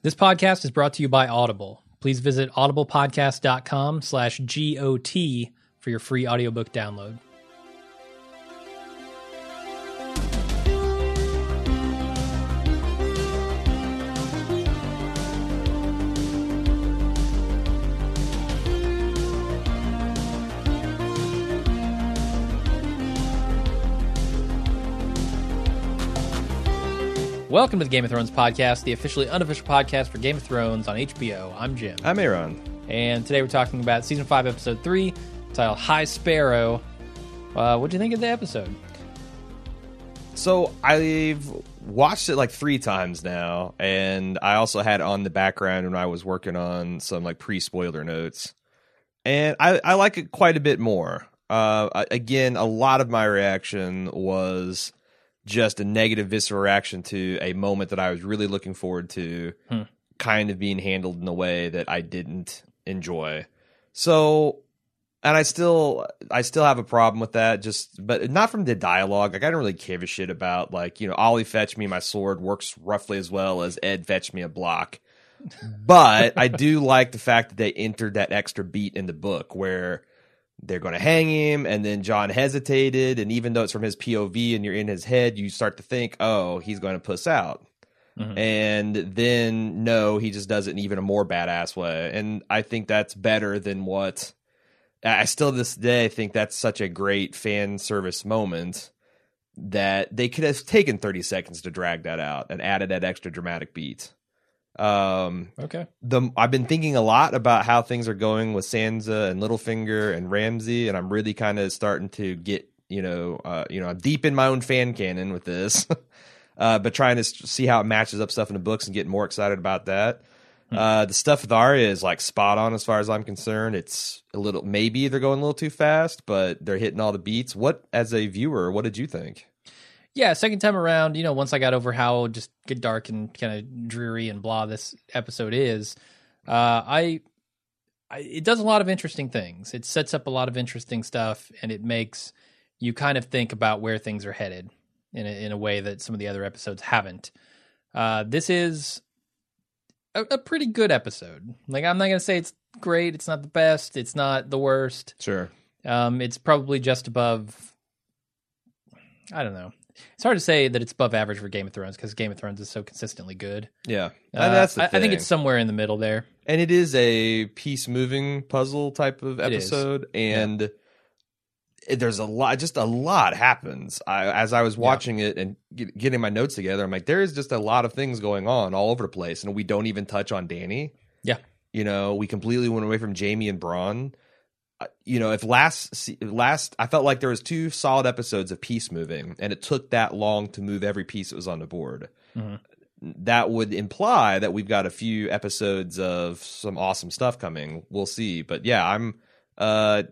This podcast is brought to you by Audible. Please visit audiblepodcast.com slash GOT for your free audiobook download. Welcome to the Game of Thrones podcast, the officially unofficial podcast for Game of Thrones on HBO. I'm Jim. I'm Aaron. And today we're talking about season 5, episode 3, titled High Sparrow. Uh, what do you think of the episode? So I've watched it like three times now, and I also had on the background when I was working on some like pre spoiler notes, and I, I like it quite a bit more. Uh, again, a lot of my reaction was just a negative visceral reaction to a moment that I was really looking forward to, hmm. kind of being handled in a way that I didn't enjoy. So, and I still, I still have a problem with that. Just, but not from the dialogue. Like I don't really give a shit about like you know, Ollie fetch me my sword works roughly as well as Ed fetch me a block. But I do like the fact that they entered that extra beat in the book where they're going to hang him and then Jon hesitated and even though it's from his POV and you're in his head you start to think oh he's going to puss out. Mm-hmm. and then no he just does it in even a more badass way. And I think that's better than what I still this day think that's such a great fan service moment that they could have taken 30 seconds to drag that out and added that extra dramatic beat um, okay. The I've been thinking a lot about how things are going with Sansa and Littlefinger and Ramsay, and I'm really kind of starting to get you know uh, you know I'm deep in my own fan canon with this, uh, but trying to see how it matches up stuff in the books and getting more excited about that. Hmm. Uh, the stuff with Arya is like spot on as far as I'm concerned. It's a little maybe they're going a little too fast, but they're hitting all the beats. What as a viewer, what did you think? Yeah, second time around, you know, once I got over how just get dark and kind of dreary and blah this episode is, uh, I, I, it does a lot of interesting things. It sets up a lot of interesting stuff, and it makes you kind of think about where things are headed in a, in a way that some of the other episodes haven't. Uh, this is a, a pretty good episode. Like I'm not gonna say it's great. It's not the best. It's not the worst. Sure. Um, it's probably just above. I don't know it's hard to say that it's above average for Game of Thrones because Game of Thrones is so consistently good. Yeah, uh, that's I, I, think it's somewhere in the middle there. And it is a piece moving puzzle type of episode, and yeah. there's a lot, just a lot happens. I, as I was watching yeah. it and get, getting my notes together, I'm like, there is just a lot of things going on all over the place, and we don't even touch on Dany. Yeah, you know, we completely went away from Jaime and Bronn you know, if last last I felt like there was two solid episodes of piece moving, and it took that long to move every piece that was on the board. Mm-hmm. That would imply that we've got a few episodes of some awesome stuff coming. We'll see, but yeah, I'm. Uh,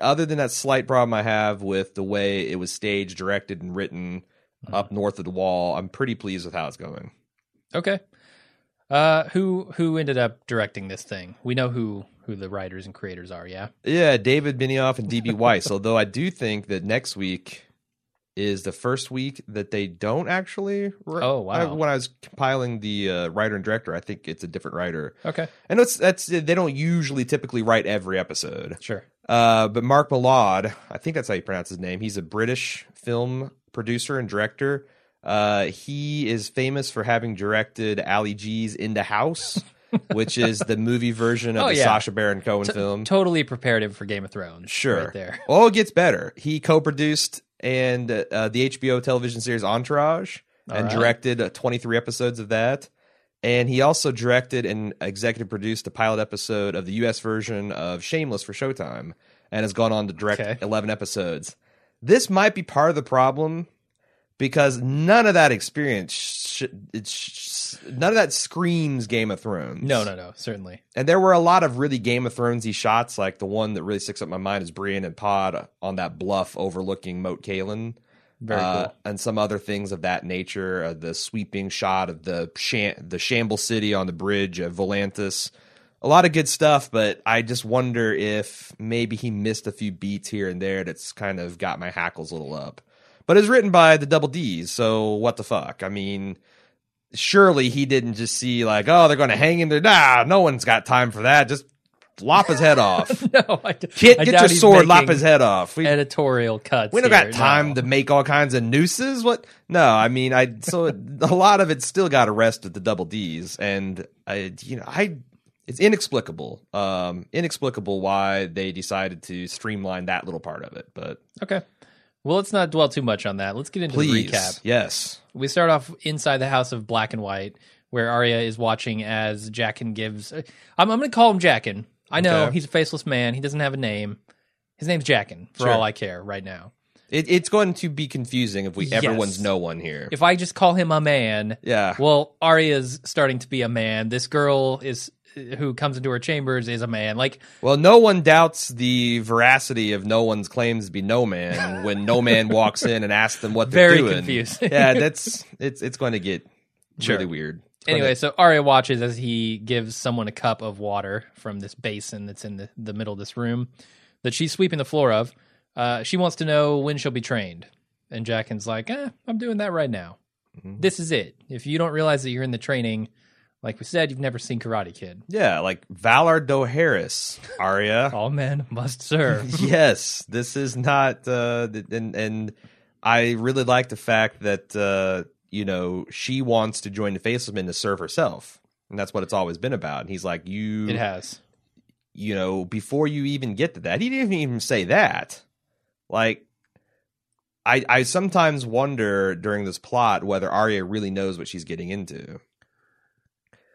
other than that slight problem I have with the way it was staged, directed, and written mm-hmm. up north of the wall, I'm pretty pleased with how it's going. Okay. Uh, who who ended up directing this thing? We know who who the writers and creators are. Yeah. Yeah, David Benioff and DB Weiss. although I do think that next week is the first week that they don't actually. oh wow! I, when I was compiling the uh, writer and director, I think it's a different writer. Okay. And it's that's they don't usually typically write every episode. Sure. Uh, but Mark Mylod, I think that's how you pronounce his name. He's a British film producer and director. Uh, he is famous for having directed Ali G's In the House. which is the movie version of oh, the yeah. Sacha Baron Cohen T- film. Totally prepared him for Game of Thrones. Sure. Right there. Well, it gets better. He co-produced and uh, the HBO television series Entourage All and right. directed uh, 23 episodes of that. And he also directed and executive produced a pilot episode of the US version of Shameless for Showtime and has gone on to direct okay. 11 episodes. This might be part of the problem because none of that experience sh- sh- none of that screams Game of Thrones. No, no, no, certainly. And there were a lot of really Game of Thronesy shots, like the one that really sticks up in my mind is Brienne and Pod on that bluff overlooking Moat Cailin. Very uh, cool. And some other things of that nature. Uh, the sweeping shot of the sham- the Shamble City on the bridge of Volantis. A lot of good stuff, but I just wonder if maybe he missed a few beats here and there that's kind of got my hackles a little up but it's written by the Double D's. So what the fuck? I mean, surely he didn't just see like, oh, they're going to hang him there. Nah, no one's got time for that. Just lop his head off. no, I, d- I get your sword, lop his head off. We, Editorial cuts. we don't here, got time no. to make all kinds of nooses. What? No, I mean, I so a lot of it still got arrested the double D's, and I, you know, I it's inexplicable, um, inexplicable why they decided to streamline that little part of it. But Okay. Well, let's not dwell too much on that. Let's get into please, the recap. yes, We start off inside the house of Black and White, where Arya is watching as Jaqen gives. Uh, I'm, I'm going to call him Jaqen. I know Okay. he's a faceless man. He doesn't have a name. His name's Jaqen, for Sure. all I care right now. it, it's going to be confusing if we Yes. everyone's no one here. If I just call him a man, yeah, well, Arya's starting to be a man. This girl is who comes into her chambers is a man. Like, Well, no one doubts the veracity of no one's claims to be no man when no man walks in and asks them what they're Very doing. confusing. yeah, that's it's it's going to get Sure. really weird. It's Anyway, so Arya watches as he gives someone a cup of water from this basin that's in the, the middle of this room that she's sweeping the floor of. Uh, she wants to know when she'll be trained. And Jaqen's like, eh, I'm doing that right now. Mhm. This is it. If you don't realize that you're in the training, like we said, you've never seen Karate Kid. yeah, like Valar Dohaeris, Arya. All men must serve. yes, this is not, uh, and and I really like the fact that uh, you know she wants to join the Faceless Men to serve herself, and that's what it's always been about. And he's like, you, it has. you know, before you even get to that, he didn't even say that. Like, I I sometimes wonder during this plot whether Arya really knows what she's getting into.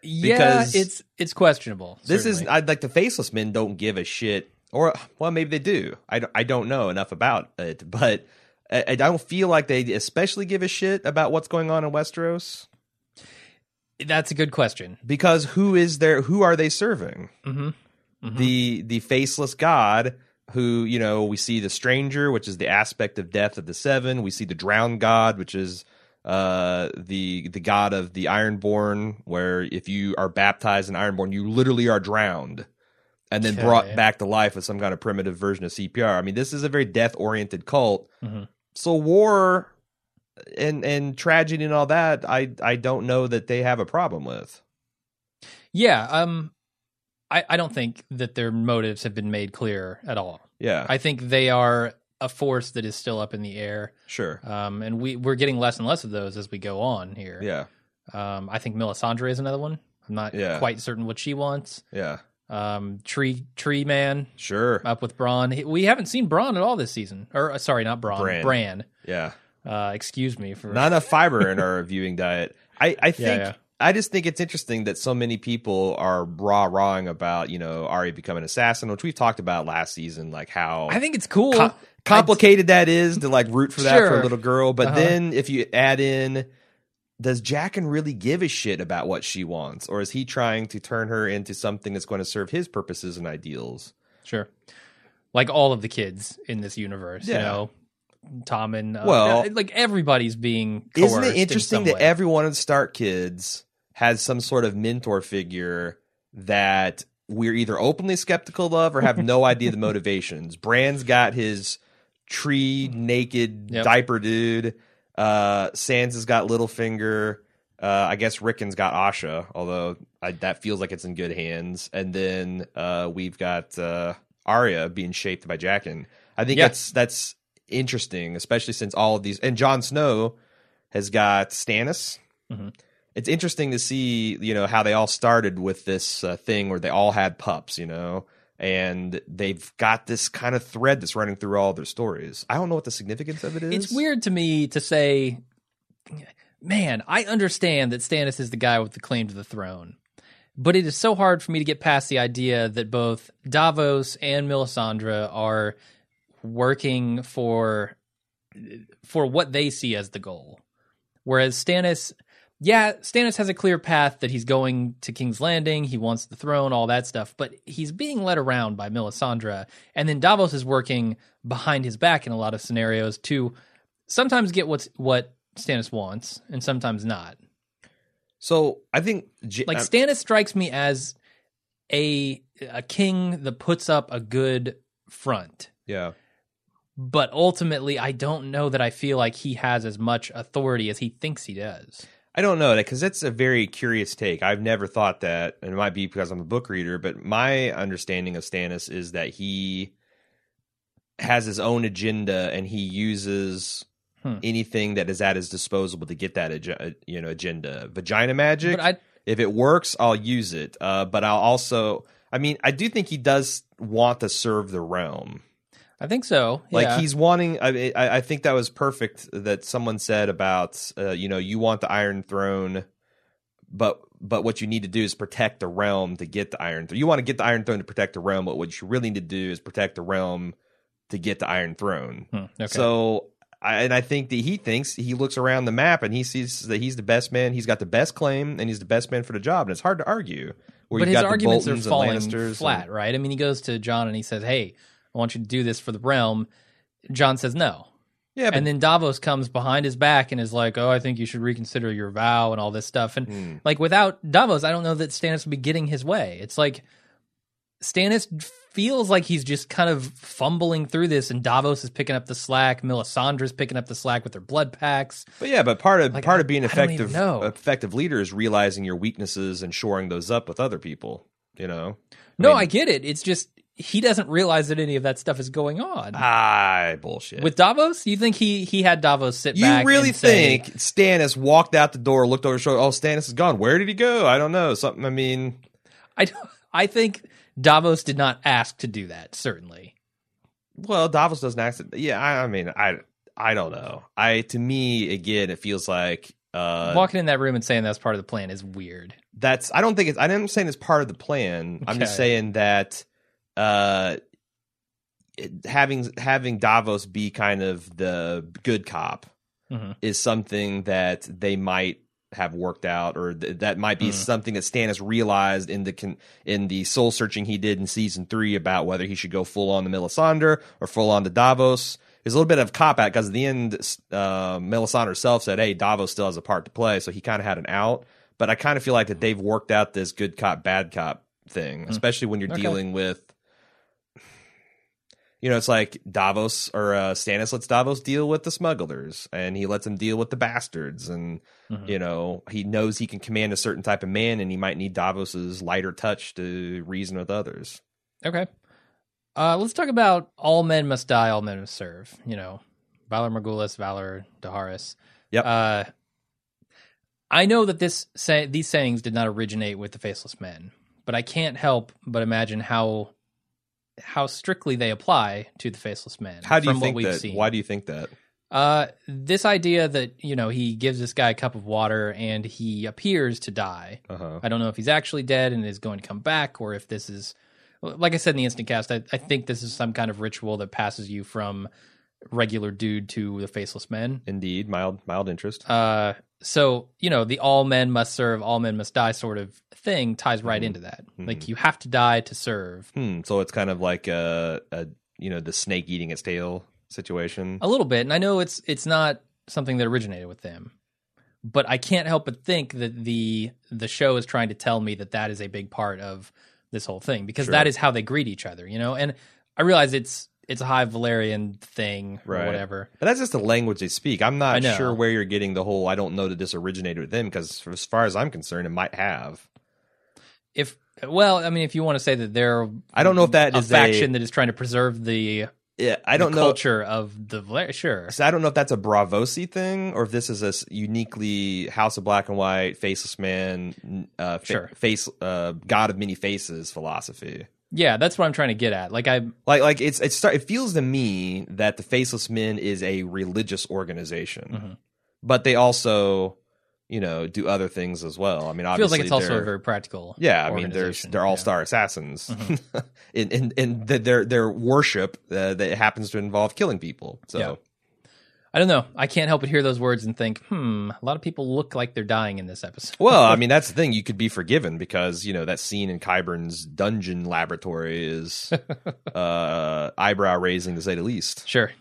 Yeah, Because- it's it's questionable. This is certainly. I like the faceless men don't give a shit, or well, maybe they do. I, don't- I don't know enough about it, but I, I don't feel like they especially give a shit about what's going on in Westeros that's a good question. because who is there? Who are they serving? hmm The the faceless god. Who you know we see the stranger, which is the aspect of death of the seven. We see the drowned god, which is uh the the god of the ironborn where if you are baptized in ironborn you literally are drowned and then Okay. brought back to life with some kind of primitive version of cpr i mean this is a very death oriented cult Mhm. so war and and tragedy and all that i i don't know that they have a problem with Yeah, um, I, I don't think that their motives have been made clear at all. yeah I think they are a force that is still up in the air, sure um, and we we're getting less and less of those as we go on here. yeah Um, I think Melisandre is another one. I'm not Yeah. quite certain what she wants. yeah Um, Tree Tree Man sure up with Bronn. We haven't seen Bronn at all this season. Or uh, sorry, not Bronn. Bran. Bran. yeah Uh, excuse me for not enough fiber in our viewing diet. I, I think yeah. I just think it's interesting that so many people are raw rawing about you know Arya becoming an assassin, which we've talked about last season, like how I think it's cool. com- complicated that is to like root for that for a little girl. But Uh-huh. then if you add in, does Jaqen really give a shit about what she wants, or is he trying to turn her into something that's going to serve his purposes and ideals? Sure. Like all of the kids in this universe, you know, Tom and uh, Well- like everybody's being. Isn't it interesting in that way. every one of the Stark kids has some sort of mentor figure that we're either openly skeptical of or have no idea the motivations? Bran's got his tree naked Yep. diaper dude. Uh, Sans has got Littlefinger. Uh, I guess Rickon's got Osha, although I, that feels like it's in good hands. And then uh, we've got uh, Arya being shaped by Jaqen. I think Yeah. that's that's interesting, especially since all of these and Jon Snow has got Stannis. Mhm. It's interesting to see, you know, how they all started with this uh, thing where they all had pups, you know, and they've got this kind of thread that's running through all their stories. I don't know what the significance of it is. It's weird to me to say, man, I understand that Stannis is the guy with the claim to the throne, but it is so hard for me to get past the idea that both Davos and Melisandre are working for for what they see as the goal, whereas Stannis. Yeah, Stannis has a clear path that he's going to King's Landing. He wants the throne, all that stuff, but he's being led around by Melisandre. And then Davos is working behind his back in a lot of scenarios to sometimes get what's what Stannis wants and sometimes not. so I think J- Like uh, Stannis strikes me as a a king that puts up a good front. yeah. But ultimately I don't know that I feel like he has as much authority as he thinks he does. I don't know that because that's a very curious take. I've never thought that, and it might be because I'm a book reader. But my understanding of Stannis is that he has his own agenda, and he uses Hmm. anything that is at his disposal to get that ag- you know agenda. Vagina magic. I if it works, I'll use it. Uh, but I'll also, I mean, I do think he does want to serve the realm. I think so. Like yeah. he's wanting. I, I I think that was perfect that someone said about uh, you know you want the Iron Throne, but but what you need to do is protect the realm to get the Iron Throne. You want to get the Iron Throne to protect the realm, but what you really need to do is protect the realm to get the Iron Throne. Hmm, okay. So. I, and I think that he thinks he looks around the map and he sees that he's the best man. He's got the best claim and he's the best man for the job. And it's hard to argue. Where but his arguments are falling flat, and- right? I mean, he goes to John and he says, "Hey, want you to do this for the realm." Jon says no, yeah, but and then Davos comes behind his back and is like, "Oh, I think you should reconsider your vow and all this stuff." And Hmm. like without Davos, I don't know that Stannis would be getting his way. It's like Stannis feels like he's just kind of fumbling through this, and Davos is picking up the slack. Melisandre's picking up the slack with her blood packs. But yeah, but part of Like, part of being I effective know. effective leader is realizing your weaknesses and shoring those up with other people. You know, No, mean- I get it. It's just he doesn't realize that any of that stuff is going on. ah bullshit. With Davos, you think he he had Davos sit you back? really and say, think Stannis walked out the door, looked over his shoulder? Oh, Stannis is gone. Where did he go? I don't know. Something. I mean, I don't- I think Davos did not ask to do that. Certainly, well, Davos doesn't act. Yeah, I, I mean, I I don't know. I to me again, it feels like uh walking in that room and saying that's part of the plan is weird. that's I don't think it's I am saying it's part of the plan. I'm just saying that uh having having Davos be kind of the good cop Mhm. is something that they might have worked out or th- that might be Mhm. something that Stannis realized in the con- in the soul searching he did in season 3 about whether he should go full on to Melisandre or full on to Davos. There's a little bit of cop out because at the end, uh, Melisandre herself said, "Hey, Davos still has a part to play," so he kind of had an out. But I kind of feel like that they've worked out this good cop, bad cop thing, especially when you're Okay. dealing with, you know, it's like Davos or uh, Stannis lets Davos deal with the smugglers, and he lets him deal with the bastards, and Mhm. you know he knows he can command a certain type of man, and he might need Davos's lighter touch to reason with others. Okay, uh, let's talk about all men must die, all men must serve. You know, Valar Morghulis, Valar Dohaeris. Yep. Uh, I know that this say, these sayings did not originate with the Faceless Men, but I can't help but imagine how how strictly they apply to the Faceless man. How do you think that? Seen. Why do you think that? Uh, this idea that you know he gives this guy a cup of water and he appears to die. Uh huh. I don't know if he's actually dead and is going to come back, or if this is, like I said in the instant cast, I, I think this is some kind of ritual that passes you from regular dude to the faceless men. Indeed, mild mild interest. Uh, so you know the all men must serve, all men must die sort of thing ties right Mhm. into that. Like you have to die to serve Hmm. So it's kind of like a, a you know the snake eating its tail situation. a little bit, and I know it's it's not something that originated with them. But I can't help but think that the the show is trying to tell me that that is a big part of this whole thing because Sure. that is how they greet each other, you know. And I realize it's it's a high Valyrian thing or whatever. But that's just the language they speak. I'm not sure where you're getting the whole. I don't know that this originated with them because, as far as I'm concerned, it might have. If well, I mean, if you want to say that they're I don't know if that a is faction that is trying to preserve the, Yeah, I don't know. culture of the Valer- sure. So I don't know if that's a Braavosi thing or if this is a uniquely House of Black and White, Faceless Man, uh, fa- Sure. face, uh, God of many faces philosophy. Yeah, that's what I'm trying to get at. Like I Like, like it's it's start, it feels to me that the Faceless Men is a religious organization, Mhm. but they also, you know, do other things as well. I mean, obviously, feels like it's also very practical. Yeah, I mean, there's they're all star assassins, in in in the, their their worship uh, that happens to involve killing people. So Yeah. I don't know. I can't help but hear those words and think, hmm, a lot of people look like they're dying in this episode. well, I mean, that's the thing. You could be forgiven because you know that scene in Qyburn's dungeon laboratory is uh, eyebrow raising to say the least. Sure.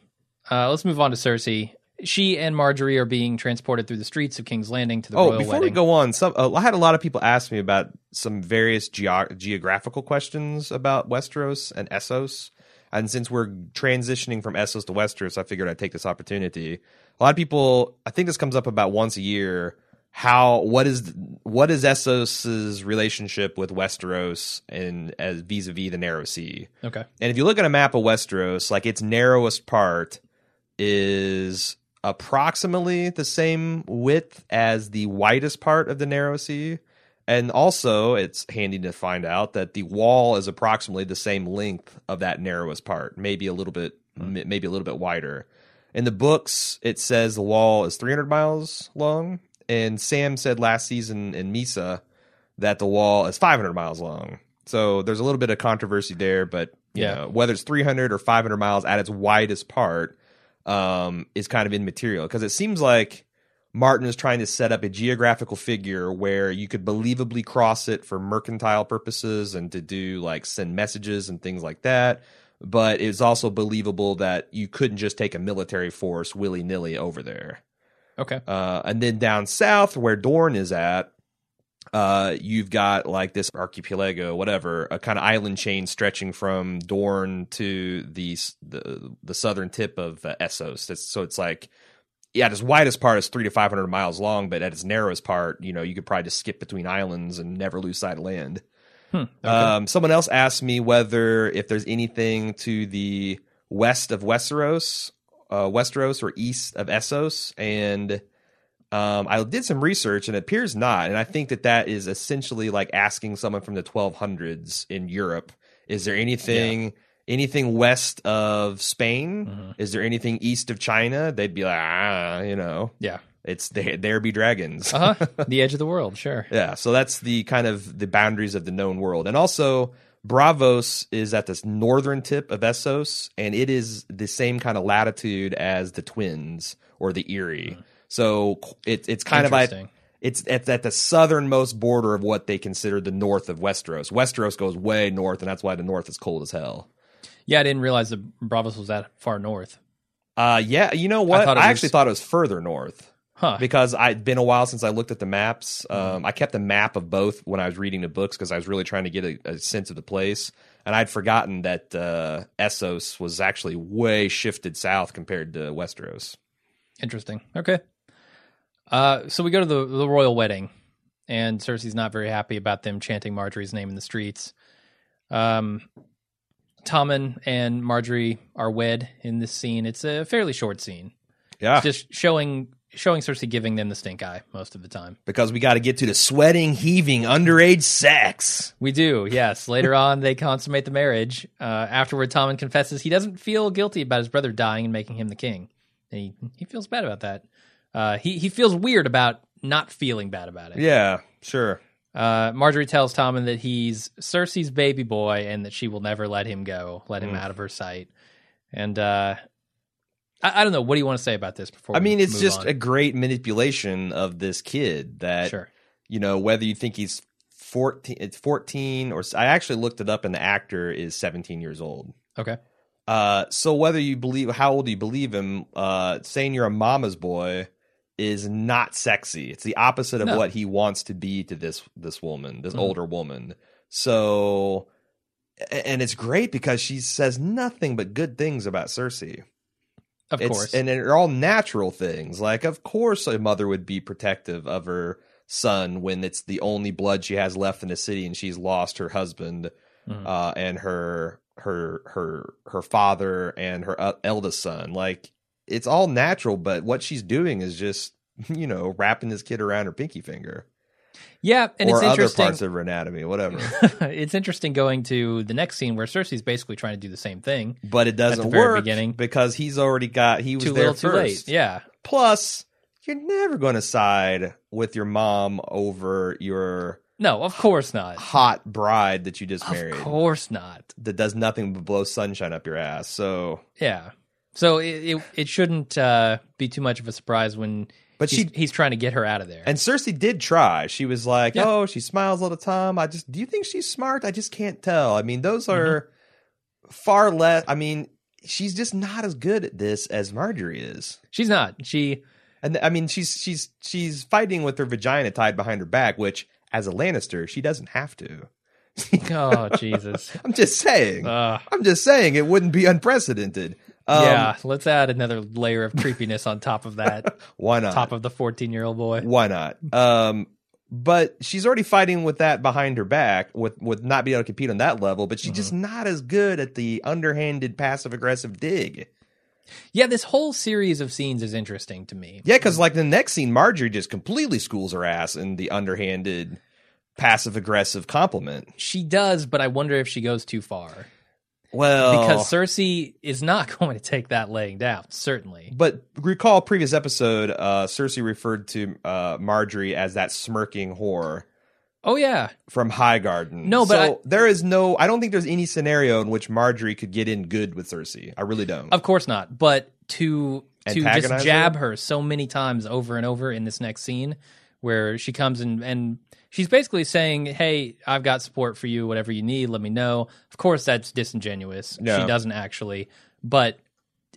Uh, let's move on to Cersei. She and Margaery are being transported through the streets of King's Landing to the Oh, royal before wedding. we go on, some uh, I had a lot of people ask me about some various geo- geographical questions about Westeros and Essos. And since we're transitioning from Essos to Westeros, I figured I'd take this opportunity. A lot of people, I think this comes up about once a year. how what is what is Essos's relationship with Westeros and as vis-a-vis the Narrow Sea? Okay. And if you look at a map of Westeros, like its narrowest part is approximately the same width as the widest part of the Narrow Sea. And also, it's handy to find out that the wall is approximately the same length of that narrowest part, maybe a little bit, m- maybe a little bit wider. In the books, it says the wall is 300 miles long, and Sam said last season in Misa that the wall is 500 miles long. So there's a little bit of controversy there, but you Yeah. know, whether it's 300 or 500 miles at its widest part um, is kind of immaterial because it seems like Martin is trying to set up a geographical figure where you could believably cross it for mercantile purposes and to do like send messages and things like that. But it's also believable that you couldn't just take a military force willy nilly over there. Okay. Uh, and then down south, where Dorne is at, uh, you've got like this archipelago, whatever, a kind of island chain stretching from Dorne to the the, the southern tip of uh, Essos. It's, so it's like, yeah, at its widest part is three to five hundred miles long, but at its narrowest part, you know, you could probably just skip between islands and never lose sight of land. Hmm. Okay. Um, someone else asked me whether if there's anything to the west of Westeros, uh, Westeros or east of Essos, and um, I did some research and it appears not. And I think that that is essentially like asking someone from the 1200s in Europe: Is there anything? Anything west of Spain? Mhm. Is there anything east of China? They'd be like, ah, you know, yeah. it's there. There be dragons. Uh huh. the edge of the world. Sure. Yeah, so that's the kind of the boundaries of the known world. And also Braavos is at this northern tip of Essos and it is the same kind of latitude as the Twins or the Eyrie. So it, it's kind of like it's at, at the southernmost border of what they consider the north of Westeros. Westeros goes way north and that's why the north is cold as hell. Yeah, I didn't realize that Braavos was that far north. Uh yeah, you know what? I, thought it actually was- thought it was further north. Huh. because I'd been a while since I looked at the maps. Mm-hmm. Um, I kept a map of both when I was reading the books because I was really trying to get a, a sense of the place, and I'd forgotten that uh, Essos was actually way shifted south compared to Westeros. Interesting. Okay. Uh, so we go to the the royal wedding, and Cersei's not very happy about them chanting Margaery's name in the streets. Um, Tommen and Margaery are wed in this scene. It's a fairly short scene, Yeah, just showing showing Cersei giving them the stink eye most of the time. because we got to get to the sweating, heaving, underage sex. We do, yes. Later on, they consummate the marriage. Uh, afterward, Tommen confesses he doesn't feel guilty about his brother dying and making him the king. And he he feels bad about that. Uh, he he feels weird about not feeling bad about it. Yeah, sure. Uh, Margaery tells Tommen that he's Cersei's baby boy and that she will never let him go, let him Mm. out of her sight. And uh, I, I don't know. What do you want to say about this before? I mean, it's just on? a great manipulation of this kid that sure. you know whether you think he's 14 it's 14 or i actually looked it up and the actor is 17 years old Okay. uh so whether you believe how old do you believe him uh saying you're a mama's boy is not sexy it's the opposite of No. what he wants to be to this this woman this Mhm. older woman so and it's great because she says nothing but good things about cersei Of it's, course. and they're all natural things. Like, of course, a mother would be protective of her son when it's the only blood she has left in the city, and she's lost her husband Mhm. uh, and her her her her father and her uh, eldest son. Like, it's all natural, but what she's doing is just you know wrapping this kid around her pinky finger yeah, and or it's other interesting. parts of her anatomy, whatever. it's interesting going to the next scene where Cersei's basically trying to do the same thing. But it doesn't work beginning. because he's already got he was Too there little, too first. late. Yeah. Plus, you're never going to side with your mom over your No, of course not. hot bride that you just married. Of course not. that does nothing but blow sunshine up your ass. So, Yeah. So it it, it shouldn't uh, be too much of a surprise when but he's, she he's trying to get her out of there. and Cersei did try. She was like, Yeah. "Oh, she smiles all the time. I just do you think she's smart? I just can't tell. I mean, those Mm-hmm. are far less. I mean, she's just not as good at this as Margaery is." She's not. She And I mean, she's she's she's fighting with her vagina tied behind her back, which as a Lannister, she doesn't have to. Oh Jesus. I'm just saying. Uh, I'm just saying it wouldn't be unprecedented. Um, yeah, let's add another layer of creepiness on top of that. Why not? top of the 14 year old boy. Why not? Um, but she's already fighting with that behind her back, with with not being able to compete on that level. But she's just not as good at the underhanded, passive aggressive dig. Yeah, this whole series of scenes is interesting to me. Yeah, because like the next scene, Margaery just completely schools her ass in the underhanded, passive aggressive compliment. She does, but I wonder if she goes too far. Well, Because Cersei is not going to take that laying down, certainly. But recall previous episode, uh, Cersei referred to uh, Margaery as that smirking whore Oh, yeah. from Highgarden. No, but so I- there is no. I don't think there's any scenario in which Margaery could get in good with Cersei. I really don't. Of course not. But to to just jab her? so many times over and over in this next scene where she comes and and she's basically saying, "Hey, I've got support for you. Whatever you need, let me know." Of course, that's disingenuous. Yeah. She doesn't actually, but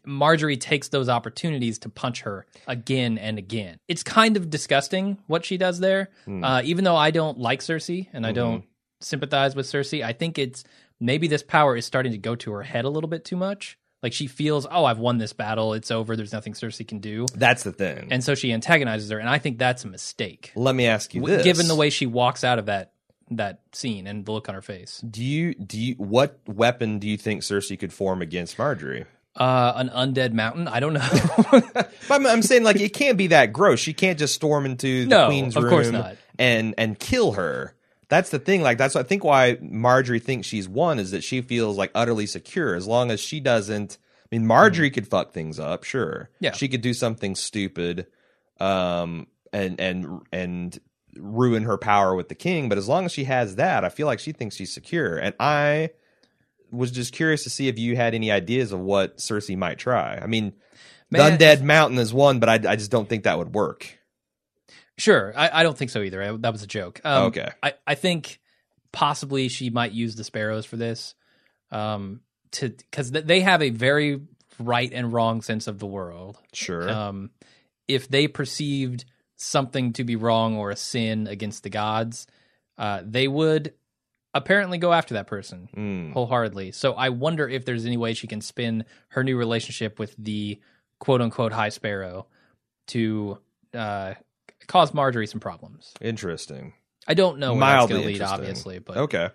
Margaery takes those opportunities to punch her again and again. It's kind of disgusting what she does there. Hmm. Uh, even though I don't like Cersei and Mm-hmm. I don't sympathize with Cersei, I think it's maybe this power is starting to go to her head a little bit too much. Like she feels, oh, I've won this battle. It's over. There's nothing Cersei can do. That's the thing. And so she antagonizes her. And I think that's a mistake, Let me ask you this: given the way she walks out of that that scene and the look on her face. do you do you what weapon do you think Cersei could form against Margaery? Uh, an undead mountain. I don't know. But I'm, I'm saying like it can't be that gross. She can't just storm into the No, queen's room and and kill her. That's the thing. Like that's I think why Margaery thinks she's won is that she feels like utterly secure as long as she doesn't. I mean, Margaery could fuck things up, sure. Yeah. she could do something stupid, um, and and and ruin her power with the king. But as long as she has that, I feel like she thinks she's secure. And I was just curious to see if you had any ideas of what Cersei might try. I mean, Man, the Undead Mountain is one, but I, I just don't think that would work. Sure, I, I don't think so either. I, that was a joke. Um, Okay. I, I think possibly she might use the sparrows for this, um, to because they have a very right and wrong sense of the world. Sure. Um, if they perceived something to be wrong or a sin against the gods, uh, they would apparently go after that person Mm. wholeheartedly. So I wonder if there's any way she can spin her new relationship with the quote unquote High Sparrow to uh, cause Margaery some problems. Interesting. I don't know where Mildly that's going to lead, obviously, but Okay.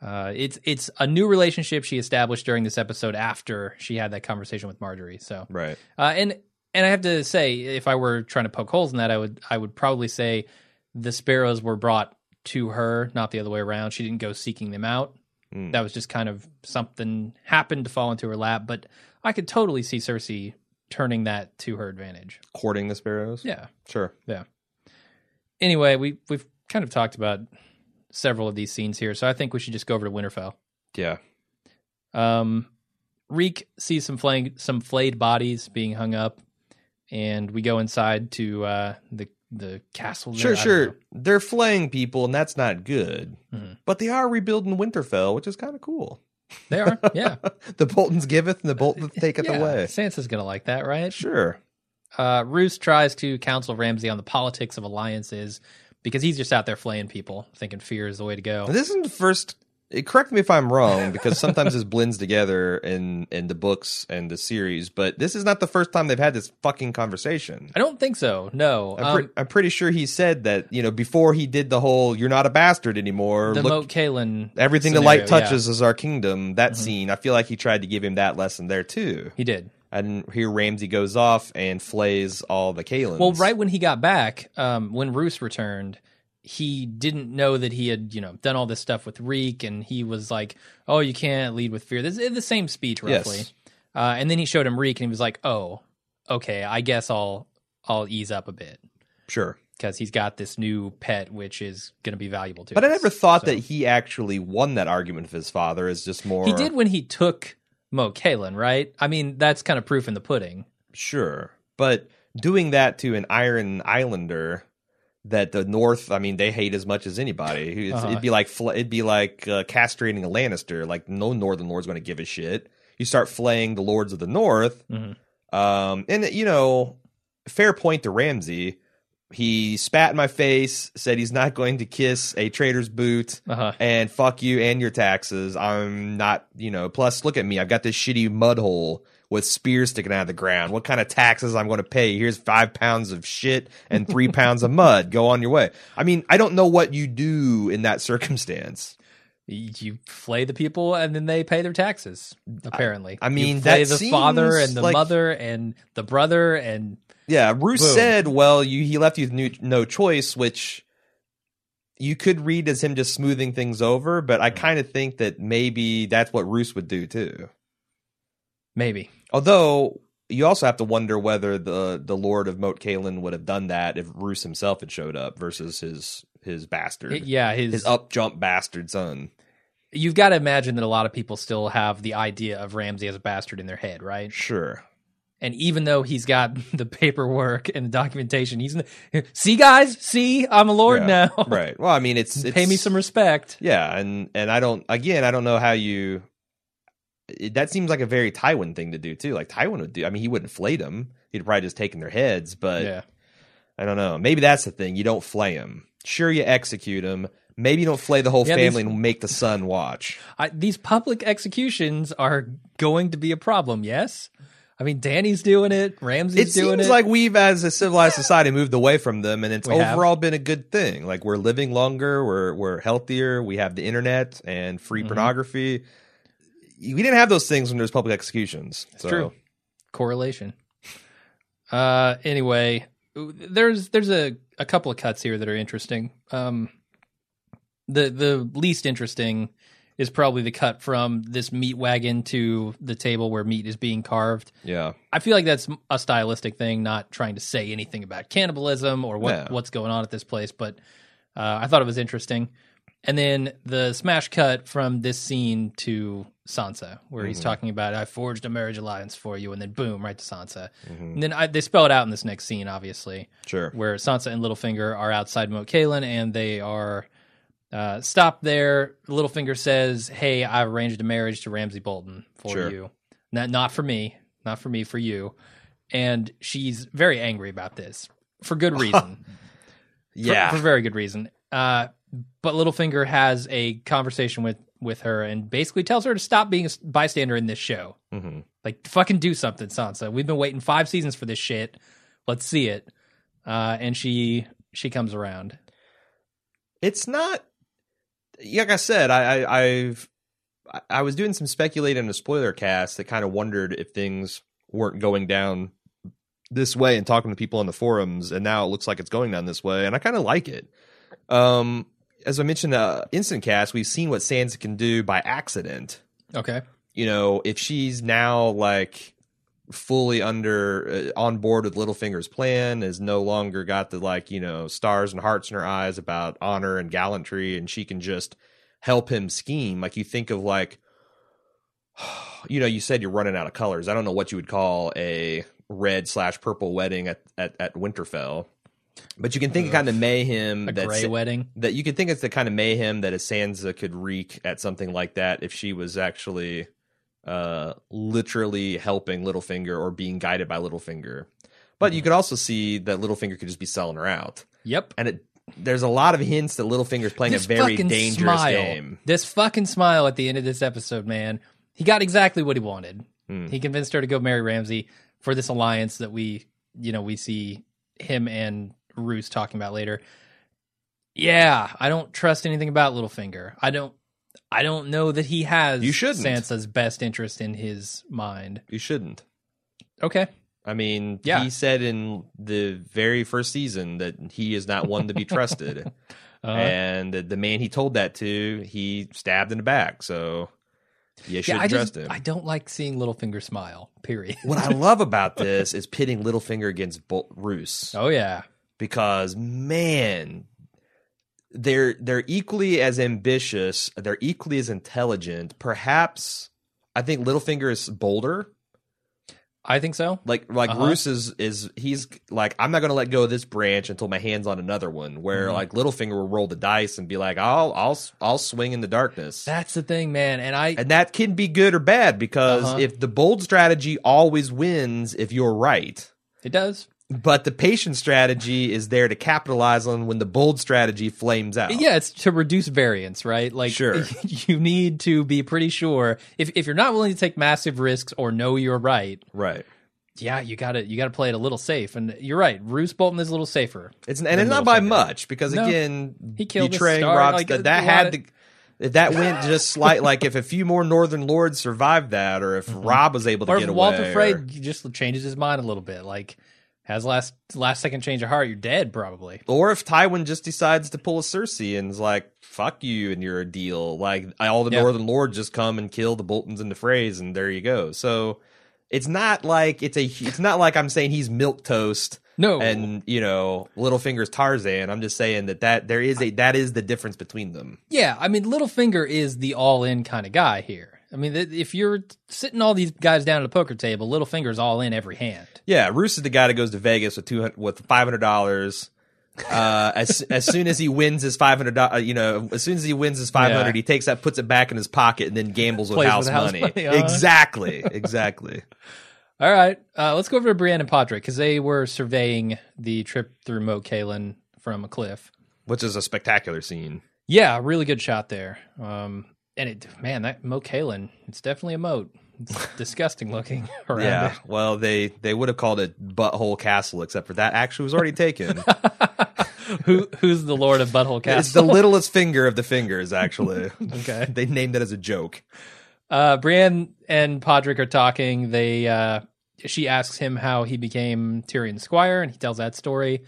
uh, it's it's a new relationship she established during this episode after she had that conversation with Margaery. So Right. uh, and and I have to say, if I were trying to poke holes in that, I would I would probably say the sparrows were brought to her, not the other way around. She didn't go seeking them out. Mm. That was just kind of something happened to fall into her lap. But I could totally see Cersei turning that to her advantage. Courting the sparrows. Yeah. Sure. Anyway, we we've kind of talked about several of these scenes here, so I think we should just go over to Winterfell. Yeah. Um, Reek sees some flaying, some flayed bodies being hung up, and we go inside to uh, the the castle. there. Sure, sure. know. They're flaying people, and that's not good. Mhm. But they are rebuilding Winterfell, which is kind of cool. They are, yeah. the Boltons giveth, and the Boltons taketh yeah. away. Sansa's gonna like that, right? Sure. Uh, Roose tries to counsel Ramsay on the politics of alliances because he's just out there flaying people, thinking fear is the way to go. This isn't the first. Correct me if I'm wrong, because sometimes this blends together in in the books and the series. But this is not the first time they've had this fucking conversation. I don't think so. No, I'm, um, I'm pretty sure he said that you know before he did the whole "you're not a bastard anymore." the look, Moat Cailin. everything the scenario, light yeah. touches is our kingdom. That scene, I feel like he tried to give him that lesson there too. he did. And here Ramsay goes off and flays all the Kalins. Well, right when he got back, um, when Roose returned, he didn't know that he had, you know, done all this stuff with Reek, and he was like, "Oh, you can't lead with fear." This is the same speech, roughly. Yes. Uh, and then he showed him Reek, and he was like, "Oh, okay, I guess I'll I'll ease up a bit Sure. because he's got this new pet, which is going to be valuable to." But I never thought So- that he actually won that argument with his father. Is just more. he did when he took Mo Kalen, right? I mean, that's kind of proof in the pudding. Sure. But doing that to an Iron Islander that the North, I mean, they hate as much as anybody. Uh-huh. It'd be like it'd be like uh, castrating a Lannister. Like no Northern Lord's going to give a shit. You start flaying the Lords of the North, Mhm. um, and you know, fair point to Ramsay. He spat in my face, said he's not going to kiss a traitor's boot, Uh huh. and fuck you and your taxes. I'm not, you know. Plus, look at me. I've got this shitty mud hole with spears sticking out of the ground. What kind of taxes I'm going to pay? Here's five pounds of shit and three pounds of mud. Go on your way. I mean, I don't know what you do in that circumstance. You flay the people and then they pay their taxes. Apparently, I mean, you flay the father and the like- mother and the brother and Yeah, Roose Boom. said, "Well, you he left you with no, no choice," which you could read as him just smoothing things over. But I kind of think that maybe that's what Roose would do too. maybe. Although you also have to wonder whether the the Lord of Moat Cailin would have done that if Roose himself had showed up versus his his bastard, It- yeah, his, his up jump bastard son. you've got to imagine that a lot of people still have the idea of Ramsay as a bastard in their head, right? Sure. And even though he's got the paperwork and the documentation, he's see guys, see I'm a lord Yeah, now. right. Well, I mean, it's, it's Pay me some respect. Yeah, and and I don't again I don't know how you it, that seems like a very Tywin thing to do too. Like Tywin would do. I mean, he wouldn't flay them. He'd probably just taken their heads, but yeah. I don't know. Maybe that's the thing. You don't flay them. Sure, you execute them. Maybe you don't flay the whole Yeah, family these- and make the son watch. I, these public executions are going to be a problem. Yes, I mean Dany's doing it, Ramsay's It doing seems it. like we've, as a civilized society, moved away from them, and it's We have. overall been a good thing. Like we're living longer, we're we're healthier, we have the internet and free Mm-hmm. pornography. We didn't have those things when there's public executions. It's so. true. Correlation. Uh, anyway, there's there's a, a couple of cuts here that are interesting. Um, the the least interesting is probably the cut from this meat wagon to the table where meat is being carved. Yeah. I feel like that's a stylistic thing, not trying to say anything about cannibalism or what Yeah. what's going on at this place. But uh, I thought it was interesting. And then the smash cut from this scene to Sansa, where he's talking about I forged a marriage alliance for you, and then boom, right to Sansa. And then I, they spell it out in this next scene, obviously, Sure. where Sansa and Littlefinger are outside Moat Cailin, and they are uh, stopped there. Littlefinger says, "Hey, I've arranged a marriage to Ramsay Bolton for Sure. you. Not not for me, not for me, for you." And she's very angry about this for good reason. Yeah. for, very good reason. Uh, but Littlefinger has a conversation with with her and basically tells her to stop being a bystander in this show. hmm Like, fucking do something, Sansa. We've been waiting five seasons for this shit. Let's see it. Uh, and she she comes around. It's not like I said, I, I I've I- was doing some speculating in a spoiler cast that kind of wondered if things weren't going down this way and talking to people on the forums and now it looks like it's going down this way and I kind of like it. Um as I mentioned uh instant cast, we've seen what Sansa can do by accident. Okay. you know, if she's now like fully under uh, on board with Littlefinger's plan, is no longer got the like you know stars and hearts in her eyes about honor and gallantry, and she can just help him scheme. Like you think of like, you know, you said you're running out of colors. I don't know what you would call a red slash purple wedding at at, at Winterfell. But you can think of kind of mayhem A that's gray wedding. that you can think it's the kind of mayhem that a Sansa could wreak at something like that if she was actually uh literally helping Littlefinger or being guided by Littlefinger. But you could also see that Littlefinger could just be selling her out. Yep. And it there's a lot of hints that Littlefinger's playing This a very dangerous smile. game. This fucking smile at the end of this episode, man. He got exactly what he wanted. Hmm. He convinced her to go marry Ramsay for this alliance that we, you know, we see him and Roose talking about later. Yeah, I don't trust anything about Littlefinger. I don't. I don't know that he has You shouldn't. Sansa's best interest in his mind. You shouldn't. Okay. I mean, Yeah. he said in the very first season that he is not one to be trusted. Uh, and the, man he told that to, he stabbed in the back. So you should yeah, I trust just him. I don't like seeing Littlefinger smile. Period. what I love about this is pitting Littlefinger against Bol- Roose oh yeah. because man, they're they're equally as ambitious, they're equally as intelligent. Perhaps I think Littlefinger is bolder. I think so. Like like Uh-huh. Roose is is he's like I'm not going to let go of this branch until my hands on another one. Where Mhm. like Littlefinger will roll the dice and be like I'll I'll I'll swing in the darkness. That's the thing, man. And I and that can be good or bad because Uh-huh. if the bold strategy always wins if you're right, it does. But the patient strategy is there to capitalize on when the bold strategy flames out. Yeah, it's to reduce variance, right? Like, Sure. you need to be pretty sure if if you're not willing to take massive risks or know you're right. Right. Yeah, you got to you got to play it a little safe. And you're right, Roose Bolton is a little safer. It's and it's not by much because No. again, He killed the betraying star, Rockstead like, that had of- the if that went just slight like if a few more Northern Lords survived that, or if Robb was able to Mm-hmm. Or get if Walder away, Frey or, just changes his mind a little bit, like has last last second change of heart, you're dead probably. or if Tywin just decides to pull a Cersei and is like, "Fuck you," and you're a deal. Like all the Yeah. Northern Lords just come and kill the Boltons and the Freys, and there you go. So it's not like it's a. It's not like I'm saying he's milk toast. No, And you know, Littlefinger's Tarzan. I'm just saying that that there is a that is the difference between them. Yeah, I mean, Littlefinger is the all-in kind of guy here. I mean, th- if you're sitting all these guys down at a poker table, Littlefinger's all in every hand. Yeah, Roose is the guy that goes to Vegas with two hundred with five hundred dollars. Uh, as as soon as he wins his five hundred, uh, you know, as soon as he wins his five hundred, Yeah. he takes that, puts it back in his pocket, and then gambles with house, with house money. money, uh-huh. Exactly, exactly. All right, uh, let's go over to Brienne and Podrick because they were surveying the trip through Moat Cailin from a cliff. Which is a spectacular scene. Yeah, really good shot there. Um, and it, man, that Moat Cailin, it's definitely a moat. It's disgusting looking around Yeah. it. Well, they they would have called it Butthole Castle, except for that actually was already taken. Who who's the Lord of Butthole Castle? it's the littlest finger of the fingers, actually. Okay. they named it as a joke. Uh, Brienne and Podrick are talking. They uh, she asks him how he became Tyrion's squire, and he tells that story.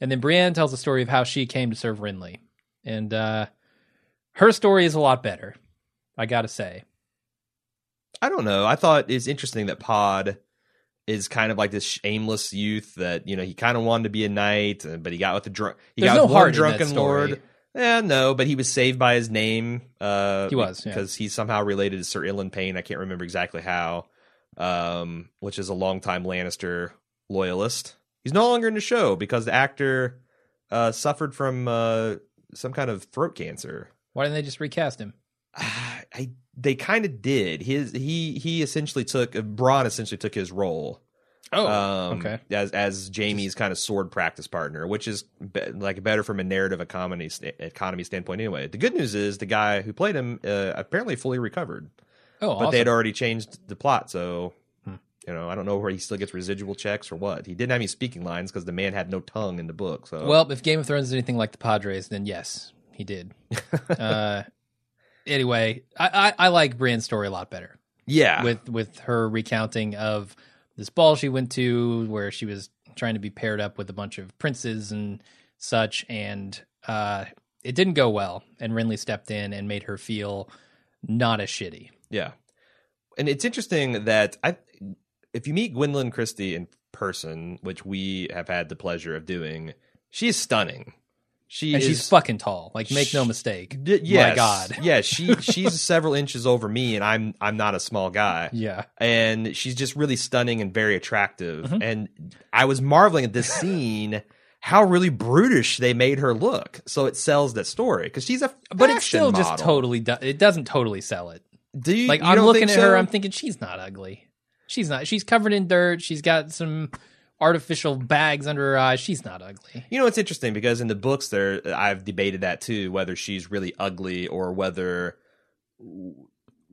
And then Brienne tells the story of how she came to serve Renly, and uh, her story is a lot better. I gotta say. I don't know. I thought it's interesting that Pod is kind of like this aimless youth that you know he kind of wanted to be a knight, uh, but he got with the drunk. He There's got no with heart drunken lord. Yeah, no, but he was saved by his name. Uh, He was, yeah. because he's somehow related to Sir Ilyn Payne. I can't remember exactly how. Um, which is a longtime Lannister loyalist. He's no longer in the show because the actor uh, suffered from uh, some kind of throat cancer. Why didn't they just recast him? I they kind of did. His he he essentially took Bronn essentially took his role. Oh, um, okay. As as Jaime's kind of sword practice partner, which is be, like better from a narrative economy sta- economy standpoint. Anyway, the good news is the guy who played him uh, apparently fully recovered, Oh, but awesome. they had already changed the plot. So Hmm. you know, I don't know where he still gets residual checks or what. He didn't have any speaking lines because the man had no tongue in the book. So Well, if Game of Thrones is anything like the Padres, then yes, he did. uh, anyway, I, I, I like Brienne's story a lot better. yeah, with with her recounting of this ball she went to where she was trying to be paired up with a bunch of princes and such and uh it didn't go well and Renly stepped in and made her feel not as shitty. Yeah, and it's interesting that I, if you meet Gwendoline Christie in person, which we have had the pleasure of doing, she is stunning. She And is, she's fucking tall. Like make no mistake. D- yes, My god. yeah, she she's several inches over me, and I'm I'm not a small guy, Yeah. and she's just really stunning and very attractive. Mhm. And I was marveling at this scene. How really brutish they made her look, so it sells that story because she's a But it still just totally do- it doesn't totally sell it. Do you Like you I'm looking at her? I'm thinking she's not ugly. She's not. She's covered in dirt. She's got some artificial bags under her eyes. She's not ugly. You know, it's interesting because in the books, there I've debated that too, whether she's really ugly or whether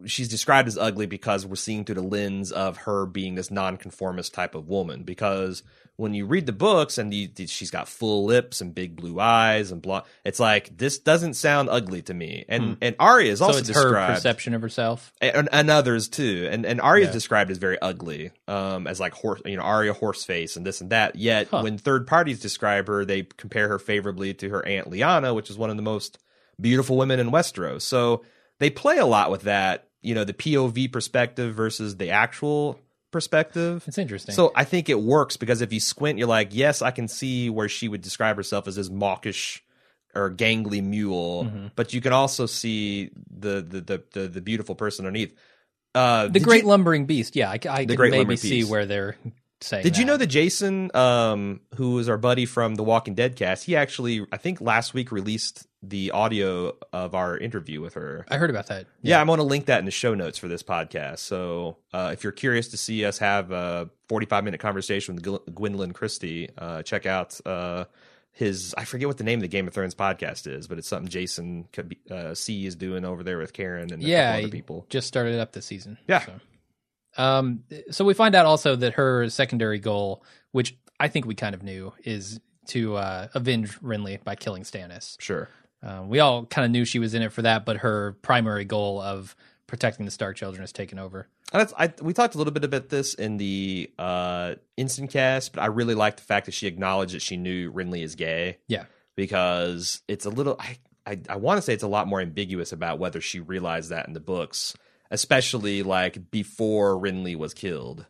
she's described as ugly because we're seeing through the lens of her being this nonconformist type of woman. Because when you read the books and you, she's got full lips and big blue eyes and blah, it's like this doesn't sound ugly to me. And Hmm. and Arya is So also it's her perception of herself. and, and others too. And and Arya is Yeah. described as very ugly, um, as like horse, you know, Arya horse face and this and that. Yet Huh. when third parties describe her, they compare her favorably to her aunt Lyanna, which is one of the most beautiful women in Westeros. So they play a lot with that, you know, the POV perspective versus the actual perspective. It's interesting. So I think it works because if you squint, you're like, yes, I can see where she would describe herself as this mawkish or gangly mule, Mhm. but you can also see the the the the, the beautiful person underneath. Uh, the great you- lumbering beast. Yeah, I, I can maybe see Beast. where they're saying. Did you know that Jason, um, who was our buddy from the Walking Dead cast, he actually, I think last week released the audio of our interview with her. I heard about that. Yeah, I'm going to link that in the show notes for this podcast. So uh, if you're curious to see us have a 45 minute conversation with Gw- Gwendoline Christie, uh, check out uh, his. I forget what the name of the Game of Thrones podcast is, but it's something Jason uh, C is doing over there with Karen and yeah, other people. Just started up this season. Yeah. So. Um, so we find out also that her secondary goal, which I think we kind of knew, is to uh, avenge Renly by killing Stannis. Sure. Uh, we all kind of knew she was in it for that, but her primary goal of protecting the Stark children has taken over. I, we talked a little bit about this in the uh, instant cast, but I really like the fact that she acknowledged that she knew Renly is gay. Yeah, because it's a little. I I, I want to say it's a lot more ambiguous about whether she realized that in the books, especially like before Renly was killed.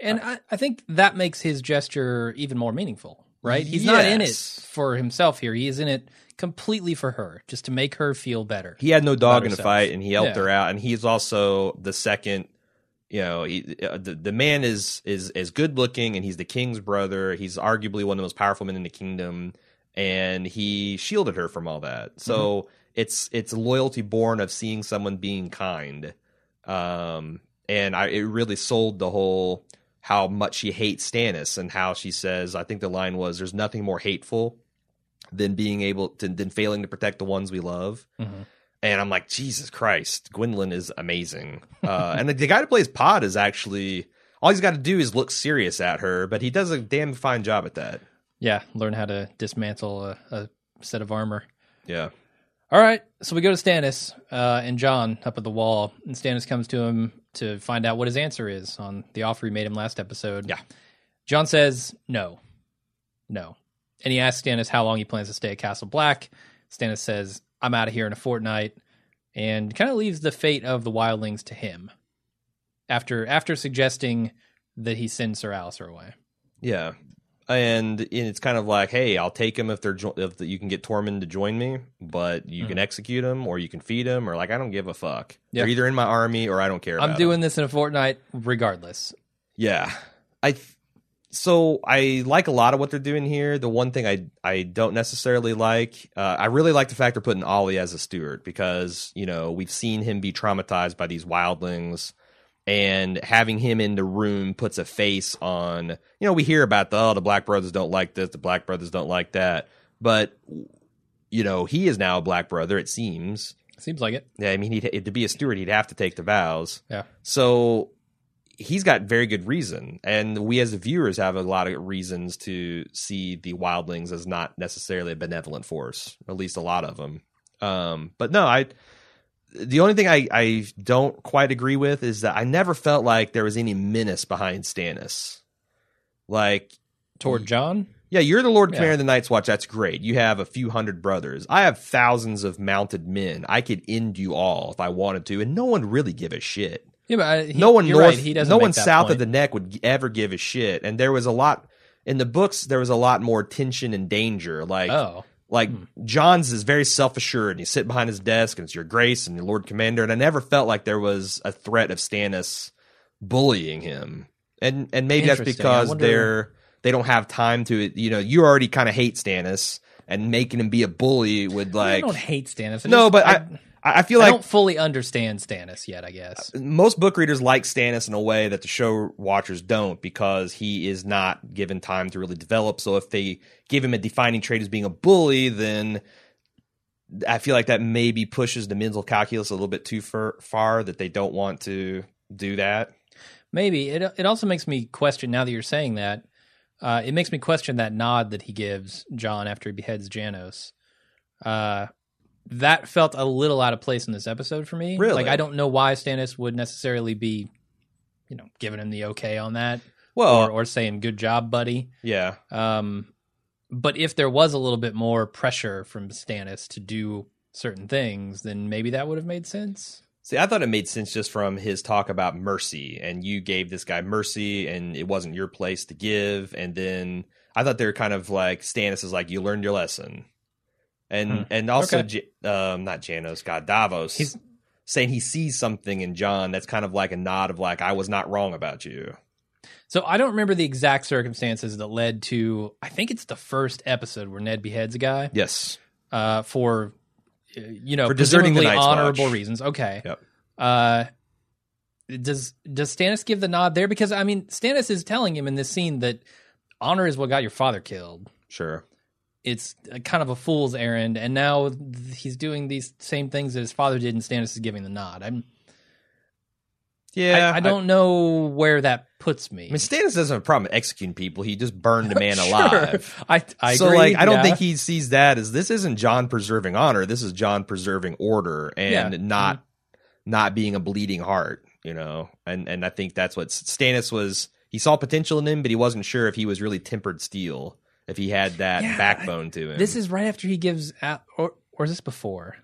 And I, I think that makes his gesture even more meaningful, right? He's not in it for himself here. He is in it completely for her, just to make her feel better. He had no dog in the fight, and he helped Yeah. her out. And he's also the second. You know, he, uh, the the man is is is good looking, and he's the king's brother. He's arguably one of the most powerful men in the kingdom, and he shielded her from all that. So it's it's loyalty born of seeing someone being kind, um, and I it really sold the whole how much she hates Stannis and how she says I think the line was there's nothing more hateful than being able to than failing to protect the ones we love. Mhm. And I'm like, Jesus Christ, Gwendoline is amazing. Uh, and the, the guy who plays Pod is actually all he's got to do is look serious at her, but he does a damn fine job at that. Yeah, learn how to dismantle a, a set of armor. Yeah, All right, so we go to Stannis uh, and Jon up at the wall, and Stannis comes to him to find out what his answer is on the offer he made him last episode. Yeah. Jon says no, no, and he asks Stannis how long he plans to stay at Castle Black. Stannis says, "I'm out of here in a fortnight," and kind of leaves the fate of the wildlings to him. After after suggesting that he send Sir Alliser away. yeah. And, and it's kind of like, hey, I'll take him if they're jo- if the, you can get Tormund to join me, but you can execute him or you can feed him or like I don't give a fuck. Yeah. They're either in my army or I don't care. I'm doing this in a fortnight, regardless. Yeah. I th- so I like a lot of what they're doing here. The one thing I I don't necessarily like, uh, I really like the fact they're putting Ollie as a steward because you know we've seen him be traumatized by these wildlings, and having him in the room puts a face on. You know we hear about the oh the Black Brothers don't like this, the Black Brothers don't like that, but you know he is now a Black Brother. It seems. Seems like it. Yeah, I mean, he'd, to be a steward, he'd have to take the vows. Yeah. So he's got very good reason, and we as the viewers have a lot of reasons to see the wildlings as not necessarily a benevolent force, at least a lot of them. Um, but no, I. The only thing I, I don't quite agree with is that I never felt like there was any menace behind Stannis. Like Toward Jon? yeah, you're the Lord Yeah. Commander of the Night's Watch. That's great. You have a few hundred brothers. I have thousands of mounted men. I could end you all if I wanted to, and no one really give a shit. Yeah, but I, he, no one north, right, he doesn't no one south point. of the neck would ever give a shit. And there was a lot in the books. There was a lot more tension and danger. Like, Oh, like Hmm. Jon's is very self assured, and he's sitting behind his desk, and it's your grace and your Lord Commander. And I never felt like there was a threat of Stannis bullying him. And and maybe that's because wonder- they're they don't have time to. You know, you already kind of hate Stannis, and making him be a bully would like I don't hate Stannis. I no, just- but I, I, I I feel I like I don't fully understand Stannis yet. I guess. most book readers like Stannis in a way that the show watchers don't because he is not given time to really develop. So if they give him a defining trait as being a bully, then I feel like that maybe pushes the mental calculus a little bit too far, far that they don't want to do that. Maybe it. It also makes me question. Now that you're saying that, uh, it makes me question that nod that he gives Jon after he beheads Janos. Uh, that felt a little out of place in this episode for me. Really? Like I don't know why Stannis would necessarily be, you know, giving him the okay on that, Well, or or saying "good job, buddy." yeah, Um, but if there was a little bit more pressure from Stannis to do certain things, then maybe that would have made sense. See, I thought it made sense just from his talk about mercy, and you gave this guy mercy, and it wasn't your place to give. And then I thought they were kind of like Stannis is like, you learned your lesson, and Hmm. and also, Okay. J- um, not Janos, God Davos, He's- saying he sees something in Jon that's kind of like a nod of like, I was not wrong about you. So I don't remember the exact circumstances that led to. I think it's the first episode where Ned beheads a guy. Yes, uh, for uh, you know For deserting the Night's honorable Watch. reasons. Okay. Yep. Uh, does does Stannis give the nod there? Because I mean, Stannis is telling him in this scene that honor is what got your father killed. Sure. It's kind of a fool's errand, and now he's doing these same things that his father did, and Stannis is giving the nod. I'm, Yeah. I, I don't know where that puts me. I mean, Stannis doesn't have a problem executing people. He just burned a man Sure. alive. I, I so agree, like I don't yeah. think he sees that as this isn't Jon preserving honor. This is Jon preserving order and Yeah. Mm-hmm. not not being a bleeding heart, you know. And and I think that's what Stannis was he saw potential in him, but he wasn't sure if he was really tempered steel, if he had that Yeah, backbone to him. This is right after he gives, Al- or or is this before?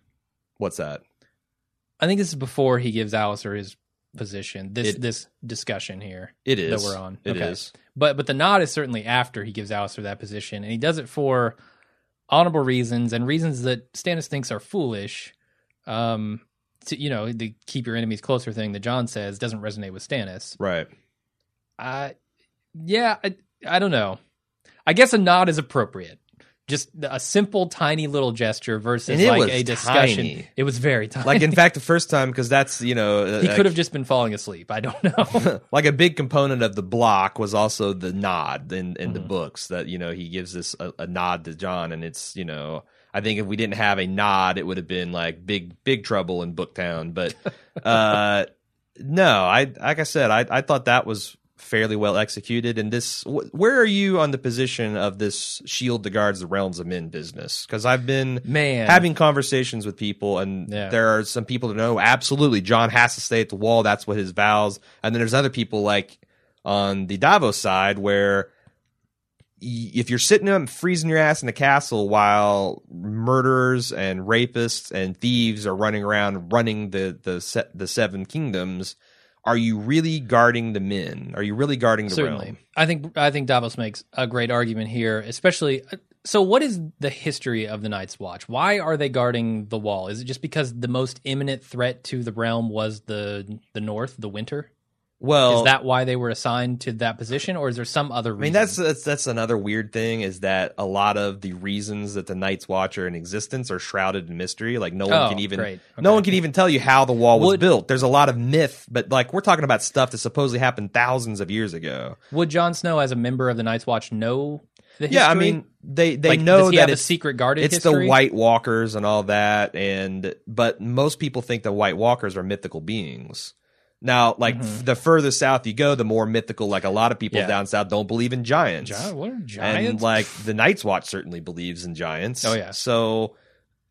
what's that? I think this is before he gives Alliser his position. This It- this discussion here It is. that we're on. It okay. is. But but the nod is certainly after he gives Alliser that position, and he does it for honorable reasons and reasons that Stannis thinks are foolish. Um, to, you know, the keep your enemies closer thing that Jon says doesn't resonate with Stannis. Right. Uh, yeah, I, I don't know. I guess a nod is appropriate. Just a simple, tiny little gesture versus And it like was a discussion. tiny. It was very tiny. Like in fact, the first time because that's you know he could have just been falling asleep. I don't know. like a big component of the block was also the nod in, in the Mhm. books that you know he gives this a, a nod to Jon and it's you know I think if we didn't have a nod it would have been like big big trouble in Booktown but uh no I like I said I I thought that was fairly well executed. And this wh- where are you on the position of this shield that guards the realms of men business? Because I've been Man, having conversations with people and Yeah. there are some people that know absolutely Jon has to stay at the wall. That's what his vows. And then there's other people like on the davos side where if you're sitting up freezing your ass in the castle while murderers and rapists and thieves are running around running the the se- the seven kingdoms are you really guarding the men are you really guarding the certainly. realm I think I think Davos makes a great argument here, especially. So, what is the history of the Night's Watch? Why are they guarding the wall? Is it just because the most imminent threat to the realm was the the North, the winter? Well is that why they were assigned to that position, or is there some other reason? I mean, that's that's that's another weird thing is that a lot of the reasons that the Night's Watch are in existence are shrouded in mystery. Like no one Oh, can even great. no one can even tell you how the wall was Would- built. There's a lot of myth, but like we're talking about stuff that supposedly happened thousands of years ago. Would Jon Snow, as a member of the Night's Watch, know the? Yeah, I mean they they Like, know that have a it's secret guarded it's history? the White Walkers and all that, and but most people think the White Walkers are mythical beings. Now, like Mhm. the further south you go, the more mythical. Like a lot of people Yeah. down south don't believe in giants. Gi- what are giants? And like the Night's Watch certainly believes in giants. Oh, yeah. So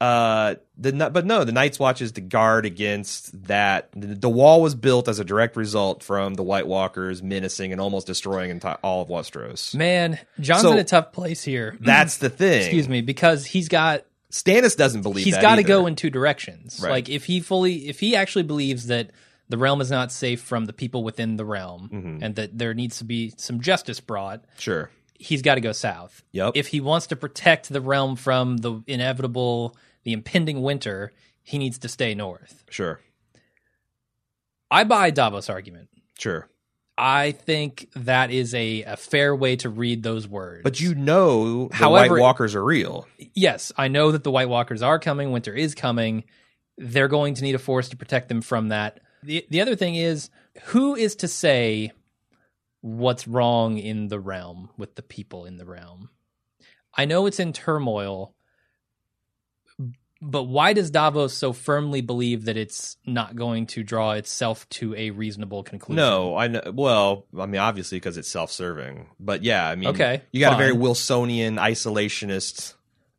uh the but no, the Night's Watch is to guard against that. The, the wall was built as a direct result from the White Walkers menacing and almost destroying enti- all of Westeros. Man, Jon's So- in a tough place here. That's the thing. Excuse me, because he's got Stannis doesn't believe He's got to go in two directions. Right. Like if he fully, if he actually believes that the realm is not safe from the people within the realm, Mhm. and that there needs to be some justice brought, Sure. he's got to go south. Yep. If he wants to protect the realm from the inevitable, the impending winter, he needs to stay north. sure. I buy Davos' argument. Sure. I think that is a, a fair way to read those words. But you know the However- White Walkers are real. yes, I know that the White Walkers are coming. Winter is coming. They're going to need a force to protect them from that. The the other thing is, who is to say what's wrong in the realm with the people in the realm? I know it's in turmoil, but why does Davos so firmly believe that it's not going to draw itself to a reasonable conclusion? No, I know. Well, I mean, obviously because it's self-serving. But yeah, I mean, Okay, you got a very. Wilsonian isolationist.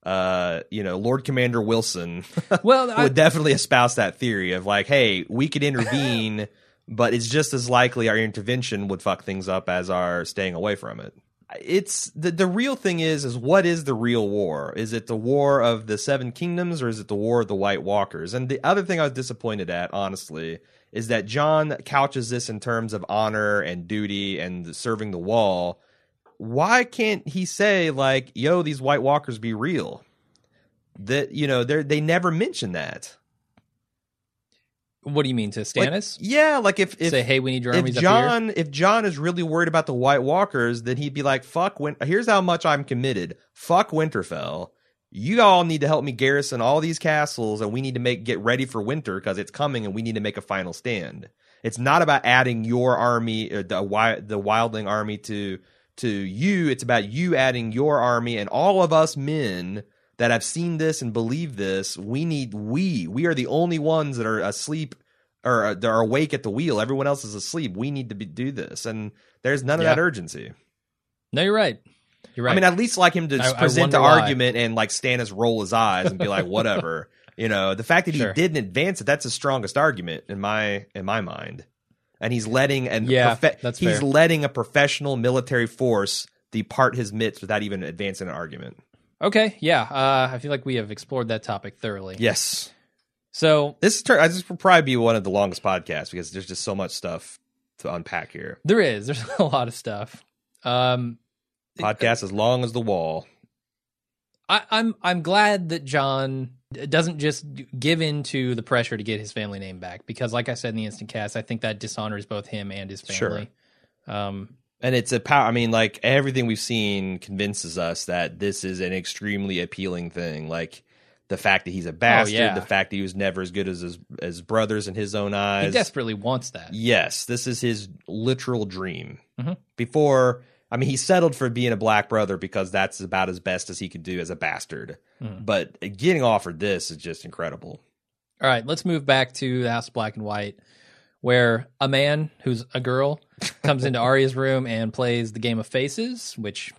Uh, you know, Lord Commander Wilson Well, I, would definitely espouse that theory of like, hey, we could intervene, but it's just as likely our intervention would fuck things up as our staying away from it. It's the the real thing is is what is the real war? Is it the war of the Seven Kingdoms or is it the war of the White Walkers? And the other thing I was disappointed at, honestly, is that Jon couches this in terms of honor and duty and serving the wall. Why can't he say like, "Yo, these White Walkers be real"? That you know, they they never mention that. what do you mean to Like, Stannis? yeah, like if if Say, hey, we need your if armies up here. Jon if Jon is really worried about the White Walkers, then he'd be like, "Fuck, Win- here's how much I'm committed. Fuck Winterfell, you all need to help me garrison all these castles, and we need to make get ready for winter because it's coming, and we need to make a final stand. It's not about adding your army, uh, the the wildling army to to you. It's about you adding your army and all of us men that have seen this and believe this. We need we we are the only ones that are asleep or uh, that are awake at the wheel. Everyone else is asleep. We need to be, do this, and there's none of Yeah. that urgency. No, you're right. You're right. I mean, I'd least like him to I- just I present the why. argument and like Stannis roll his eyes and be like, whatever. You know, the fact that he didn't advance it, that's the strongest argument in my in my mind. And he's letting and Yeah, that's he's fair. letting a professional military force depart his midst without even advancing an argument. okay, yeah. Uh, I feel like we have explored that topic thoroughly. Yes. So This is I this will probably be one of the longest podcasts because there's just so much stuff to unpack here. there is. There's a lot of stuff. Um, Podcast as long as the wall. I, I'm I'm glad that Jon doesn't just give in to the pressure to get his family name back because, like I said in the instant cast, I think that dishonors both him and his Sure. family. Um, And it's a power. I mean, like everything we've seen convinces us that this is an extremely appealing thing. Like the fact that he's a bastard, yeah. the fact that he was never as good as his as brothers in his own eyes. he desperately wants that. yes, this is his literal dream. Mhm. Before, I mean, he settled for being a black brother because that's about as best as he could do as a bastard. Mhm. But getting offered this is just incredible. All right, let's move back to the House of Black and White, where a man who's a girl comes into Arya's room and plays the game of Faces, which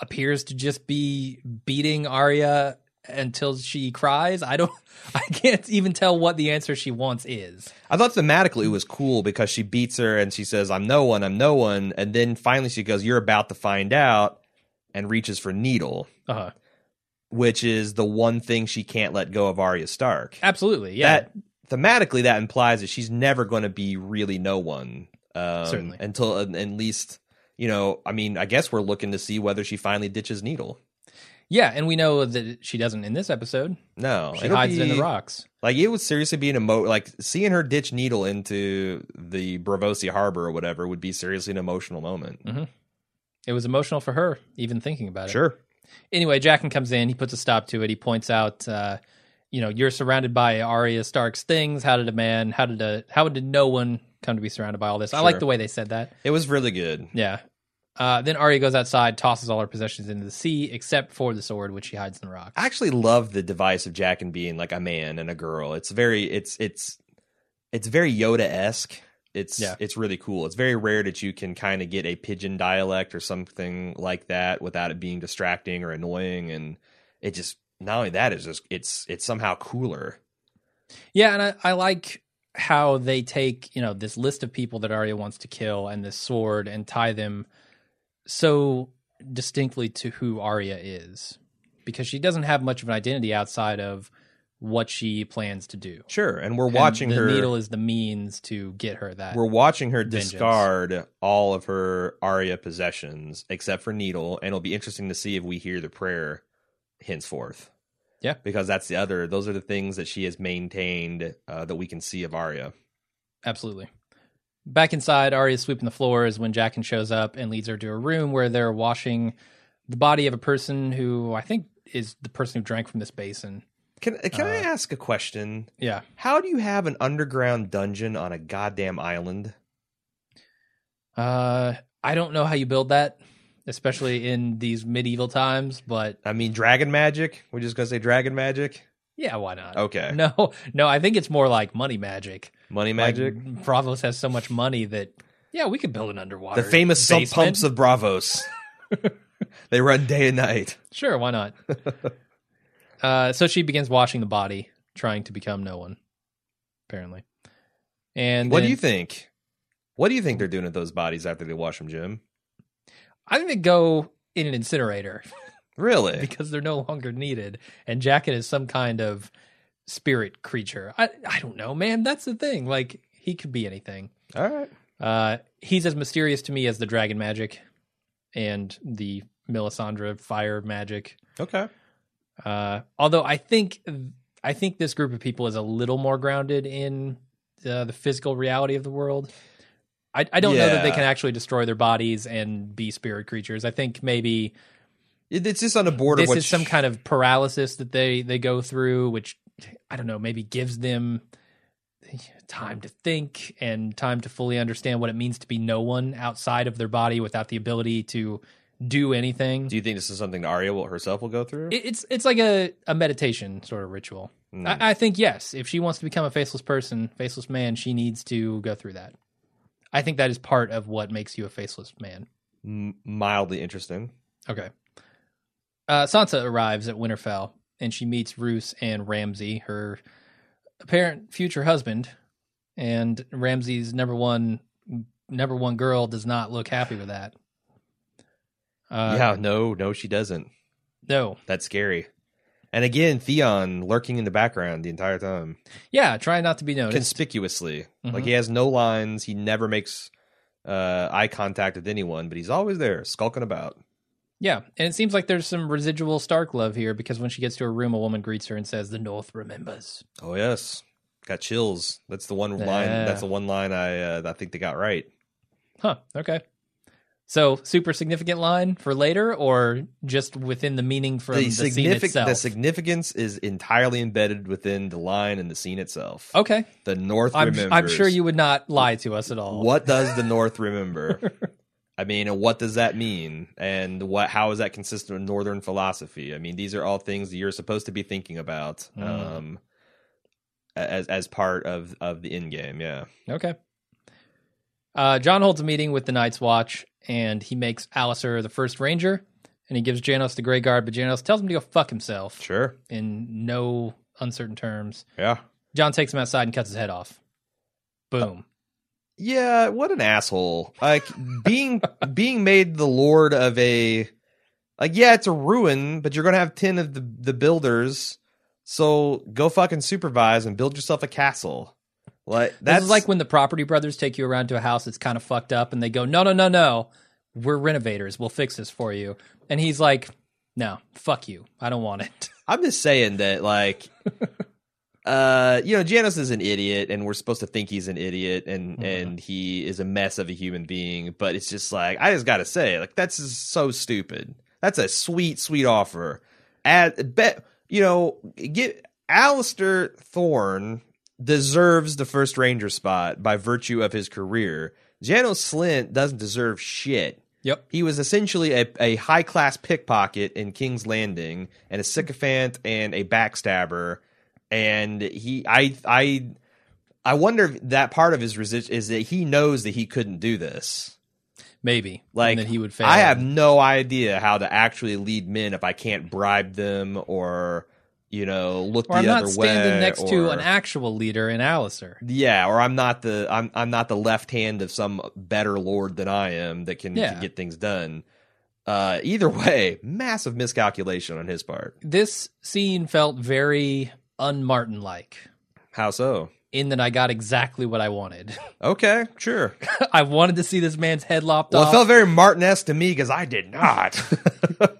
appears to just be beating Arya until she cries. I don't, I can't even tell what the answer she wants is. I thought thematically it was cool because she beats her and she says, I'm no one, I'm no one. And then finally she goes, You're about to find out, and reaches for Needle, Uh huh. which is the one thing she can't let go of Arya Stark. Absolutely, yeah. That thematically, that implies that she's never going to be really no one. Um, Certainly. Until at least, you know, I mean, I guess we're looking to see whether she finally ditches Needle. Yeah, and we know that she doesn't in this episode. No, She hides it in the rocks. Like it would seriously be an emo like seeing her ditch Needle into the Braavosi Harbor or whatever would be seriously an emotional moment. It was emotional for her, even thinking about it. Sure. anyway, Jaqen comes in. He puts a stop to it. He points out, uh, you know, you're surrounded by Arya Stark's things. How did a man? How did a? How did no one come to be surrounded by all this? I like the way they said that. It was really good. Yeah. Uh, then Arya goes outside, tosses all her possessions into the sea, except for the sword, which she hides in the rock. I actually love the device of Jaqen being like a man and a girl. It's very it's it's it's very Yoda esque. It's Yeah. it's really cool. It's very rare that you can kind of get a pigeon dialect or something like that without it being distracting or annoying. And it just not only that is just it's it's somehow cooler. Yeah, and I, I like how they take you know this list of people that Arya wants to kill and this sword and tie them so distinctly to who Arya is, because she doesn't have much of an identity outside of what she plans to do. Sure, and we're And watching the her. needle is the means to get her that. we're watching her vengeance. discard all of her Arya possessions except for Needle, and it'll be interesting to see if we hear the prayer henceforth. Yeah. because that's the other; those are the things that she has maintained uh, that we can see of Arya. Absolutely. Back inside, Arya's sweeping the floors when Jaqen shows up and leads her to a room where they're washing the body of a person who I think is the person who drank from this basin. Can can I Uh, ask a question? Yeah. How do you have an underground dungeon on a goddamn island? Uh, I don't know how you build that, especially in these medieval times, but I mean, dragon magic. We're just gonna say dragon magic. Yeah, why not? Okay, No, no, I think it's more like money magic. money magic. Like, Braavos has so much money that yeah, we could build an underwater. the famous sump pumps of Braavos. they run day and night. Sure, why not? uh, so she begins washing the body, trying to become no one. Apparently, and What do you think? What do you think they're doing with those bodies after they wash them, Jim? I think they go in an incinerator Really? because they're no longer needed, and Jaqen is some kind of spirit creature. I I don't know, man. That's the thing. Like he could be anything. All right. Uh, he's as mysterious to me as the dragon magic and the Melisandre fire magic. Okay. Uh, although I think I think this group of people is a little more grounded in uh, the physical reality of the world. I, I don't know that they can actually destroy their bodies and be spirit creatures. I think maybe It's just on the border. this of what is some kind of paralysis that they they go through, which I don't know, maybe gives them time to think and time to fully understand what it means to be no one outside of their body without the ability to do anything. Do you think this is something that Arya will, herself will go through? It- it's it's like a, a meditation sort of ritual. Hmm. I, I think yes, if she wants to become a faceless person, faceless man, she needs to go through that. I think that is part of what makes you a faceless man. M- mildly interesting. Okay. Uh, Sansa arrives at Winterfell and she meets Roose and Ramsay, her apparent future husband. And Ramsay's number one number one girl does not look happy with that. Uh, yeah, no, no, she doesn't. No. That's scary. And again, Theon lurking in the background the entire time, Yeah, trying not to be noticed. conspicuously. Mhm. Like he has no lines. He never makes uh, eye contact with anyone, but he's always there, skulking about. Yeah, and it seems like there's some residual Stark love here because when she gets to her room, a woman greets her and says, "The North remembers." Oh yes, got chills. That's the one line. Yeah. That's the one line I uh, I think they got right. Huh. Okay. So, super significant line for later, or just within the meaning from the, the scene itself? the significance is entirely embedded within the line and the scene itself. okay, The North I'm, remembers. I'm sure you would not lie to us at all. What does the North remember? I mean, and what does that mean? And what? How is that consistent with Northern philosophy? I mean, these are all things that you're supposed to be thinking about Mm. um, as as part of of the end game. Yeah. Okay. Uh, Jon holds a meeting with the Night's Watch, and he makes Alliser the first Ranger, and he gives Janos the Grey Guard, but Janos tells him to go fuck himself Sure. in no uncertain terms. Yeah. Jon takes him outside and cuts his head off. Boom. Yeah, what an asshole. Like being being made the lord of a like yeah, it's a ruin, but you're going to have 10 of the the builders. So go fucking supervise and build yourself a castle. Like that's like when the property brothers take you around to a house that's kind of fucked up, and they go, "No, no, no, no, we're renovators. We'll fix this for you." And he's like, "No, fuck you. I don't want it." I'm just saying that like uh you know Janos is an idiot and we're supposed to think he's an idiot and Mhm. and he is a mess of a human being but it's just like I just got to say like that's so stupid. That's a sweet sweet offer. At bet you know get Alliser Thorne deserves the first ranger spot by virtue of his career. Janos Slynt doesn't deserve shit. Yep. He was essentially a, a high class pickpocket in King's Landing and a sycophant and a backstabber. And he, I, I, I wonder if that part of his resist is that he knows that he couldn't do this. Maybe Like and that he would fail. I have no idea how to actually lead men if I can't bribe them or you know look or the I'm not standing way. next to an actual leader in Alliser. yeah, or I'm not the I'm I'm not the left hand of some better lord than I am that can, Yeah. can get things done. Uh, either way, massive miscalculation on his part. This scene felt very un-Martin like. How so? In that I got exactly what I wanted. Okay, sure. I wanted to see this man's head lopped Well, it felt very Martin-esque to me because I did not.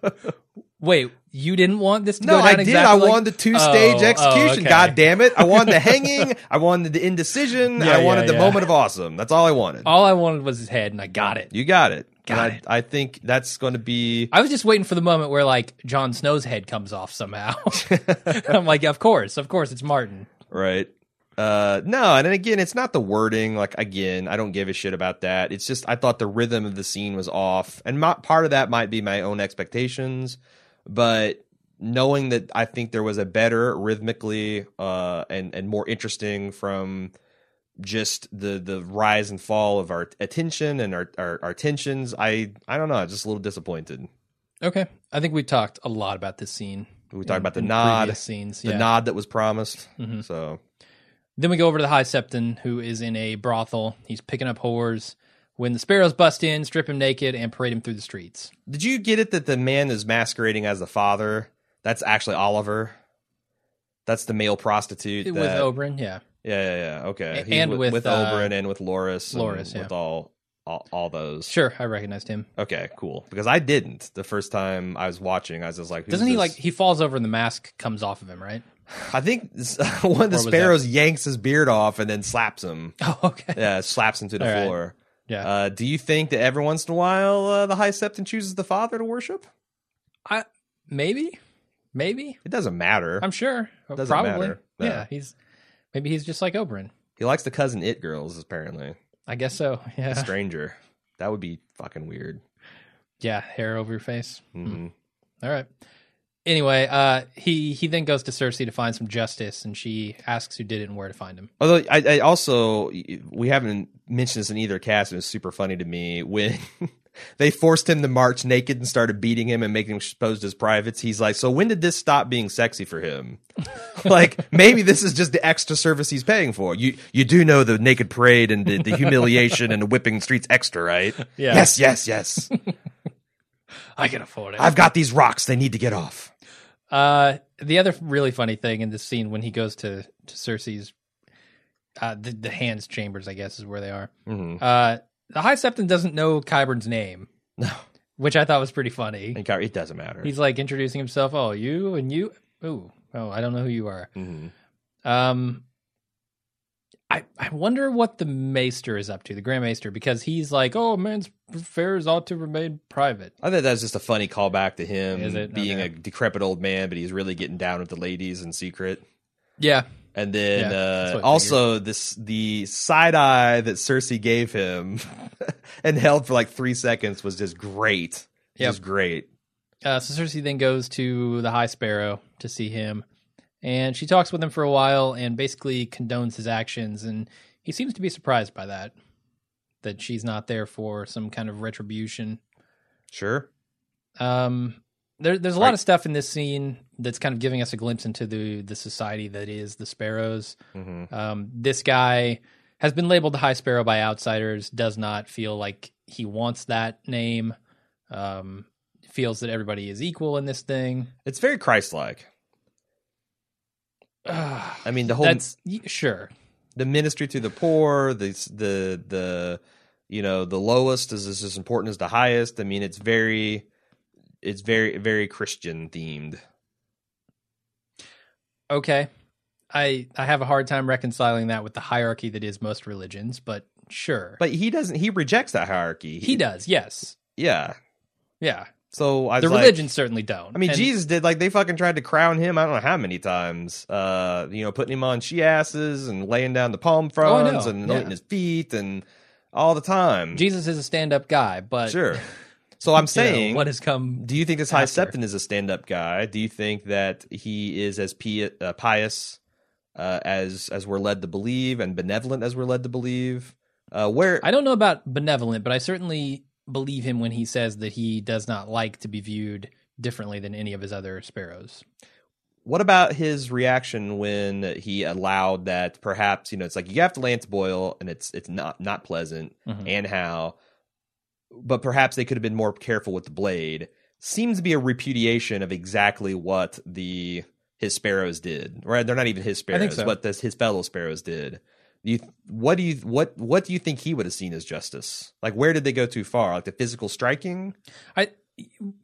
Wait, you didn't want this to no, go down I did. exactly I like- wanted the two-stage Oh, oh, execution. okay. God damn it! I wanted the hanging. I wanted the indecision. Yeah, I wanted yeah, the yeah. moment of awesome. That's all I wanted. All I wanted was his head, and I got it. You got it. I. I think that's going to be. I was just waiting for the moment where like Jon Snow's head comes off somehow. I'm like, of course, of course, it's Martin. Right. Uh no, and then again, it's not the wording. Like again, I don't give a shit about that. It's just I thought the rhythm of the scene was off, and my, part of that might be my own expectations, but knowing that I think there was a better rhythmically uh and and more interesting from just the the rise and fall of our attention and our our, our tensions. I I don't know, I'm just a little disappointed. Okay, I think we talked a lot about this scene. We talked in- about the nod, scenes. the yeah. nod that was promised. Mhm. So Then we go over to the High Septon, who is in a brothel. He's picking up whores. When the sparrows bust in, strip him naked, and parade him through the streets. Did you get it that the man is masquerading as the father? That's actually Olyvar. That's the male prostitute. With that- Oberyn, yeah. Yeah, yeah, yeah. Okay, He's and with, with, with uh, and with Loras, and Loras, yeah. with all, all all those. Sure, I recognized him. Okay, cool. Because I didn't the first time I was watching. I was just like, who's Doesn't he this? like he falls over and the mask comes off of him, right? I think one of the was that- sparrows yanks his beard off and then slaps him. Oh, okay. Yeah, slaps him to the All right. floor. Yeah. Uh, do you think that every once in a while uh, the High Septon chooses the father to worship? I maybe, maybe. It doesn't matter. I'm sure. It Doesn't Probably. matter. No. Yeah, he's maybe he's just like Oberyn. he likes the cousin it girls, apparently. I guess so. A Yeah. stranger. That would be fucking weird. Yeah, hair over your face. hmm All right. Anyway, uh, he he then goes to Cersei to find some justice, and she asks who did it and where to find him. Although I, I also we haven't mentioned this in either cast, and it's super funny to me when they forced him to march naked and started beating him and making him exposed as privates. He's like, "So when did this stop being sexy for him? like maybe this is just the extra service he's paying for. You you do know the naked parade and the, the humiliation and the whipping streets extra, right? Yeah. Yes, yes, yes. I can afford it. I've got these rocks. They need to get off. Uh, the other really funny thing in this scene when he goes to to Cersei's, uh, the, the hands chambers, I guess is where they are. hmm Uh, the High Septon doesn't know Qyburn's name, No, which I thought was pretty funny. And Ky- it doesn't matter. He's like introducing himself. Oh, you and you. Ooh, oh, I don't know who you are. hmm Um, I I wonder what the Maester is up to, the Grand Maester, because he's like, oh, man's affairs ought to remain private. I think that's just a funny callback to him being Okay. a decrepit old man, but he's really getting down with the ladies in secret. Yeah, And then Yeah, uh, also this the side eye that Cersei gave him and held for like three seconds was just great. Yep. Just great. Uh, so Cersei then goes to the High Sparrow to see him, and she talks with him for a while and basically condones his actions. And he seems to be surprised by that, that she's not there for some kind of retribution. Sure. Um, there, there's a lot Right. of stuff in this scene that's kind of giving us a glimpse into the the society that is the Sparrows. hmm Um, this guy has been labeled the High Sparrow by outsiders. Does not feel like he wants that name. Um, feels that everybody is equal in this thing. It's very Christ-like. I mean, the whole That's sure. the ministry to the poor, the the the you know the lowest is as important as the highest. I mean, it's very it's very very Christian themed. Okay. I I have a hard time reconciling that with the hierarchy that is most religions, but sure. But he doesn't. He rejects that hierarchy. he does, yes. Yeah. Yeah. So I The like- religions certainly don't. I mean, And- Jesus did like they fucking tried to crown him. I don't know how many times. Uh, you know, putting him on she asses and laying down the palm Oh, fronds and anointing Yeah. his feet and all the time. Jesus is a stand-up guy, but Sure. So I'm you know, saying, what has come do you think this High after? Septon is a stand-up guy? Do you think that he is as pi- uh, pious uh, as as we're led to believe and benevolent as we're led to believe? Uh, where I don't know about benevolent, but I certainly believe him when he says that he does not like to be viewed differently than any of his other sparrows. What about his reaction when he allowed that perhaps you know it's like you have to Lance Boyle and it's it's not not pleasant Mhm. and how, but perhaps they could have been more careful with the blade. Seems to be a repudiation of exactly what the his sparrows did. Right? They're not even his sparrows. so. What this, his fellow sparrows did. You what do you what what do you think he would have seen as justice? Like where did they go too far? Like the physical striking, I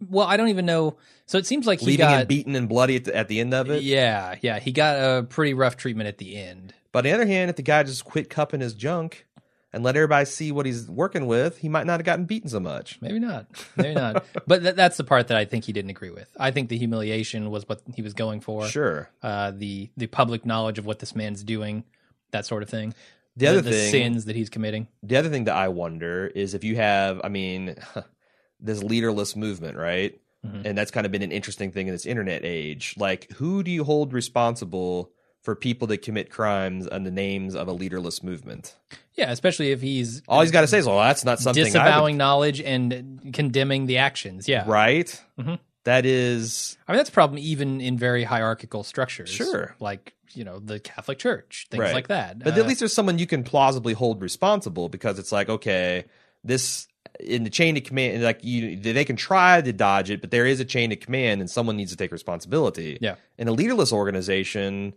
well, I don't even know. So it seems like he leaving got him beaten and bloody at the, at the end of it. yeah, yeah, he got a pretty rough treatment at the end. But on the other hand, if the guy just quit cupping his junk and let everybody see what he's working with, he might not have gotten beaten so much. Maybe not. Maybe not. But th- that's the part that I think he didn't agree with. I think the humiliation was what he was going for. Sure. Uh, the the public knowledge of what this man's doing, that sort of thing. The other the thing, sins that he's committing. the other thing that I wonder is if you have, I mean, this leaderless movement, right? Mhm. And that's kind of been an interesting thing in this internet age. Like, who do you hold responsible for people that commit crimes on the names of a leaderless movement? Yeah, especially if he's All he's got to say is, "Well, that's not something I would disavowing knowledge and condemning the actions. Yeah, right." Mhm. That is I mean that's a problem even in very hierarchical structures. Sure. like you know the Catholic Church, things Right. like that. But Uh, at least there's someone you can plausibly hold responsible because it's like, okay, this in the chain of command, like you, they can try to dodge it, but there is a chain of command, and someone needs to take responsibility. Yeah. In a leaderless organization,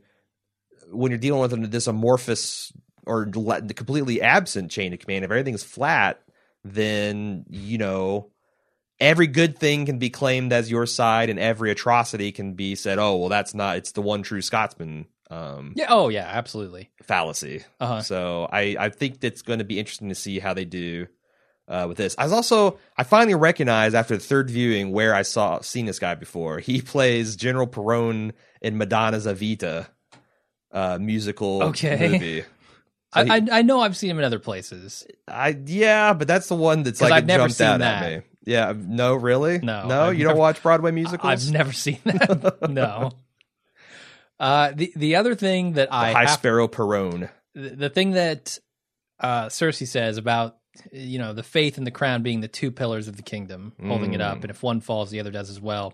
when you're dealing with this amorphous or completely absent chain of command, if everything's flat, then you know every good thing can be claimed as your side, and every atrocity can be said, oh, well, that's not. It's the one true Scotsman. Um, yeah, oh yeah, absolutely. fallacy. Uh huh. So I, I think that's going to be interesting to see how they do. uh, with this. I was also I finally recognized after the third viewing where I saw seen this guy before. He plays General Perón in Madonna's Evita uh, musical Okay. movie. I, he- I I know I've seen him in other places. I yeah, but that's the one that's like I've never jumped seen out that. at me. Yeah, no, really, No, no, I've you don't watch Broadway musicals. I've never seen that. no. Uh, the the other thing that I High have Sparrow Perón. the the thing that uh, Cersei says about you know the faith and the crown being the two pillars of the kingdom, holding it up, Mm. and if one falls, the other does as well.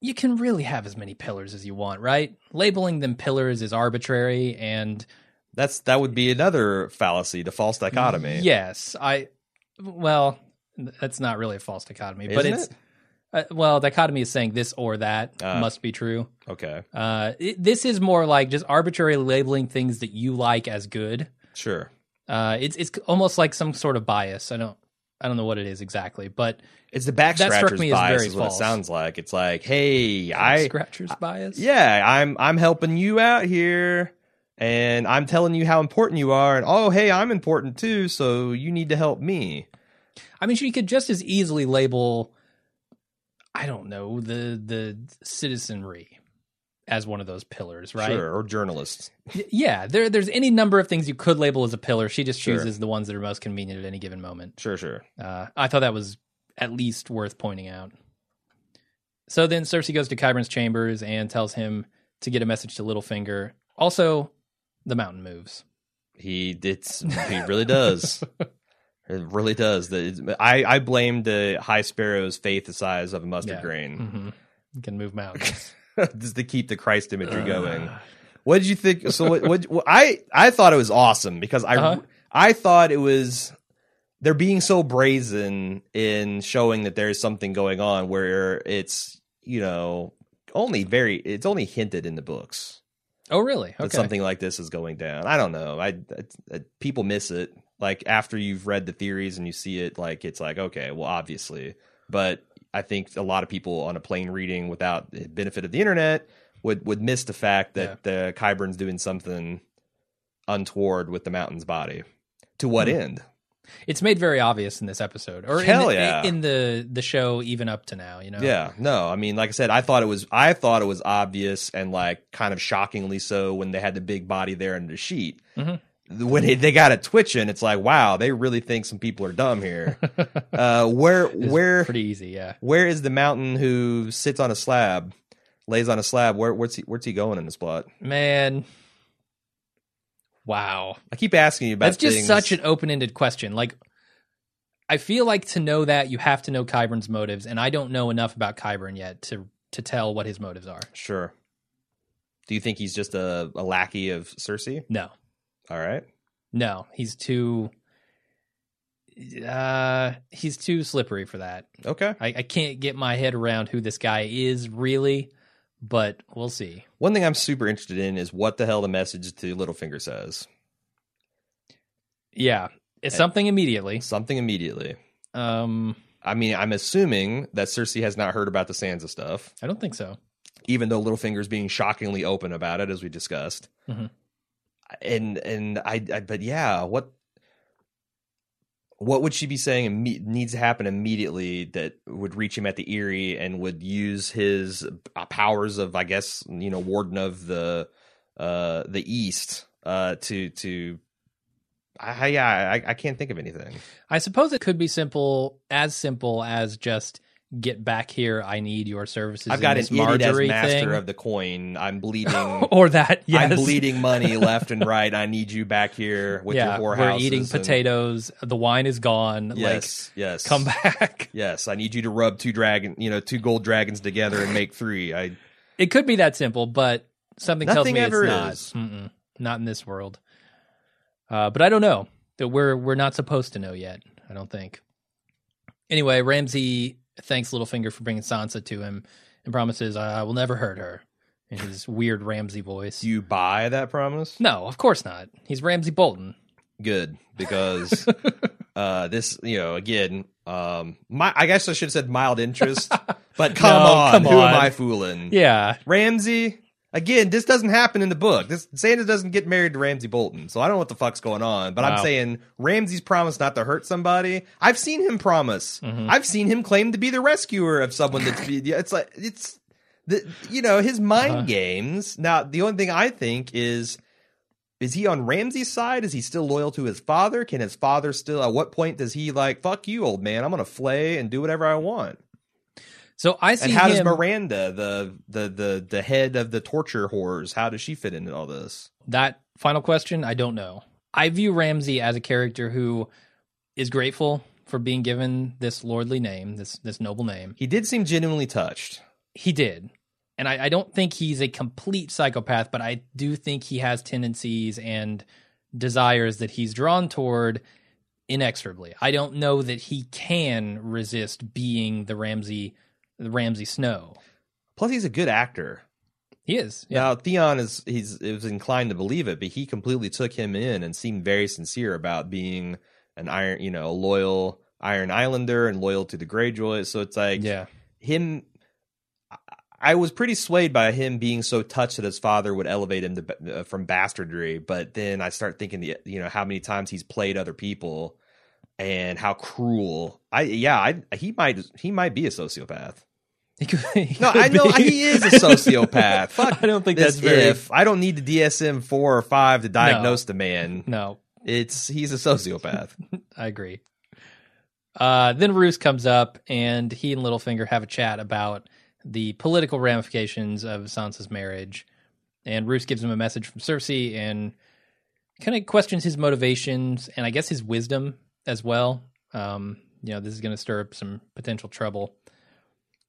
You can really have as many pillars as you want, right? Labeling them pillars is arbitrary, and That's that would be another fallacy the false dichotomy. yes, I well, that's not really a false dichotomy, but Isn't it's it? uh, well, dichotomy is saying this or that Ah. must be true. Okay, Uh, it, this is more like just arbitrarily labeling things that you like as good. sure. Uh, it's it's almost like some sort of bias. I don't I don't know what it is exactly, but It's the back That struck scratcher's bias, is what false. it sounds like. It's like, hey, I scratcher's bias. yeah, I'm I'm helping you out here, and I'm telling you how important you are, and oh, hey, I'm important too, so you need to help me. I mean, you could just as easily label, I don't know, the the citizenry as one of those pillars, right? Sure, or journalists. Yeah, there there's any number of things you could label as a pillar. She just Sure. chooses the ones that are most convenient at any given moment. Sure, sure. Uh, I thought that was at least worth pointing out. So then Cersei goes to Qyburn's chambers and tells him to get a message to Littlefinger. Also, the mountain moves. He it's he really does. It really does. The, I I blame the high sparrow's faith the size of a mustard Yeah. grain, hmm Can move mountains. just to keep the Christ imagery going. What did you think? So what? what well, I I thought it was awesome because I Uh-huh. I thought it was they're being so brazen in showing that there's something going on where it's you know only very it's only hinted in the books oh, really? that something like this is going down. I don't know. I, I, I people miss it. Like after you've read the theories and you see it, like it's like okay, well, obviously. But I think a lot of people on a plain reading without the benefit of the internet would would miss the fact that the Qyburn's doing something untoward with the mountain's body. To what Hmm. end? It's made very obvious in this episode, or Hell in, the, yeah. in the the show, even up to now. You know, Yeah, no, I mean, like I said, I thought it was, I thought it was obvious and like kind of shockingly so when they had the big body there in the sheet. Mhm. When they, they got it twitching, it's like, wow, they really think some people are dumb here. uh, where, where, pretty easy. Yeah, where is the mountain who sits on a slab, lays on a slab? Where, where's he, where's he going in this plot? man. Wow, I keep asking you about. that's just things- such an open ended question. Like, I feel like to know that you have to know Qyburn's motives, and I don't know enough about Kyburn yet to to tell what his motives are. Sure. Do you think he's just a, a lackey of Cersei? No, All right. no, he's too. Uh, he's too slippery for that. Okay. I, I can't get my head around who this guy is really, but we'll see. One thing I'm super interested in is what the hell the message to Littlefinger says. Yeah, it's Eh. something immediately. Something immediately. Um, I mean, I'm assuming that Cersei has not heard about the Sansa stuff, I don't think so. even though Littlefinger's being shockingly open about it, as we discussed. Mhm. And and I, I, but yeah, what what would she be saying needs to happen immediately that would reach him at the Eyrie and would use his powers of, I guess, you know, warden of the uh the East uh to to. I, yeah, I, I can't think of anything. I suppose it could be simple, as simple as just get back here. I need your services. I've got an this idiot as Marjorie master thing. of the coin. I'm bleeding. or that. Yes. I'm bleeding money left and right. I need you back here with yeah, your we're eating and- potatoes. The wine is gone. Yes, yes. Come back. Yes, I need you to rub two dragon, you know, two gold dragons together and make three. I It could be that simple, but something tells me it's not. Mm-mm, not in this world. Uh, but I don't know. That we're we're not supposed to know yet. I don't think. Anyway, Ramsay thanks Littlefinger for bringing Sansa to him and promises I will never hurt her in his weird Ramsay voice. do you buy that promise? no, of course not. He's Ramsay Bolton. Good because uh this, you know, again, um my I guess I should have said mild interest, but come No, on, come who on. am I fooling? Yeah, Ramsay, Again, this doesn't happen in the book. This Sandor doesn't get married to Ramsay Bolton, so I don't know what the fuck's going on. But Wow. I'm saying Ramsay's promised not to hurt somebody. I've seen him promise. Mm-hmm. I've seen him claim to be the rescuer of someone that's. it's like it's the you know his mind Uh-huh. games. Now the only thing I think is. Is he on Ramsay's side? Is he still loyal to his father? Can his father still? At what point does he like fuck you, old man? I'm gonna flay and do whatever I want. So I see And how does. Myranda, the the the the head of the torture horrors, how does she fit into all this? that final question, I don't know. I view Ramsay as a character who is grateful for being given this lordly name, this this noble name. He did seem genuinely touched. He did. And I, I don't think he's a complete psychopath, but I do think he has tendencies and desires that he's drawn toward inexorably. I don't know that he can resist being the Ramsay Ramsay Snow. Plus, he's a good actor. He is. Yeah. Now Theon is he's was inclined to believe it, but he completely took him in and seemed very sincere about being an iron, you know, a loyal Iron Islander and loyal to the Greyjoys. So it's like Yeah. him. I- I was pretty swayed by him being so touched that his father would elevate him to, uh, from bastardry, but then I start thinking, the you know, how many times he's played other people and how cruel. I yeah, I he might he might be a sociopath. He could- he No, I know be. he is a sociopath. Fuck I don't think that's very if. I don't need the DSM four or five to diagnose the man. No, It's he's a sociopath. I agree. Uh, then Roose comes up, and he and Littlefinger have a chat about the political ramifications of Sansa's marriage. And Roose gives him a message from Cersei and kind of questions his motivations and I guess his wisdom as well. Um, you know, this is going to stir up some potential trouble.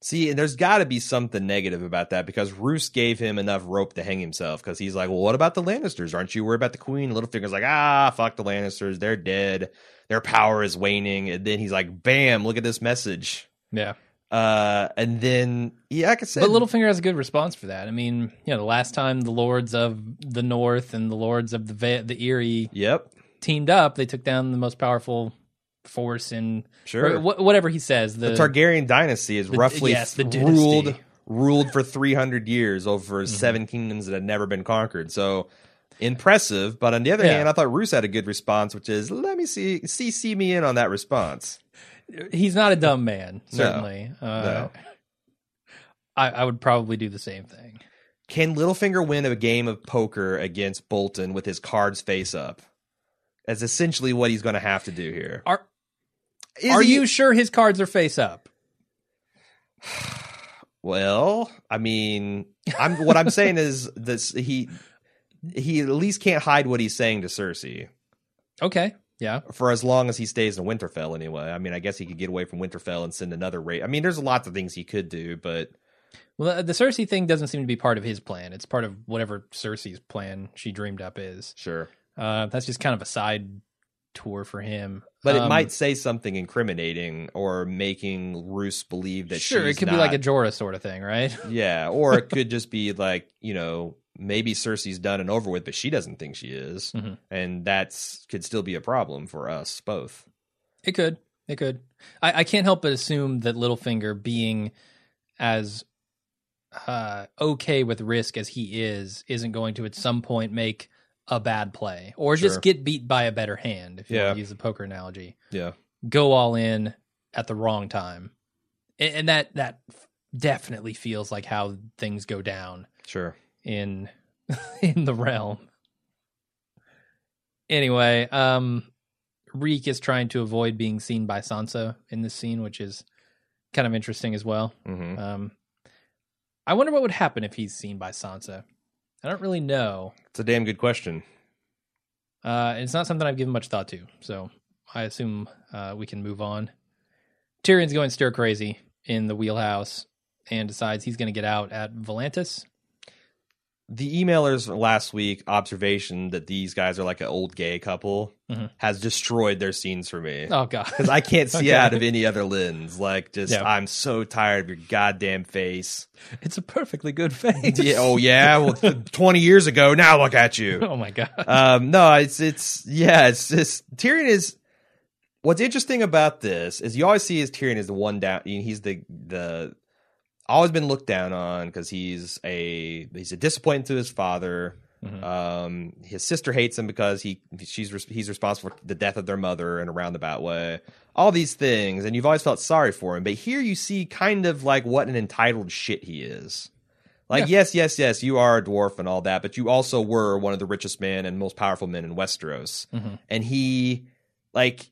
See, and there's got to be something negative about that because Roose gave him enough rope to hang himself because he's like, well, what about the Lannisters? Aren't you worried about the Queen? Littlefinger's like, ah, fuck the Lannisters. They're dead. Their power is waning. And then he's like, bam, look at this message. Yeah. Uh, and then, yeah, I I say. But Littlefinger has a good response for that. I mean, you know, the last time the lords of the North and the lords of the Va- the Eyrie yep, teamed up, they took down the most powerful force in sure. wh- whatever he says. The, the Targaryen dynasty is the- roughly yes, the ruled dynasty. ruled for 300 years over seven kingdoms that had never been conquered. So impressive. But on the other Yeah. hand, I thought Roose had a good response, which is let me see see see me in on that response. he's not a dumb man, No. certainly. Uh, No. I, I would probably do the same thing. Can Littlefinger win a game of poker against Bolton with his cards face up? That's essentially what he's going to have to do here. Are Is are he- you sure his cards are face up? Well, I mean, I'm what I'm saying is this he he at least can't hide what he's saying to Cersei. Okay, yeah, for as long as he stays in Winterfell anyway. I mean, I guess he could get away from Winterfell and send another raid. I mean, there's lots of things he could do, but Well, the, the Cersei thing doesn't seem to be part of his plan. It's part of whatever Cersei's plan she dreamed up is. sure. Uh, that's just kind of a side tour for him. But it Um, might say something incriminating or making Roose believe that sure, it could be like a not- Jorah sort of thing, right? yeah, or it could just be like you know maybe Cersei's done and over with, but she doesn't think she is, Mhm. and that's could still be a problem for us both. It could. It could. I, I can't help but assume that Littlefinger, being as uh, okay with risk as he is, isn't going to at some point make a bad play or Sure. just get beat by a better hand. If you Yeah. want to use the poker analogy, Yeah, go all in at the wrong time, and, and that that definitely feels like how things go down sure. in in the realm. Anyway, um Reek is trying to avoid being seen by Sansa in this scene, which is kind of interesting as well. hmm Um I wonder what would happen if he's seen by Sansa. I don't really know. It's a damn good question. Uh it's not something I've given much thought to, so I assume uh we can move on. Tyrion's going stir crazy in the wheelhouse and decides he's going to get out at Volantis. The emailers last week observation that these guys are like an old gay couple Mhm. has destroyed their scenes for me Oh god. because I can't see Okay. out of any other lens. Like, just Yeah. I'm so tired of your goddamn face. It's a perfectly good face. yeah, oh yeah, well, twenty years ago. Now look at you. Oh my god. Um, no, it's it's yeah, it's just Tyrion is. What's interesting about this is you always see as Tyrion is the one down. He's the the always been looked down on because he's a he's a disappointment to his father. Mhm. Um, his sister hates him because he she's he's responsible for the death of their mother in a roundabout way. All these things, and you've always felt sorry for him. But here you see kind of like what an entitled shit he is. Like Yeah. yes, yes, yes, you are a dwarf and all that, but you also were one of the richest men and most powerful men in Westeros. Mhm. And he, like,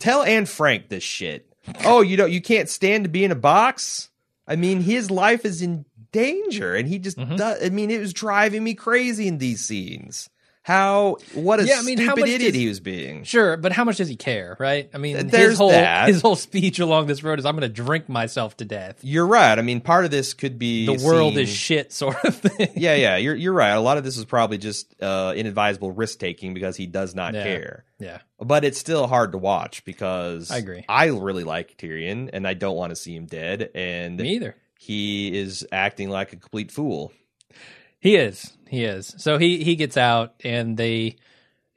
tell Anne Frank this shit. Oh, you don't, you can't stand to be in a box. I mean, his life is in danger, and he just Mhm. does. I mean, it was driving me crazy in these scenes. How what a Yeah, I mean, how stupid idiot does- he was being. Sure, but how much does he care, right? I mean, Th- his whole that. his whole speech along this road is I'm going to drink myself to death. You're right. I mean, part of this could be The world seen- is shit, sort of thing. yeah, yeah. You're you're right. A lot of this is probably just uh, inadvisable risk taking because he does not Yeah. care. yeah. But it's still hard to watch because I agree. I really like Tyrion, and I don't want to see him dead. And Me either. he is acting like a complete fool. He is. He is. So he he gets out and they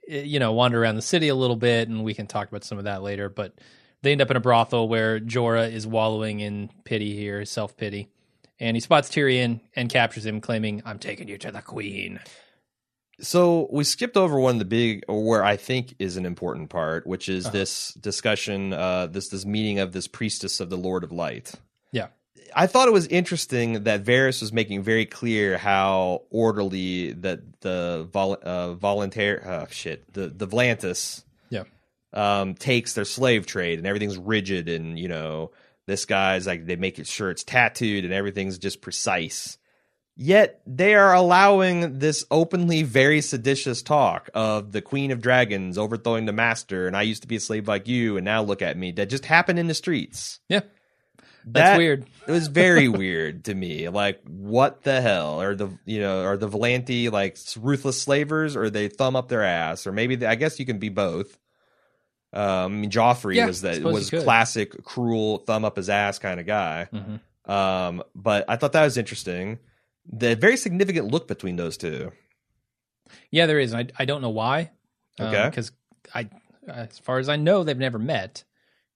eh, you know wander around the city a little bit and we can talk about some of that later, but they end up in a brothel where Jorah is wallowing in pity here, self-pity. And he spots Tyrion and captures him claiming, "I'm taking you to the queen." So we skipped over one of the big, or where I think is an important part, which is Uh-huh. this discussion, uh, this this meeting of this priestess of the Lord of Light. I thought it was interesting that Varys was making very clear how orderly that the vol- uh, volunteer, oh shit, the the Volantis, Yeah. um, takes their slave trade and everything's rigid and you know this guy's like they make it sure it's tattooed and everything's just precise. Yet they are allowing this openly very seditious talk of the Queen of Dragons overthrowing the master, and I used to be a slave like you, and now look at me. That just happened in the streets. Yeah. That's That- weird. It was very weird to me. Like, what the hell? Are the you know are the Volanti like ruthless slavers, or they thumb up their ass, or maybe they, I guess you can be both. Um, I mean, Joffrey Yeah, was that was classic cruel thumb up his ass kind of guy. Mhm. Um, but I thought that was interesting. The very significant look between those two. Yeah, there is. I I don't know why. Okay. Because I, as far as I know, they've never met.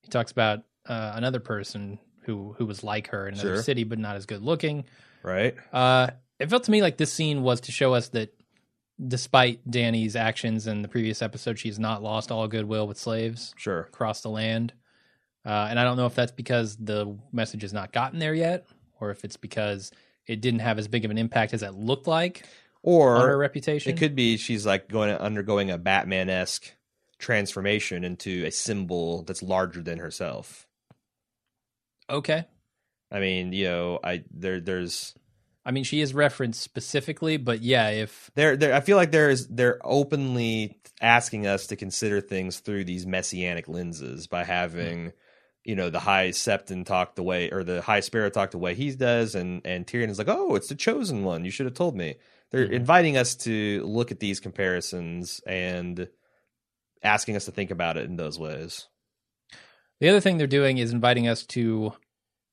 He talks about uh, another person who who was like her in another Sure. city, but not as good looking. Right? Uh, it felt to me like this scene was to show us that despite Dany's actions in the previous episode, she's not lost all goodwill with slaves Sure. across the land. Uh, and I don't know if that's because the message has not gotten there yet, or if it's because it didn't have as big of an impact as it looked like on her reputation. it could be she's like going undergoing a Batman esque transformation into a symbol that's larger than herself. Okay. I mean, you know, I there there's I mean, she is referenced specifically, but yeah, if there there I feel like there's they're openly asking us to consider things through these messianic lenses by having you know the high septon talk the way or the high sparrow talk the way he does and and Tyrion is like oh it's the chosen one you should have told me they're Mhm. inviting us to look at these comparisons and asking us to think about it in those ways the other thing they're doing is inviting us to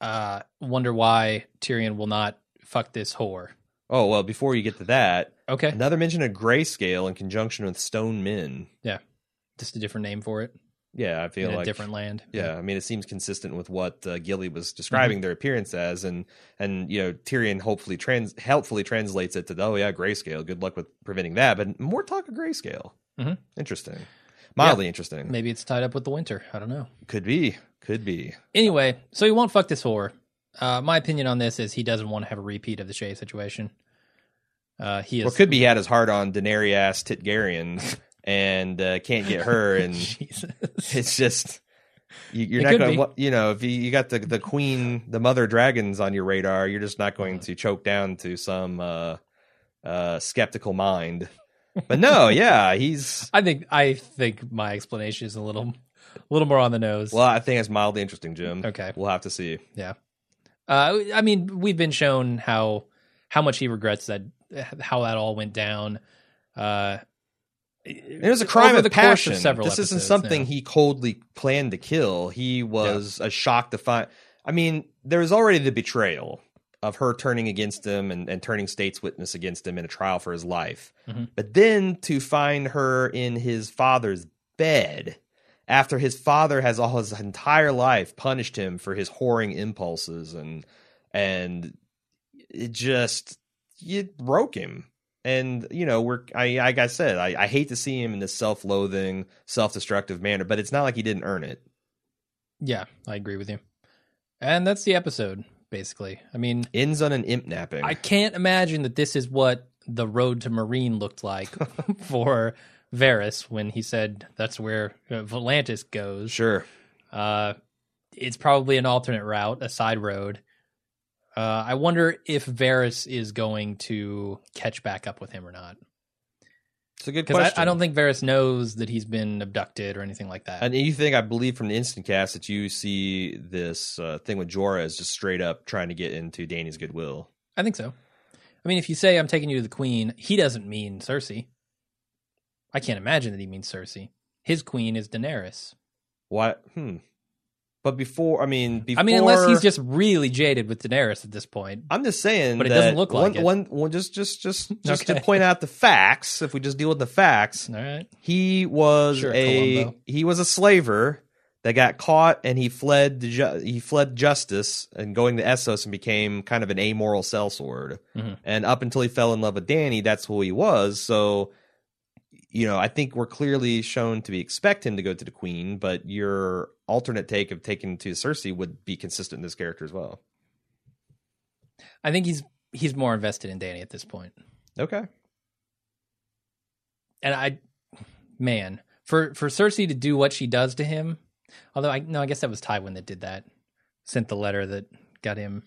uh, wonder why Tyrion will not fuck this whore. oh well before you get to that Okay, another mention of grayscale in conjunction with stone men Yeah, just a different name for it yeah I feel in a like different land. Yeah, I mean, it seems consistent with what uh, Gilly was describing their appearance as, and and you know Tyrion hopefully trans helpfully translates it to oh yeah grayscale. Good luck with preventing that, but more talk of grayscale. Mhm. Interesting, mildly interesting. Maybe it's tied up with the winter. I don't know. Could be, could be. Anyway, so he won't fuck this whore. Uh, my opinion on this is he doesn't want to have a repeat of the Shae situation. Uh, he is Or could be he had his heart on Daenerys Titgarian and uh, can't get her, and Jesus. it's just. You, you're It not going to, you know, if you, you got the the queen, the mother dragons on your radar, you're just not going to choke down to some uh, uh, skeptical mind. But no, yeah, he's I think I think my explanation is a little, a little more on the nose. well. I think it's mildly interesting, Jim. Okay. we'll have to see. Yeah. Uh, I mean, we've been shown how how much he regrets that how that all went down. Uh, It was a crime of passion. of several. this isn't something now. he coldly planned to kill. He was a shock to find. I mean, there was already the betrayal of her turning against him and, and turning state's witness against him in a trial for his life. Mhm. But then to find her in his father's bed after his father has all his entire life punished him for his whoring impulses and and it just it broke him. And you know, we're I like I said, I, I hate to see him in this self-loathing, self-destructive manner, but it's not like he didn't earn it. Yeah, I agree with you. And that's the episode, basically. I mean, ends on an imp napping. I can't imagine that this is what the road to Meereen looked like for Varys when he said that's where uh, Volantis goes. Sure. Uh, it's probably an alternate route, a side road. Uh, I wonder if Varys is going to catch back up with him or not. It's a good question. I, I don't think Varys knows that he's been abducted or anything like that. And you think I believe from the instant cast that you see this uh, thing with Jorah is just straight up trying to get into Dany's goodwill. I think so. I mean, if you say I'm taking you to the queen, he doesn't mean Cersei. I can't imagine that he means Cersei. His queen is Daenerys. What? Hmm. But before, I mean, before, I mean, unless he's just really jaded with Daenerys at this point. I'm just saying, But it doesn't look like one, it. One, one, just, just, just, just to point out the facts. If we just deal with the facts, All right. he was Sure, a Columbo. he was a slaver that got caught and he fled the ju- he fled justice and going to Essos and became kind of an amoral sellsword. Mhm. And up until he fell in love with Dany, that's who he was. So, you know, I think we're clearly shown to be expect him to go to the queen, but your alternate take of taking to Cersei would be consistent in this character as well. I think he's he's more invested in Dany at this point. Okay. And I, man, for for Cersei to do what she does to him, although I no, I guess that was Tywin that did that. Sent the letter that got him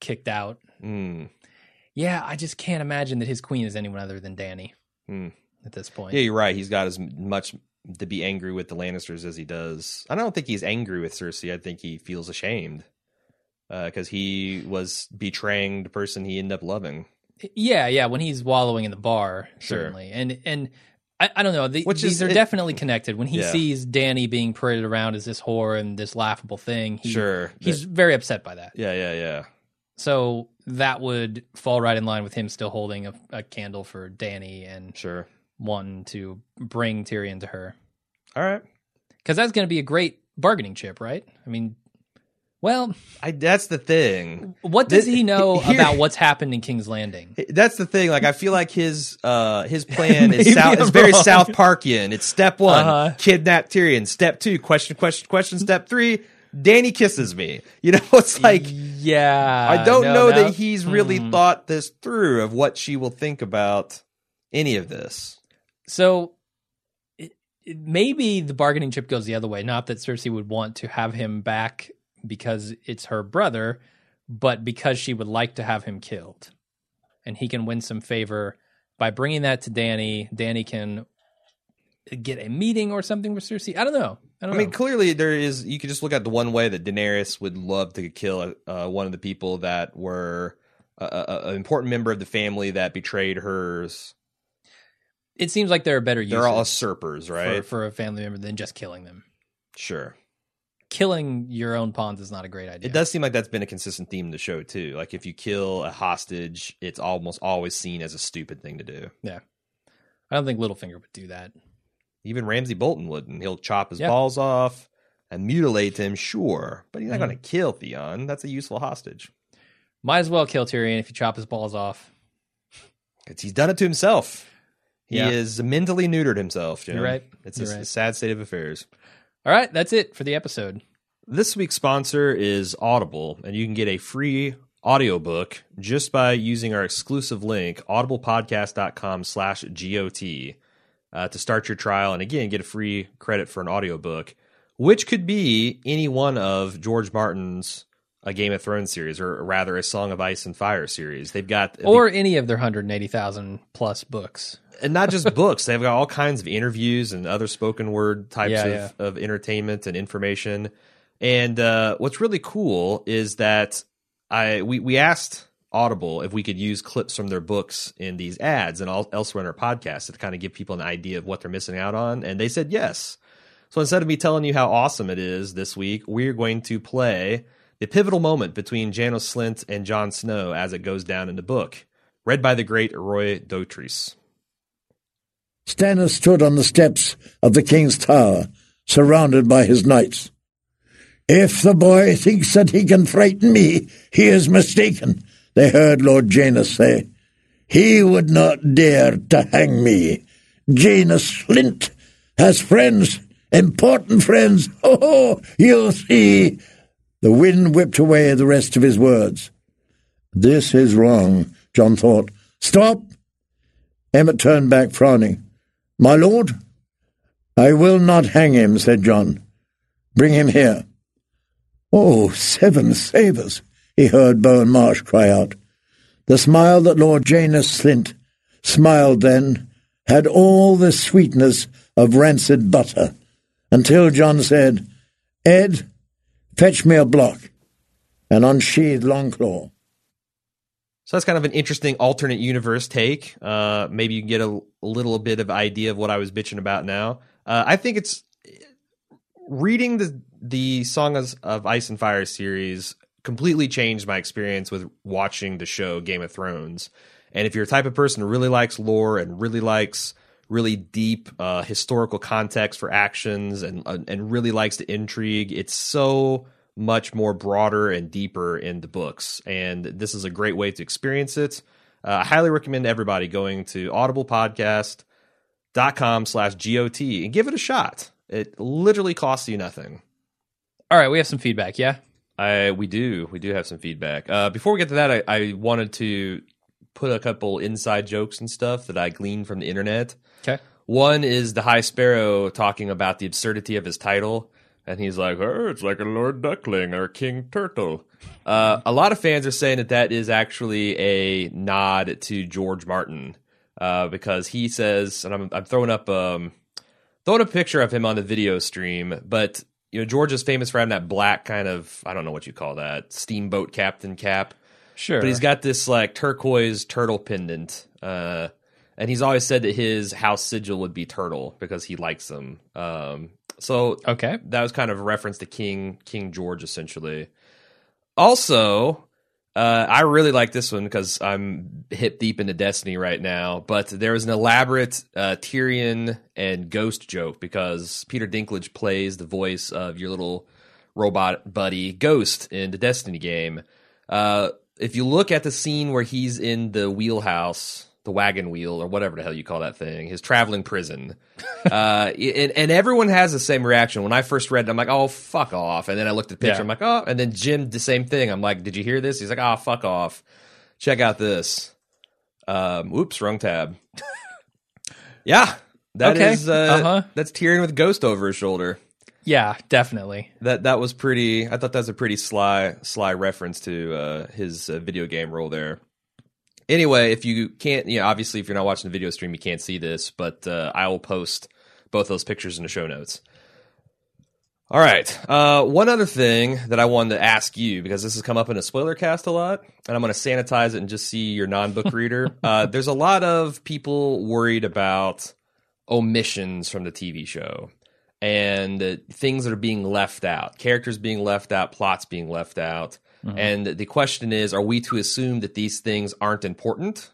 kicked out. Mm. Yeah, I just can't imagine that his queen is anyone other than Dany Hmm. At this point. Yeah, you're right. He's got as much to be angry with the Lannisters as he does. I don't think he's angry with Cersei. I think he feels ashamed uh, because he was betraying the person he ended up loving. Yeah, yeah. When he's wallowing in the bar, Sure. certainly, and and I, I don't know. The, Which these is- are it- definitely connected. When he Yeah. sees Dany being paraded around as this whore and this laughable thing, he, sure, he's very upset by that. yeah, yeah, yeah. So that would fall right in line with him still holding a, a candle for Dany and Sure. Wanting to bring Tyrion to her. All right. Because that's going to be a great bargaining chip, right? I mean, well, I that's the thing. what does This- he know here- about what's happened in King's Landing? That's the thing. Like I feel like his uh his plan is South, is very. South Parkian. It's step one, Uh-huh. kidnap Tyrion. Step two, question, question, question. Step three, Dany kisses me. You know, it's like yeah, I don't no, know no. that he's really Hmm. thought this through of what she will think about any of this. So it, it, maybe the bargaining chip goes the other way. Not that Cersei would want to have him back because it's her brother, but because she would like to have him killed. And he can win some favor by bringing that to Dany. Dany can get a meeting or something with Cersei. I don't know. I I don't mean, know. clearly there is. You could just look at the one way that Daenerys would love to kill uh, one of the people that were a, a, an important member of the family that betrayed hers. It seems like there are better uses They're all usurpers, right? for a family member than just killing them. sure. Killing your own pawns is not a great idea. It does seem like that's been a consistent theme in the show too. Like if you kill a hostage, it's almost always seen as a stupid thing to do. Yeah. I don't think Littlefinger would do that. Even Ramsay Bolton wouldn't. He'll chop his Yeah. balls off and mutilate him, sure, but he's not Mhm. going to kill Theon. That's a useful hostage. Might as well kill Tyrion if you chop his balls off. Because he's done it to himself. He Yeah. is mentally neutered himself. Jim. You're right. It's You're a, right. a sad state of affairs. All right, that's it for the episode. This week's sponsor is Audible, and you can get a free audiobook just by using our exclusive link, audiblepodcast.com slash GOT, uh, to start your trial. And again, get a free credit for an audiobook, which could be any one of George Martin's a Game of Thrones series, or rather a Song of Ice and Fire series. They've got Or any of their 180,000 plus books. and not just books. They've got all kinds of interviews and other spoken word types Yeah, of, yeah. of entertainment and information. And uh, what's really cool is that I we we asked Audible if we could use clips from their books in these ads and all, elsewhere in our podcast to kind of give people an idea of what they're missing out on, and they said yes. So instead of me telling you how awesome it is this week, we're going to play the pivotal moment between Janos Slynt and Jon Snow as it goes down in the book, read by the great Roy Dotrice. Stannis stood on the steps of the king's tower, surrounded by his knights. If the boy thinks that he can frighten me, he is mistaken, they heard Lord Janos say. He would not dare to hang me. Janos Slynt has friends, important friends. Oh, you'll see. The wind whipped away the rest of his words. This is wrong, Jon thought. Stop! Emmett turned back, frowning. My lord? I will not hang him, said Jon. Bring him here. Oh, seven savers! he heard Bowen Marsh cry out. The smile that Lord Janos Slynt smiled then had all the sweetness of rancid butter, until Jon said, Edd, fetch me a block, and unsheathed Longclaw. So that's kind of an interesting alternate universe take. Uh, maybe you can get a, a, little bit of idea of what I was bitching about now. Uh, I think it's reading the the Song of Ice and Fire series completely changed my experience with watching the show Game of Thrones. And if you're a type of person who really likes lore and really likes really deep uh, historical context for actions and uh, and really likes the intrigue, it's so much more broader and deeper in the books. And this is a great way to experience it. Uh, I highly recommend everybody going to audiblepodcast.com slash GOT and give it a shot. It literally costs you nothing. All right, we have some feedback, yeah? I we do. We do have some feedback. Uh, before we get to that, I, I wanted to put a couple inside jokes and stuff that I gleaned from the internet. Okay. One is the High Sparrow talking about the absurdity of his title. And he's like, oh, it's like a Lord Duckling or King Turtle. Uh, a lot of fans are saying that that is actually a nod to George Martin uh, because he says, and I'm, I'm throwing up um, throwing a picture of him on the video stream, but you know George is famous for having that black kind of I don't know what you call that steamboat captain cap. Sure, but he's got this like turquoise turtle pendant. Uh, and he's always said that his house sigil would be turtle because he likes them. Um, so okay, that was kind of a reference to King King George essentially. Also, uh, I really like this one because I'm hip deep into Destiny right now. But there was an elaborate uh, Tyrion and Ghost joke because Peter Dinklage plays the voice of your little robot buddy Ghost in the Destiny game. Uh, if you look at the scene where he's in the wheelhouse the wagon wheel or whatever the hell you call that thing, his traveling prison. uh, and, and, everyone has the same reaction. When I first read it, I'm like, oh, fuck off. And then I looked at the picture, yeah. I'm like, oh, and then Jim, the same thing. I'm like, did you hear this? He's like, oh, fuck off. Check out this. Um, oops, wrong tab. yeah, that okay. is, uh, uh-huh. that's Tyrion with Ghost over his shoulder. Yeah, definitely. That that was pretty. I thought that was a pretty sly sly reference to uh, his uh, video game role there anyway, if you can't, you know, obviously, if you're not watching the video stream, you can't see this, but uh, I will post both those pictures in the show notes. All right. Uh, one other thing that I wanted to ask you because this has come up in a spoiler cast a lot, and I'm going to sanitize it and just see your non-book reader. Uh, there's a lot of people worried about omissions from the TV show and uh, things that are being left out, characters being left out, plots being left out. Mm-hmm. And the question is, are we to assume that these things aren't important?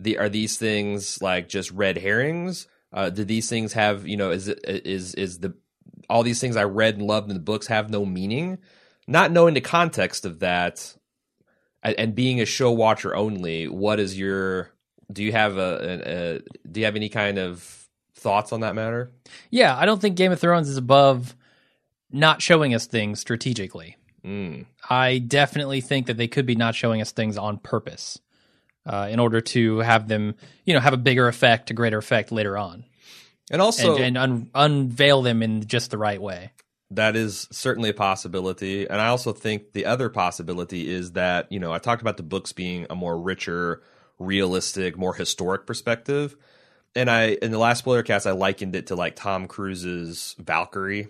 The, are these things like just red herrings? Uh, do these things have, you know, is is is is the all these things I read and loved in the books have no meaning? Not knowing the context of that, and being a show watcher only, what is your? Do you have a, a, a do you have any kind of thoughts on that matter? Yeah, I don't think Game of Thrones is above not showing us things strategically. Mm. I definitely think that they could be not showing us things on purpose uh, in order to have them, you know, have a bigger effect, a greater effect later on. And also, and, and un- unveil them in just the right way. That is certainly a possibility. And I also think the other possibility is that, you know, I talked about the books being a more richer, realistic, more historic perspective. And I, in the last spoiler cast, I likened it to like Tom Cruise's Valkyrie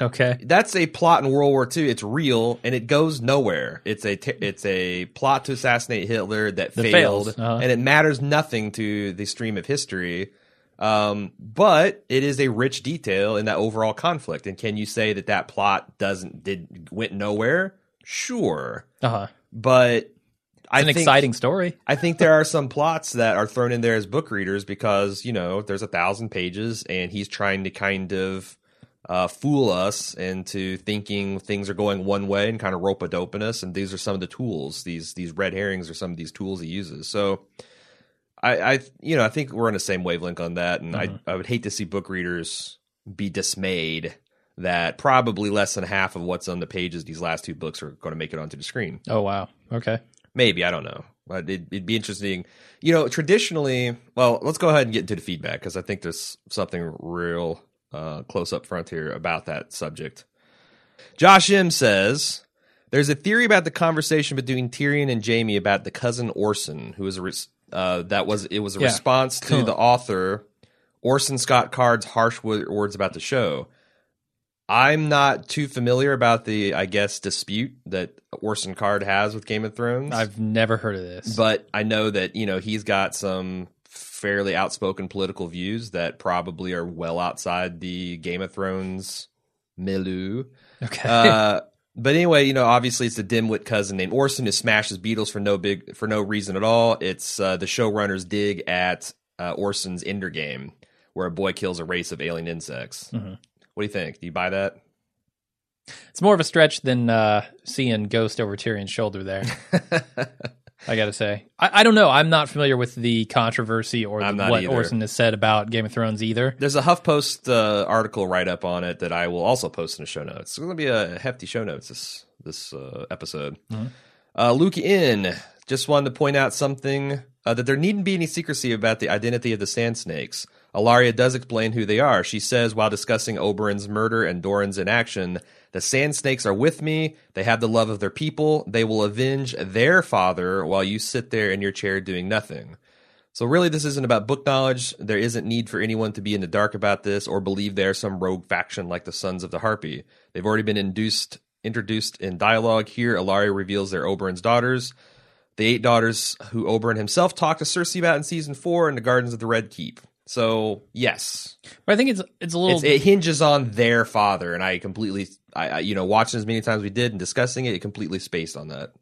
Okay, that's a plot in World War II. It's real and it goes nowhere. It's a t- it's a plot to assassinate Hitler that, that failed, uh-huh. and it matters nothing to the stream of history. Um, but it is a rich detail in that overall conflict. And can you say that that plot doesn't did went nowhere? Sure, uh-huh. but it's an think, exciting story. I think there are some plots that are thrown in there as book readers because you know there's a thousand pages and he's trying to kind of uh, fool us into thinking things are going one way and kind of rope a dope in us. And these are some of the tools. These these red herrings are some of these tools he uses. So I, I you know I think we're on the same wavelength on that. And I I would hate to see book readers be dismayed that probably less than half of what's on the pages these last two books are going to make it onto the screen. Oh wow. Okay. Maybe I don't know, but it, it'd be interesting. You know, traditionally, well, let's go ahead and get into the feedback because I think there's something real uh, close up front here about that subject. Josh M says there's a theory about the conversation between Tyrion and Jaime about the cousin Orson, who was a res- uh, that was it was a Yeah. response to Cool. the author Orson Scott Card's harsh words about the show. I'm not too familiar about the, I guess, dispute that Orson Card has with Game of Thrones. I've never heard of this. but I know that you know he's got some fairly outspoken political views that probably are well outside the Game of Thrones milieu. okay. Uh, but anyway, you know, obviously it's the dimwit cousin named Orson who smashes beetles for no big for no reason at all. It's uh, the showrunners dig at uh, Orson's Ender game, where a boy kills a race of alien insects. Mhm. What do you think? Do you buy that? it's more of a stretch than uh, seeing Ghost over Tyrion's shoulder there. I got to say, I, I don't know. I'm not familiar with the controversy or the, what either. Orson has said about Game of Thrones either. There's a HuffPost uh, article write up on it that I will also post in the show notes. It's going to be a hefty show notes this this uh, episode. Uh, Luke in just wanted to point out something uh, that there needn't be any secrecy about the identity of the Sand Snakes. Ellaria does explain who they are. She says while discussing Oberyn's murder and Doran's inaction, the Sand Snakes are with me. They have the love of their people. They will avenge their father while you sit there in your chair doing nothing. So really, this isn't about book knowledge. There isn't need for anyone to be in the dark about this or believe they're some rogue faction like the Sons of the Harpy. They've already been induced, introduced in dialogue here. Ellaria reveals they're Oberyn's daughters, the eight daughters who Oberyn himself talked to Cersei about in season four in the Gardens of the Red Keep. So yes, But I think it's it's a little. it's, it hinges on their father, and I completely, I, I you know, watching as many times we did and discussing it, it completely spaced on that.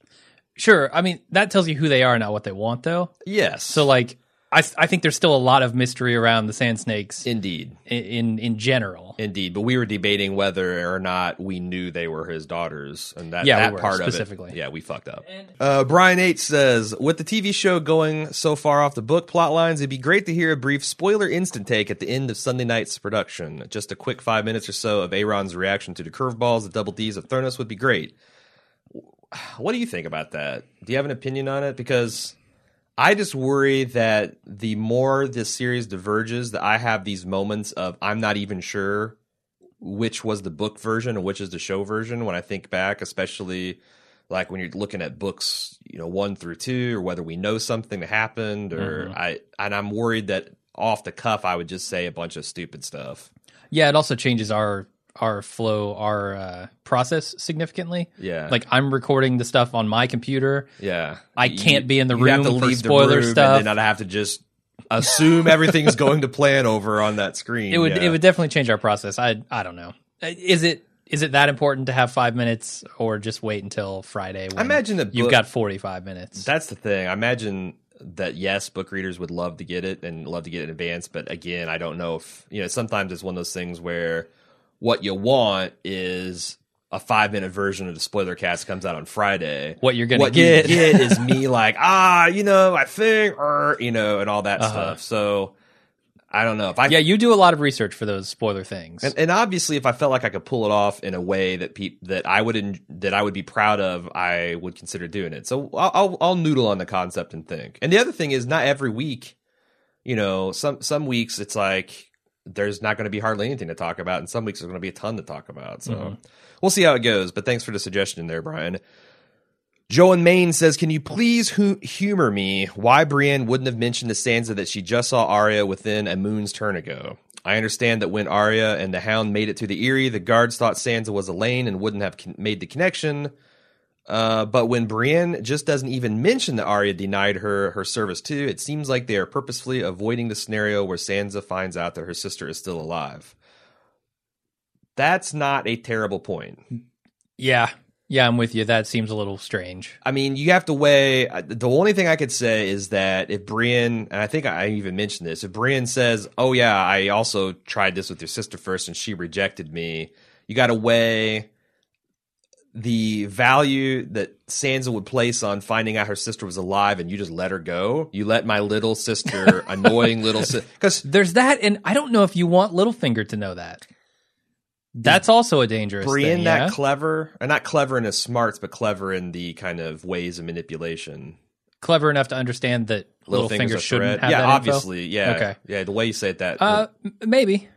sure. I mean, that tells you who they are, not what they want, though. Yes, So, like, I I think there's still a lot of mystery around the Sand Snakes indeed. in, in general. Indeed, but we were debating whether or not we knew they were his daughters, and that Yeah, we that were, part specifically. of it, yeah, we fucked up. Uh, Brian H says, with the TV show going so far off the book plot lines, it'd be great to hear a brief spoiler instant take at the end of Sunday night's production. Just a quick five minutes or so of A.Ron's reaction to the curveballs, the double D's of Thurnos would be great. What do you think about that? Do you have an opinion on it? Because I just worry that the more this series diverges, that I have these moments of I'm not even sure which was the book version and which is the show version when I think back, especially like when you're looking at books, you know, one through two, or whether we know something that happened, or mm-hmm. I and I'm worried that off the cuff I would just say a bunch of stupid stuff. Yeah, it also changes our our flow, our uh, process significantly. Yeah, Like I'm recording the stuff on my computer. yeah, I can't be in the you have room to for spoiler room stuff. and then I'd have to just assume everything's going to plan over on that screen. It would yeah. it would definitely change our process. I I don't know. Is it is it that important to have five minutes or just wait until Friday? When I imagine that you've got forty five minutes. That's the thing. I imagine that yes, book readers would love to get it and love to get it in advance, but again, I don't know if you know. Sometimes it's one of those things where what you want is a five minute version of the spoiler cast comes out on Friday. What you're gonna what get. you get is me like ah, you know, I think, or you know, and all that Uh-huh. stuff. So I don't know if I yeah, you do a lot of research for those spoiler things. and, and obviously, if I felt like I could pull it off in a way that peop that I would en- that I would be proud of, I would consider doing it. So I'll, I'll I'll noodle on the concept and think. And the other thing is, not every week, you know, some some weeks it's like there's not going to be hardly anything to talk about, and some weeks there's going to be a ton to talk about. So mm-hmm. we'll see how it goes. But thanks for the suggestion there, Brian. Joe in Maine says, "Can you please hu- humor me? Why Brienne wouldn't have mentioned to Sansa that she just saw Arya within a moon's turn ago? I understand that when Arya and the Hound made it to the Eyrie, the guards thought Sansa was Alayne and wouldn't have con- made the connection. Uh, but when Brienne just doesn't even mention that Arya denied her her service too, it seems like they are purposefully avoiding the scenario where Sansa finds out that her sister is still alive. That's not a terrible point. yeah, Yeah, I'm with you. That seems a little strange. I mean, you have to weigh. uh, The only thing I could say is that if Brienne, and I think I even mentioned this, if Brienne says, "Oh yeah, I also tried this with your sister first, and she rejected me," you got to weigh the value that Sansa would place on finding out her sister was alive, and you just let her go. You let my little sister, annoying little sister, because There's that, and I don't know if you want Littlefinger to know that. That's also a dangerous Brienne thing. that yeah? clever, and not clever in his smarts, but clever in the kind of ways of manipulation. Clever enough to understand that Littlefinger's Littlefinger a shouldn't have yeah, that info? obviously, yeah, Okay. yeah. The way you say it, that Uh, maybe.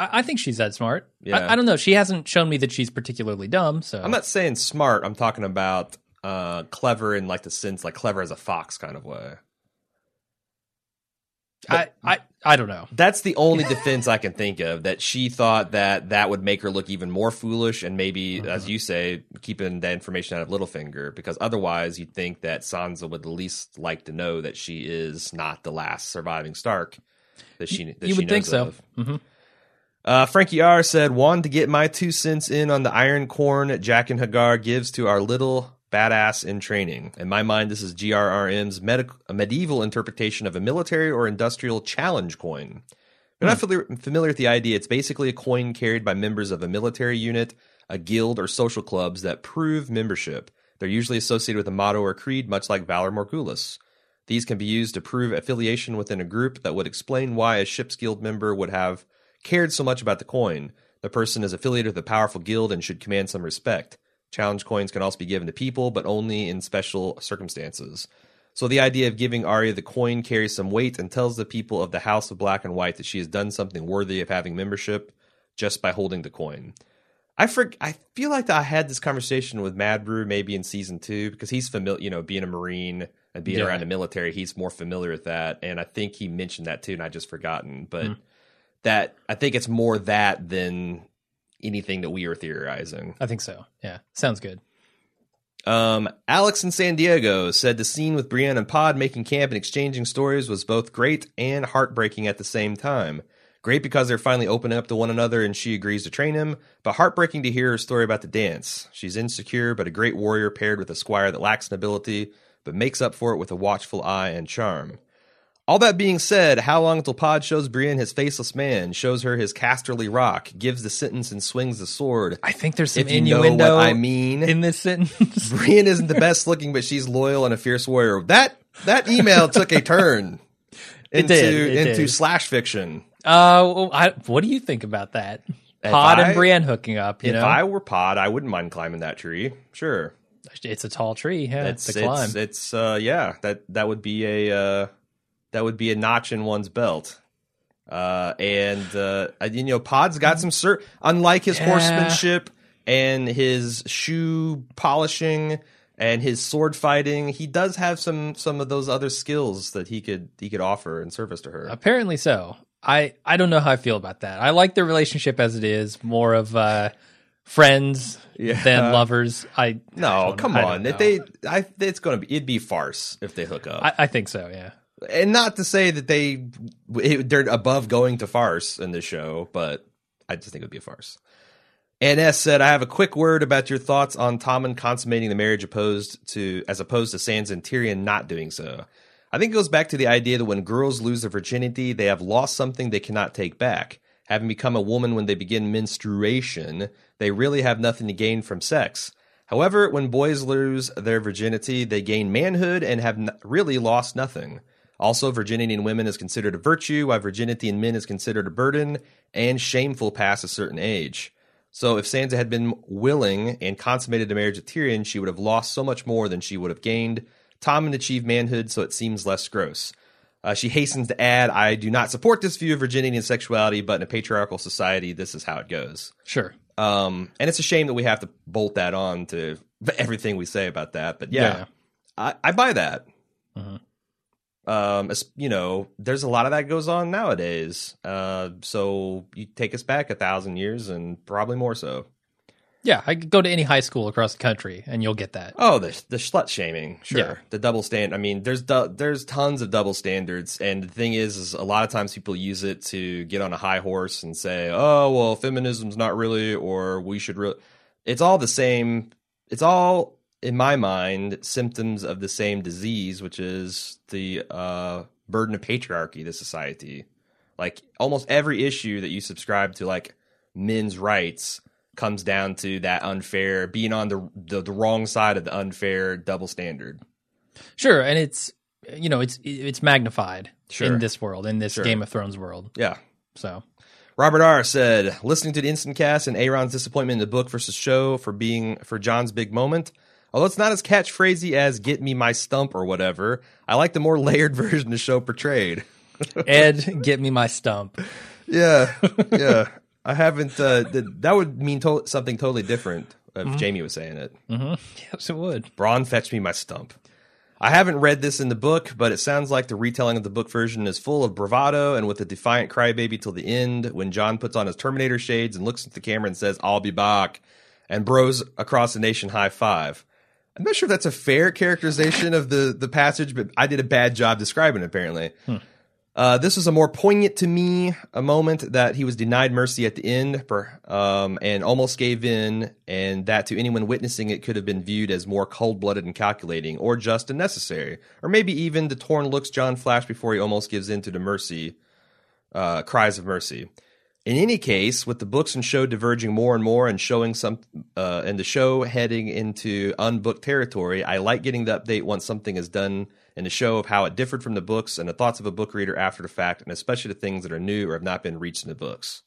I, I think she's that smart. Yeah. I, I don't know. She hasn't shown me that she's particularly dumb. So I'm not saying smart. I'm talking about uh, clever in like the sense like clever as a fox kind of way. I, I, I don't know. That's the only defense I can think of that she thought that that would make her look even more foolish and maybe, Mm-hmm. as you say, keeping that information out of Littlefinger because otherwise you'd think that Sansa would at least like to know that she is not the last surviving Stark that she that you she would think so. of. Hmm Uh, Frankie R said, "Wanted to get my two cents in on the iron corn Jaqen H'ghar gives to our little badass in training. In my mind, this is GRRM's medic- medieval interpretation of a military or industrial challenge coin. If you're not familiar, familiar with the idea, it's basically a coin carried by members of a military unit, a guild, or social clubs that prove membership. They're usually associated with a motto or creed, much like Valar Morghulis. These can be used to prove affiliation within a group that would explain why a ship's guild member would have cared so much about the coin. The person is affiliated with a powerful guild and should command some respect. Challenge coins can also be given to people, but only in special circumstances. So the idea of giving Arya the coin carries some weight and tells the people of the House of Black and White that she has done something worthy of having membership just by holding the coin. I for, I feel like I had this conversation with Mad Brew maybe in season two because he's familiar, you know, being a Marine and being Yeah. around the military, he's more familiar with that. And I think he mentioned that too, and I just forgotten. But hmm. That I think it's more that than anything that we are theorizing. I think so. Yeah, sounds good. Um, Alex in San Diego said the scene with Brienne and Pod making camp and exchanging stories was both great and heartbreaking at the same time. Great because they're finally opening up to one another and she agrees to train him, but heartbreaking to hear her story about the dance. She's insecure, but a great warrior paired with a squire that lacks nobility, but makes up for it with a watchful eye and charm. All that being said, how long until Pod shows Brienne his faceless man, shows her his casterly rock, gives the sentence and swings the sword? I think there's some If you know innuendo what I mean. in this sentence. Brienne isn't the best looking, but she's loyal and a fierce warrior. That that email took a turn It into did, into did. slash fiction. uh, well, I, what do you think about that? If Pod I- and Brienne hooking up. You if know, I were Pod, I wouldn't mind climbing that tree. Sure, it's a tall tree. Yeah, it's it's it's, it's uh yeah that that would be a uh, that would be a notch in one's belt. Uh, and uh, you know, Pod's got some cert. Unlike his Yeah. horsemanship and his shoe polishing and his sword fighting, he does have some some of those other skills that he could he could offer in service to her. Apparently so. I I don't know how I feel about that. I like their relationship as it is, more of uh, friends Yeah. than lovers. I I no, don't- come I on. If they, I, it's gonna be it'd be farce if they hook up. I, I think so. Yeah. And not to say that they they're above going to farce in this show, but I just think it would be a farce. And NS said, "I have a quick word about your thoughts on Tommen consummating the marriage opposed to as opposed to Sansa and Tyrion not doing so. I think it goes back to the idea that when girls lose their virginity, they have lost something they cannot take back. Having become a woman when they begin menstruation, they really have nothing to gain from sex." However, when boys lose their virginity, they gain manhood and have really lost nothing. Also, virginity in women is considered a virtue, while virginity in men is considered a burden and shameful past a certain age. So, if Sansa had been willing and consummated a marriage with Tyrion, she would have lost so much more than she would have gained. Tommen achieved manhood, so it seems less gross. Uh, she hastens to add, I do not support this view of virginity and sexuality, but in a patriarchal society, this is how it goes. Sure. Um, and it's a shame that we have to bolt that on to everything we say about that. But yeah, Yeah. I, I buy that. Mhm. Um, you know, there's a lot of that goes on nowadays. Uh, so you take us back a thousand years and probably more so. Yeah, I could go to any high school across the country and you'll get that. Oh, the the slut shaming, sure. Yeah. The double stand. I mean, there's du- there's tons of double standards, and the thing is, is a lot of times people use it to get on a high horse and say, "Oh, well, feminism's not really," or "We should really." It's all the same it's all in my mind symptoms of the same disease, which is the uh, burden of patriarchy, the society. Like almost every issue that you subscribe to, like men's rights, comes down to that unfair being on the the, the wrong side of the unfair double standard. Sure, and it's you know it's it's magnified Sure. in this world, in this Sure. Game of Thrones world. Yeah. So Robert R said, listening to the instant cast and A.Ron's disappointment in the book versus show for being for Jon's big moment. Although it's not as catchphrasy as "get me my stump" or whatever, I like the more layered version the show portrayed. Edd, get me my stump. Yeah, yeah. I haven't. Uh, th- that would mean to- something totally different if Jaime was saying it. Yes, it would. Bronn, fetch me my stump. I haven't read this in the book, but it sounds like the retelling of the book version is full of bravado and with a defiant crybaby till the end when Jon puts on his Terminator shades and looks at the camera and says, I'll be back, and bros across the nation high five. I'm not sure if that's a fair characterization of the, the passage, but I did a bad job describing it, apparently. Uh, this was a more poignant to me a moment that he was denied mercy at the end um, and almost gave in, and that to anyone witnessing it could have been viewed as more cold blooded and calculating, or just and necessary, or maybe even the torn looks Jon flashed before he almost gives in to the mercy uh, cries of mercy. In any case, with the books and show diverging more and more and showing some, uh, and the show heading into unbooked territory, I like getting the update once something is done in the show of how it differed from the books and the thoughts of a book reader after the fact, and especially the things that are new or have not been reached in the books.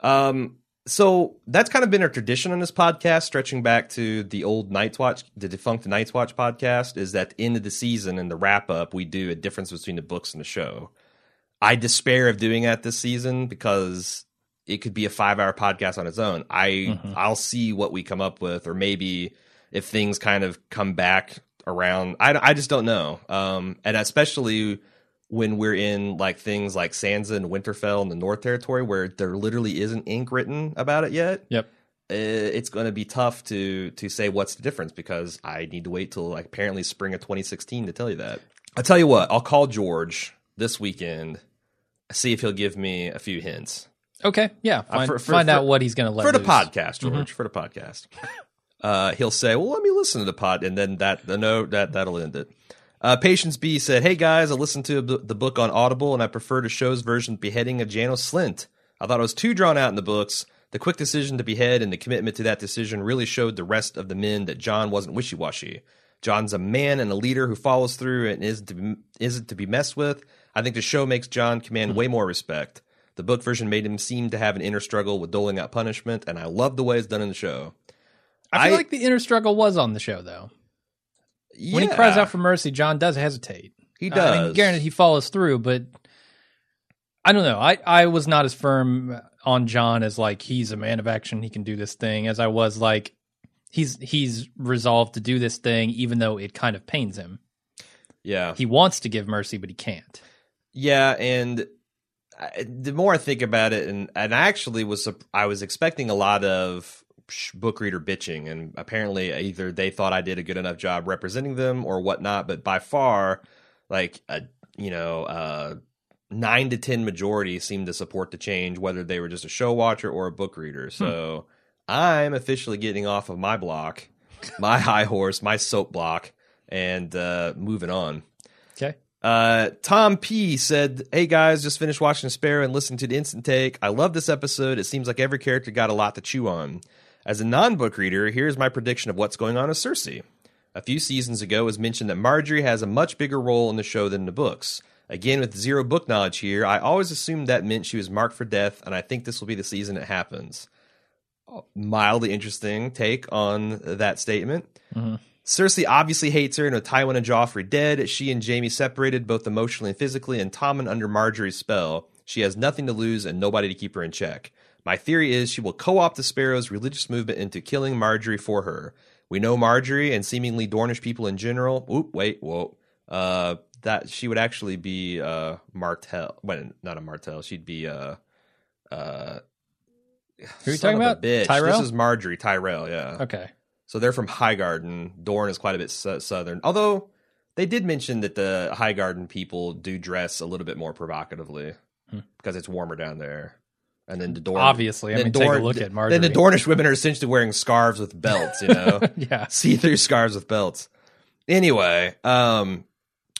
Um, so that's kind of been a tradition on this podcast, stretching back to the old Night's Watch, the defunct Night's Watch podcast, is that at the end of the season and the wrap up, we do a difference between the books and the show. I despair of doing that this season because it could be a five hour podcast on its own. I I'll see what we come up with, or maybe if things kind of come back around. I I just don't know. Um, and especially when we're in like things like Sansa and Winterfell in the North Territory, where there literally isn't ink written about it yet. Yep. uh, It's going to be tough to to say what's the difference because I need to wait till like apparently spring of 2016 to tell you that. I'll tell you what. I'll call George this weekend, see if he'll give me a few hints Okay. Yeah. Find, for- for- find for- out what he's going to let for the loose. podcast, George. For the podcast, uh, he'll say, "Well, let me listen to the pod," and then that the no that that'll end it. Uh, Patience B said, "Hey guys, I listened to the book on Audible, and I prefer the show's version beheading of Janos Slynt. I thought it was too drawn out in the books. The quick decision to behead and the commitment to that decision really showed the rest of the men that Jon wasn't wishy washy. Jon's a man and a leader who follows through and isn't to be, isn't to be messed with. I think the show makes Jon command hmm. way more respect. The book version made him seem to have an inner struggle with doling out punishment, and I love the way it's done in the show. I feel I- like the inner struggle was on the show, though. When he cries out for mercy, Jon does hesitate. he I does. mean, granted, he follows through, but I don't know. I, I was not as firm on Jon as like he's a man of action. He can do this thing as I was like he's he's resolved to do this thing, even though it kind of pains him. yeah, He wants to give mercy, but he can't. Yeah, and I, the more I think about it, and and I actually was I was expecting a lot of book reader bitching, and apparently either they thought I did a good enough job representing them or whatnot. But by far, like a you know, uh, nine to ten majority seemed to support the change, whether they were just a show watcher or a book reader. So I'm officially getting off of my block, my high horse, my soap block, and uh, moving on. Okay. Uh, Tom P said, "Hey guys, just finished watching Sparrow and listened to the instant take. I love this episode. It seems like every character got a lot to chew on. As a non-book reader, here's my prediction of what's going on with Cersei. A few seasons ago, was mentioned that Margaery has a much bigger role in the show than in the books. Again, with zero book knowledge here, I always assumed that meant she was marked for death, and I think this will be the season it happens." Mildly interesting take on that statement. Cersei obviously hates her, and with Tywin and Joffrey dead, she and Jamie separated both emotionally and physically, and Tommen under Margaery's spell. She has nothing to lose and nobody to keep her in check. My theory is she will co opt the Sparrows' religious movement into killing Margaery for her. We know Margaery and seemingly Dornish people in general. Oop, wait, whoa. Uh, that she would actually be uh Martell. Well, not a Martell. She'd be uh uh. Who are you talking about? Bitch. Tyrell? This is Margaery Tyrell. Yeah. Okay. So they're from Highgarden. Dorne is quite a bit su- southern. Although they did mention that the Highgarden people do dress a little bit more provocatively Hmm. because it's warmer down there. And then the Dorn, Obviously, I mean, take a look at Margaery. Then the Dornish women are essentially wearing scarves with belts, you know, yeah, see-through scarves with belts. Anyway, um,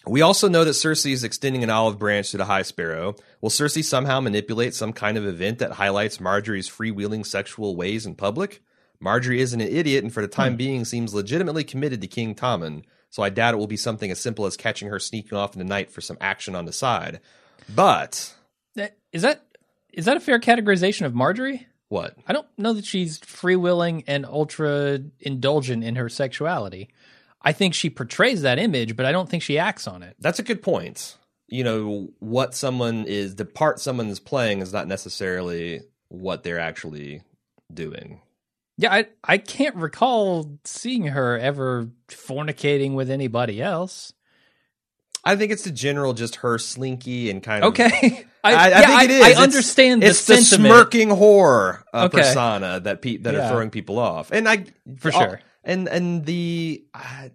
we also know that Cersei is extending an olive branch to the High Sparrow. Will Cersei somehow manipulate some kind of event that highlights Margaery's freewheeling sexual ways in public? Margaery isn't an idiot and for the time hmm. being seems legitimately committed to King Tommen, so I doubt it will be something as simple as catching her sneaking off in the night for some action on the side. But is that is that a fair categorization of Margaery? what? I don't know that she's freewheeling and ultra indulgent in her sexuality. I think she portrays that image, but I don't think she acts on it. That's a good point. You know, what someone is, the part someone is playing is not necessarily what they're actually doing. Yeah, I I can't recall seeing her ever fornicating with anybody else. I think it's the general, just her slinky and kind of. Okay, I, I yeah, think it is. I, It's- understand the It's the smirking horror uh, Okay. persona that pe- that Yeah. are throwing people off, and I for all- sure. and and the, uh,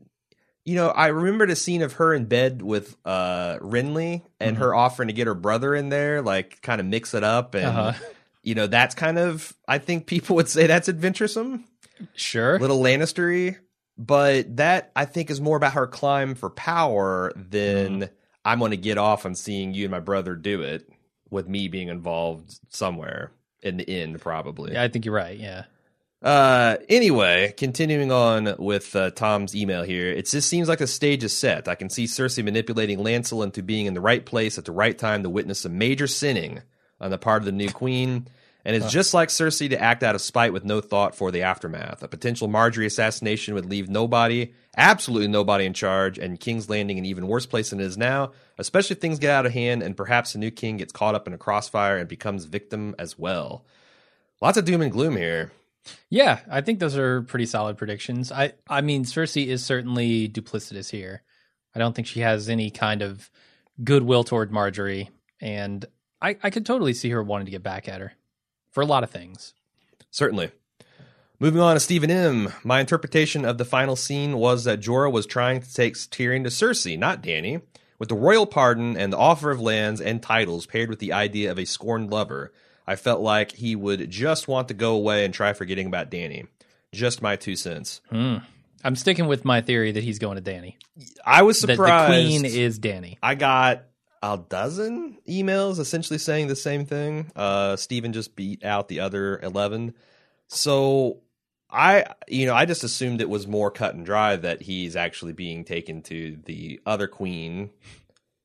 you know, I remember the scene of her in bed with uh Renly and Mm-hmm. her offering to get her brother in there, like kind of mix it up, and Uh-huh. You know, that's kind of. I think people would say that's adventuresome. Sure. little Lannistery, but that I think is more about her climb for power than Mm-hmm. I'm going to get off on seeing you and my brother do it with me being involved somewhere in the end, probably. Yeah, I think you're right. Yeah. Uh, anyway, continuing on with uh, Tom's email here, it just seems like the stage is set. I can see Cersei manipulating Lancel into being in the right place at the right time to witness a major sinning on the part of the new queen. And it's just like Cersei to act out of spite with no thought for the aftermath. A potential Margaery assassination would leave nobody, absolutely nobody in charge, and King's Landing an even worse place than it is now, especially if things get out of hand and perhaps the new king gets caught up in a crossfire and becomes victim as well. Lots of doom and gloom here. Yeah, I think those are pretty solid predictions. I I mean, Cersei is certainly duplicitous here. I don't think she has any kind of goodwill toward Margaery, and I I could totally see her wanting to get back at her for a lot of things. Certainly. Moving on to Stephen M. My interpretation of the final scene was that Jorah was trying to take Tyrion to Cersei, not Dany, with the royal pardon and the offer of lands and titles paired with the idea of a scorned lover. I felt like he would just want to go away and try forgetting about Dany. Just my two cents. Hmm. I'm sticking with my theory that he's going to Dany. I was That surprised. the queen is Dany. I got a dozen emails essentially saying the same thing. Uh, Steven just beat out the other 11. So I, you know, I just assumed it was more cut and dry that he's actually being taken to the other queen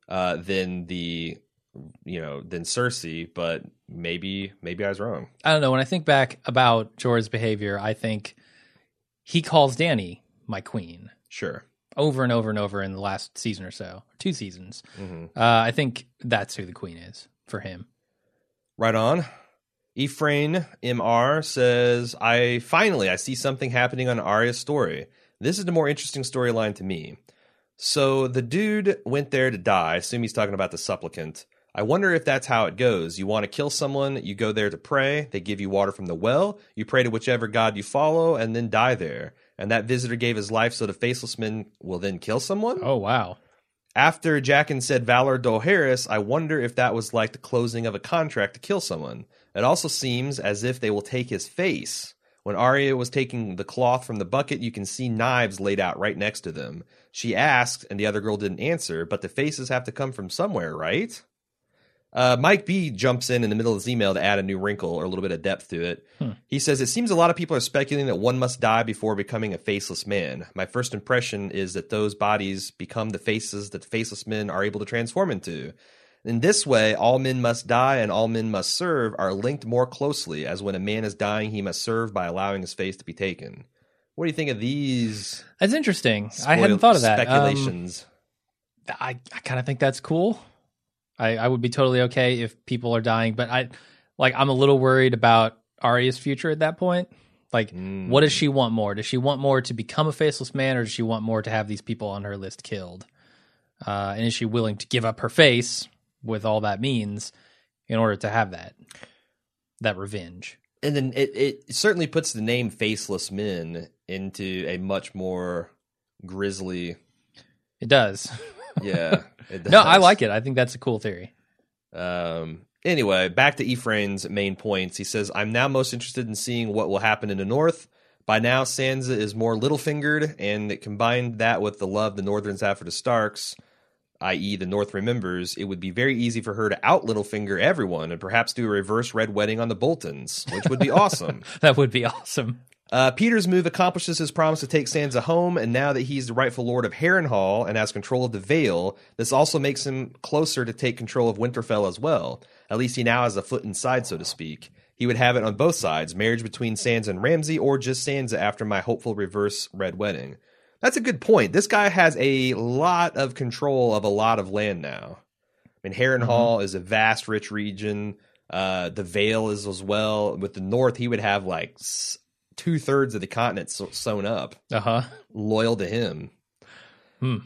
uh, than the, you know, than Cersei. But maybe, maybe I was wrong. I don't know. When I think back about Jorah's behavior, I think he calls Dany my queen Sure. Over and over and over in the last season or so, two seasons. Mhm. Uh, I think that's who the queen is for him. Right on. Ephraim MR says, I finally I see something happening on Arya's story. This is the more interesting storyline to me. So the dude went there to die. I assume he's talking about the supplicant. I wonder if that's how it goes. You want to kill someone, you go there to pray, they give you water from the well, you pray to whichever god you follow, and then die there. And that visitor gave his life so the faceless men will then kill someone? Oh wow. After Jaqen said Valar Dohaeris, I wonder if that was like the closing of a contract to kill someone. It also seems as if they will take his face. When Arya was taking the cloth from the bucket, you can see knives laid out right next to them. She asked, and the other girl didn't answer, but the faces have to come from somewhere, right? Uh, Mike B jumps in in the middle of his email to add a new wrinkle or a little bit of depth to it. He says, It seems a lot of people are speculating that one must die before becoming a faceless man. My first impression is that those bodies become the faces that faceless men are able to transform into. In this way, all men must die and all men must serve are linked more closely, as when a man is dying, he must serve by allowing his face to be taken. What do you think of these That's interesting. I hadn't thought of that. Um, speculations? I, I kind of think that's cool. I, I would be totally okay if people are dying, but I like I'm a little worried about Arya's future at that point. Like, Mm. what does she want more? Does she want more to become a faceless man, or does she want more to have these people on her list killed? Uh, and is she willing to give up her face with all that means in order to have that that revenge? and then it, it certainly puts the name faceless men into a much more grisly It does. yeah no, I like it. I think that's a cool theory. um Anyway, back to Ephraim's main points. He says, I'm now most interested in seeing what will happen in the north. By now, Sansa is more little fingered, and it combined that with the love the Northerns have for the Starks, i.e., the North remembers, it would be very easy for her to out Littlefinger everyone and perhaps do a reverse red wedding on the Boltons, which would be awesome. That would be awesome. Uh, Peter's move accomplishes his promise to take Sansa home, and now that he's the rightful lord of Harrenhal and has control of the Vale, this also makes him closer to take control of Winterfell as well. At least he now has a foot inside, so to speak. He would have it on both sides marriage between Sansa and Ramsay, or just Sansa after my hopeful reverse red wedding. That's a good point. This guy has a lot of control of a lot of land now. I mean, Harrenhal is a vast, rich region. Uh, the Vale is as well. With the North, he would have like two thirds of the continent so- sewn up, Uh huh. loyal to him. Hmm.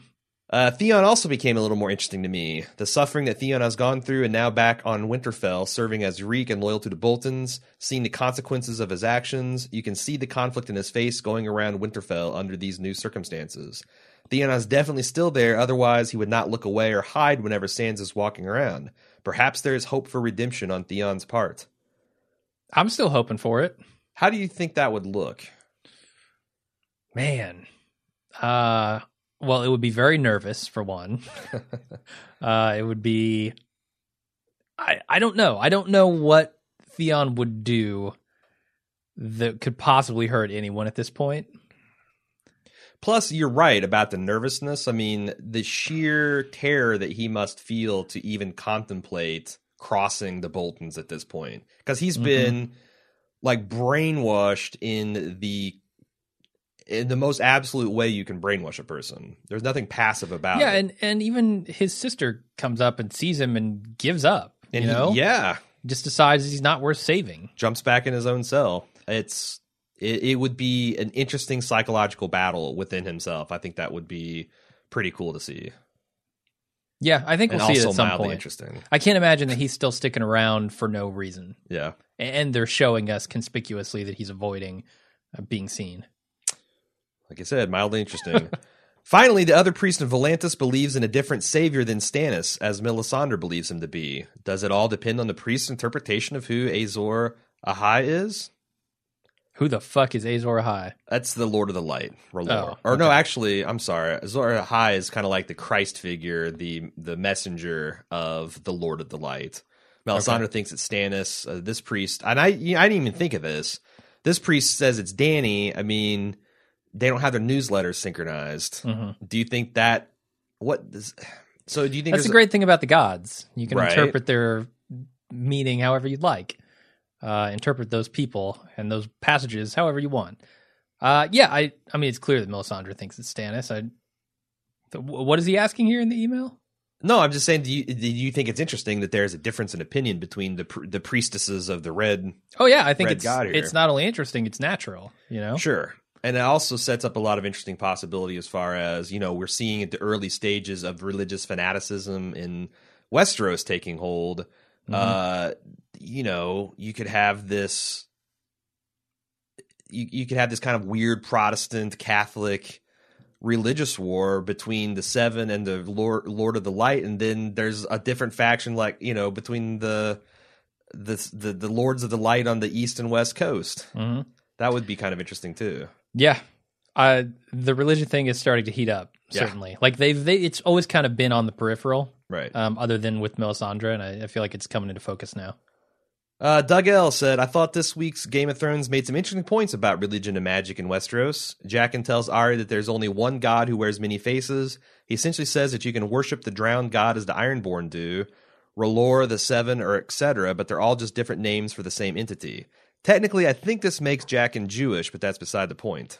Uh, Theon also became a little more interesting to me. The suffering that Theon has gone through and now back on Winterfell, serving as Reek and loyal to the Boltons, seeing the consequences of his actions, you can see the conflict in his face going around Winterfell under these new circumstances. Theon is definitely still there, otherwise he would not look away or hide whenever Sansa's walking around. Perhaps there is hope for redemption on Theon's part. I'm still hoping for it. How do you think that would look? Man. Uh well, it would be very nervous for one. uh it would be I I don't know. I don't know what Theon would do that could possibly hurt anyone at this point. Plus, you're right about the nervousness. I mean, the sheer terror that he must feel to even contemplate crossing the Boltons at this point. Because he's Mhm. been like brainwashed in the in the most absolute way you can brainwash a person. There's nothing passive about yeah, it. and and even his sister comes up and sees him and gives up. And you he- know, yeah, just decides he's not worth saving. jumps back in his own cell. It's it, it would be an interesting psychological battle within himself. I think that would be pretty cool to see, Yeah, I think and we'll see it at some point. interesting. I can't imagine that he's still sticking around for no reason, Yeah. And they're showing us conspicuously that he's avoiding uh, being seen. Like I said, mildly interesting. Finally, the other priest in Volantis believes in a different savior than Stannis, as Melisandre believes him to be. Does it all depend on the priest's interpretation of who Azor Ahai is? Who the fuck is Azor Ahai? That's the Lord of the Light, R'hllor. Oh, Or no, actually, I'm sorry. Azor Ahai is kind of like the Christ figure, the the messenger of the Lord of the Light. Melisandre thinks it's Stannis. Uh, this priest, and I, you know, I didn't even think of this. This priest says it's Dany. I mean, they don't have their newsletters synchronized. Mhm. Do you think that what does so do you think That's the great thing about the gods. You can Right. interpret their meaning however you'd like. Uh, interpret those people and those passages however you want. Uh, yeah, I, I mean, it's clear that Melisandre thinks it's Stannis. I, what is he asking here in the email? No i'm just saying do you, do you think it's interesting that there's a difference in opinion between the the priestesses of the red Oh yeah, I think it's it's not only interesting, it's natural. You know, Sure. And it also sets up a lot of interesting possibility as far as, you know, we're seeing at the early stages of religious fanaticism in Westeros taking hold. Mhm. Uh, you know, you could have this you, you could have this kind of weird Protestant Catholic religious war between the seven and the Lord Lord of the Light, and then there's a different faction like, you know, between the the the, the Lords of the Light on the east and west coast. Mhm. That would be kind of interesting too. Yeah. Uh, the religion thing is starting to heat up. Yeah. Certainly, like they've they, it's always kind of been on the peripheral, Right. um, other than with Melisandre, and I, I feel like it's coming into focus now. Uh, Doug L said, I thought this week's Game of Thrones made some interesting points about religion and magic in Westeros. Jaqen tells Arya that there's only one god who wears many faces. He essentially says that you can worship the drowned god as the Ironborn do, R'hllor, the Seven, or etc., but they're all just different names for the same entity. Technically, I think this makes Jaqen Jewish, but that's beside the point.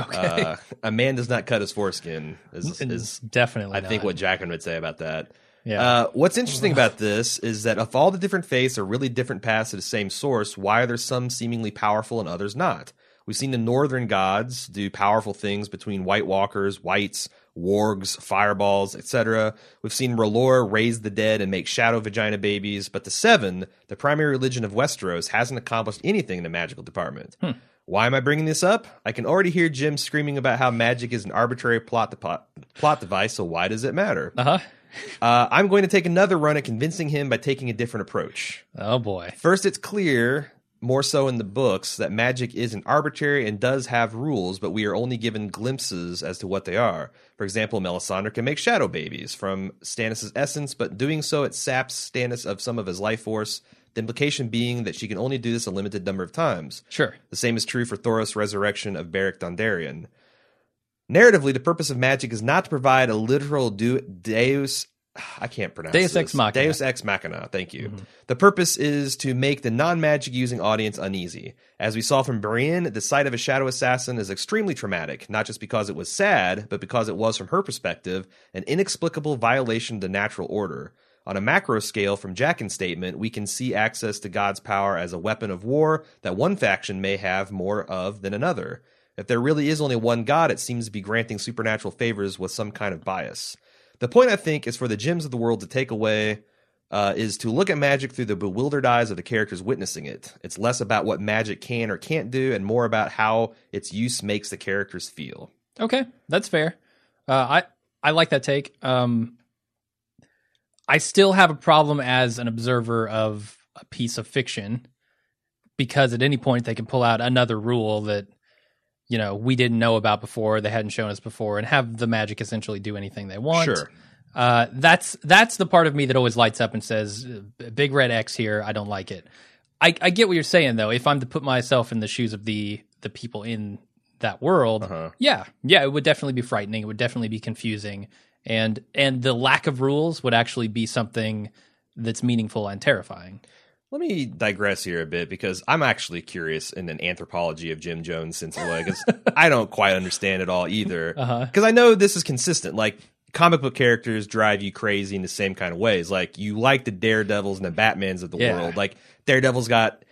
Okay, Uh, a man does not cut his foreskin, is, is definitely. I think what Jaqen would say about that. Yeah. Uh, what's interesting about this is that if all the different faiths are really different paths to the same source, why are there some seemingly powerful and others not? We've seen the northern gods do powerful things between White Walkers, Whites, Wargs, Fireballs, etc. We've seen R'hllor raise the dead and make shadow vagina babies, but the Seven, the primary religion of Westeros, hasn't accomplished anything in the magical department. Why am I bringing this up? I can already hear Jim screaming about how magic is an arbitrary plot, depo- plot device, so why does it matter? uh huh. Uh, I'm going to take another run at convincing him by taking a different approach. Oh boy. First, it's clear, more so in the books, that magic isn't arbitrary and does have rules, but we are only given glimpses as to what they are. For example, Melisandre can make shadow babies from Stannis' essence, but doing so, it saps Stannis of some of his life force. The implication being that she can only do this a limited number of times. Sure. The same is true for Thoros' resurrection of Beric Dondarrion. Narratively, the purpose of magic is not to provide a literal Deus. I can't pronounce Deus this. ex machina. Deus ex machina. Thank you. Mm-hmm. The purpose is to make the non-magic using audience uneasy. As we saw from Brienne, the sight of a shadow assassin is extremely traumatic, not just because it was sad, but because it was, from her perspective, an inexplicable violation of the natural order. On a macro scale, from Jaqen's statement, we can see access to God's power as a weapon of war that one faction may have more of than another. If there really is only one God, it seems to be granting supernatural favors with some kind of bias. The point, I think, is for the Jims of the world to take away uh, is to look at magic through the bewildered eyes of the characters witnessing it. It's less about what magic can or can't do, and more about how its use makes the characters feel. Okay, that's fair. Uh, I I like that take. Um, I still have a problem as an observer of a piece of fiction because at any point they can pull out another rule that you know we didn't know about before, they hadn't shown us before, and have the magic essentially do anything they want. Sure. Uh, that's that's the part of me that always lights up and says, "Big red X here. I don't like it." I, I get what you're saying though. If I'm to put myself in the shoes of the the people in that world, Uh-huh. yeah, yeah, it would definitely be frightening. It would definitely be confusing, and and the lack of rules would actually be something that's meaningful and terrifying. Let me digress here a bit because I'm actually curious in an anthropology of Jim Jones since because I don't quite understand it all either. Because Uh-huh. I know this is consistent. Like comic book characters drive you crazy in the same kind of ways. Like you like the Daredevils and the Batmans of the Yeah. world. Like Daredevil's got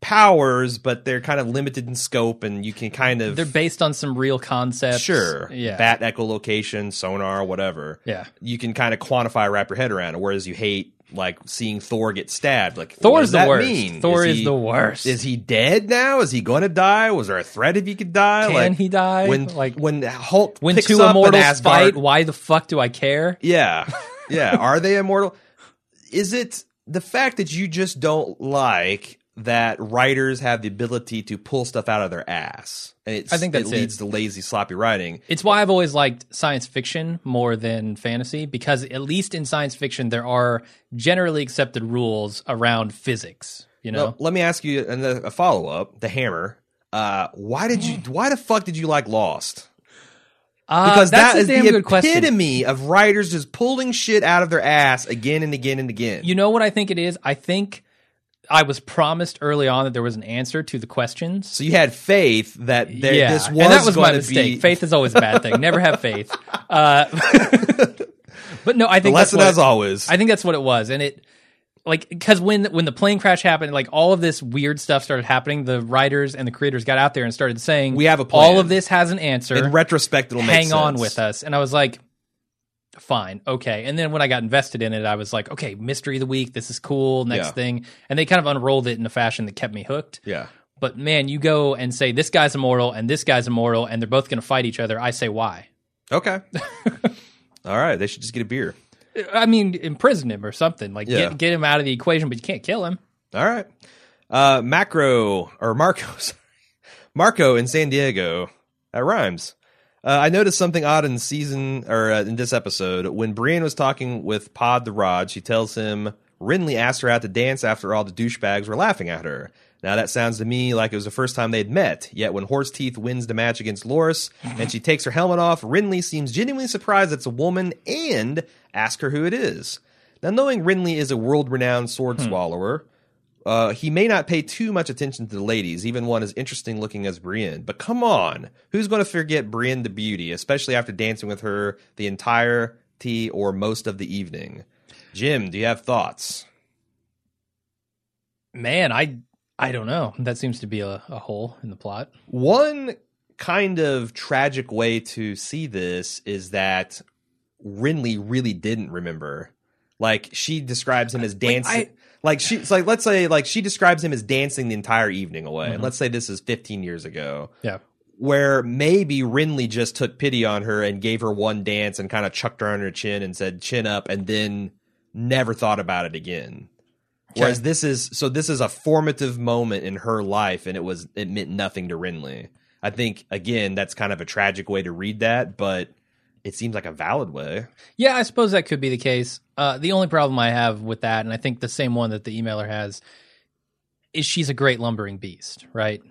powers, but they're kind of limited in scope, and you can kind of They're based on some real concepts. sure, yeah, bat echolocation, sonar, whatever. yeah. You can kind of quantify, wrap your head around. it, Whereas you hate like seeing Thor get stabbed. Like Thor's the worst. mean? Thor is he- the worst. Is he dead now? Is he going to die? Was there a threat if he could die? Can like, he die? When Like, when Hulk When picks two immortals fight, why the fuck do I care? Yeah, yeah. Are they immortal? Is it the fact that you just don't like that writers have the ability to pull stuff out of their ass? And it's, I think that it it. leads to lazy, sloppy writing. It's why I've always liked science fiction more than fantasy because at least in science fiction there are generally accepted rules around physics. You know, Well, let me ask you a, a follow up. The Hammer. Uh, why did you? Why the fuck did you like Lost? uh, Because that's that is the good question. epitome of writers just pulling shit out of their ass again and again and again. You know what I think it is? I think I was promised early on that there was an answer to the questions. so you had faith that there, yeah, this was, and that was my mistake. be Faith is always a bad thing. Never have faith. Uh, but no, I the think that's lesson what as always. I think that's what it was, and it like because when when the plane crash happened, like all of this weird stuff started happening. The writers and the creators got out there and started saying, We have a plan. All of this has an answer. in retrospect, it'll make Hang on with us." And I was like, "Fine, okay." And then when I got invested in it, I was like, "Okay, mystery of the week. This is cool. Next Yeah. thing." And they kind of unrolled it in a fashion that kept me hooked. Yeah. But man, you go and say this guy's immortal and this guy's immortal, and they're both going to fight each other. I say why? Okay. All right. They should just get a beer. I mean, imprison him or something. Like Yeah. get get him out of the equation, but you can't kill him. All right. Uh, Macro or Marco, sorry. Marco in San Diego. That rhymes. Uh, I noticed something odd in season or uh, in this episode when Brienne was talking with Pod the Rod. She tells him Renly asked her out to dance after all the douchebags were laughing at her. Now that sounds to me like it was the first time they'd met. Yet when Horse Teeth wins the match against Loras and she takes her helmet off, Renly seems genuinely surprised it's a woman and asks her who it is. Now knowing Renly is a world-renowned sword swallower, uh, he may not pay too much attention to the ladies, even one as interesting looking as Brienne. But come on, who's going to forget Brienne the beauty, especially after dancing with her the entirety or most of the evening? Jim, do you have thoughts? Man, I I don't know. That seems to be a, a hole in the plot. One kind of tragic way to see this is that Renly really didn't remember. Like she describes him as dancing. I- like she's like let's say like she describes him as dancing the entire evening away. Mm-hmm. And let's say this is 15 years ago. Yeah. where maybe Renly just took pity on her and gave her one dance and kind of chucked her on her chin and said chin up and then never thought about it again. Whereas this is so this is a formative moment in her life and it was it meant nothing to Renly. I think again that's kind of a tragic way to read that, but it seems like a valid way. Yeah, I suppose that could be the case. Uh, the only problem I have with that, and I think the same one that the emailer has, is she's a great lumbering beast, right?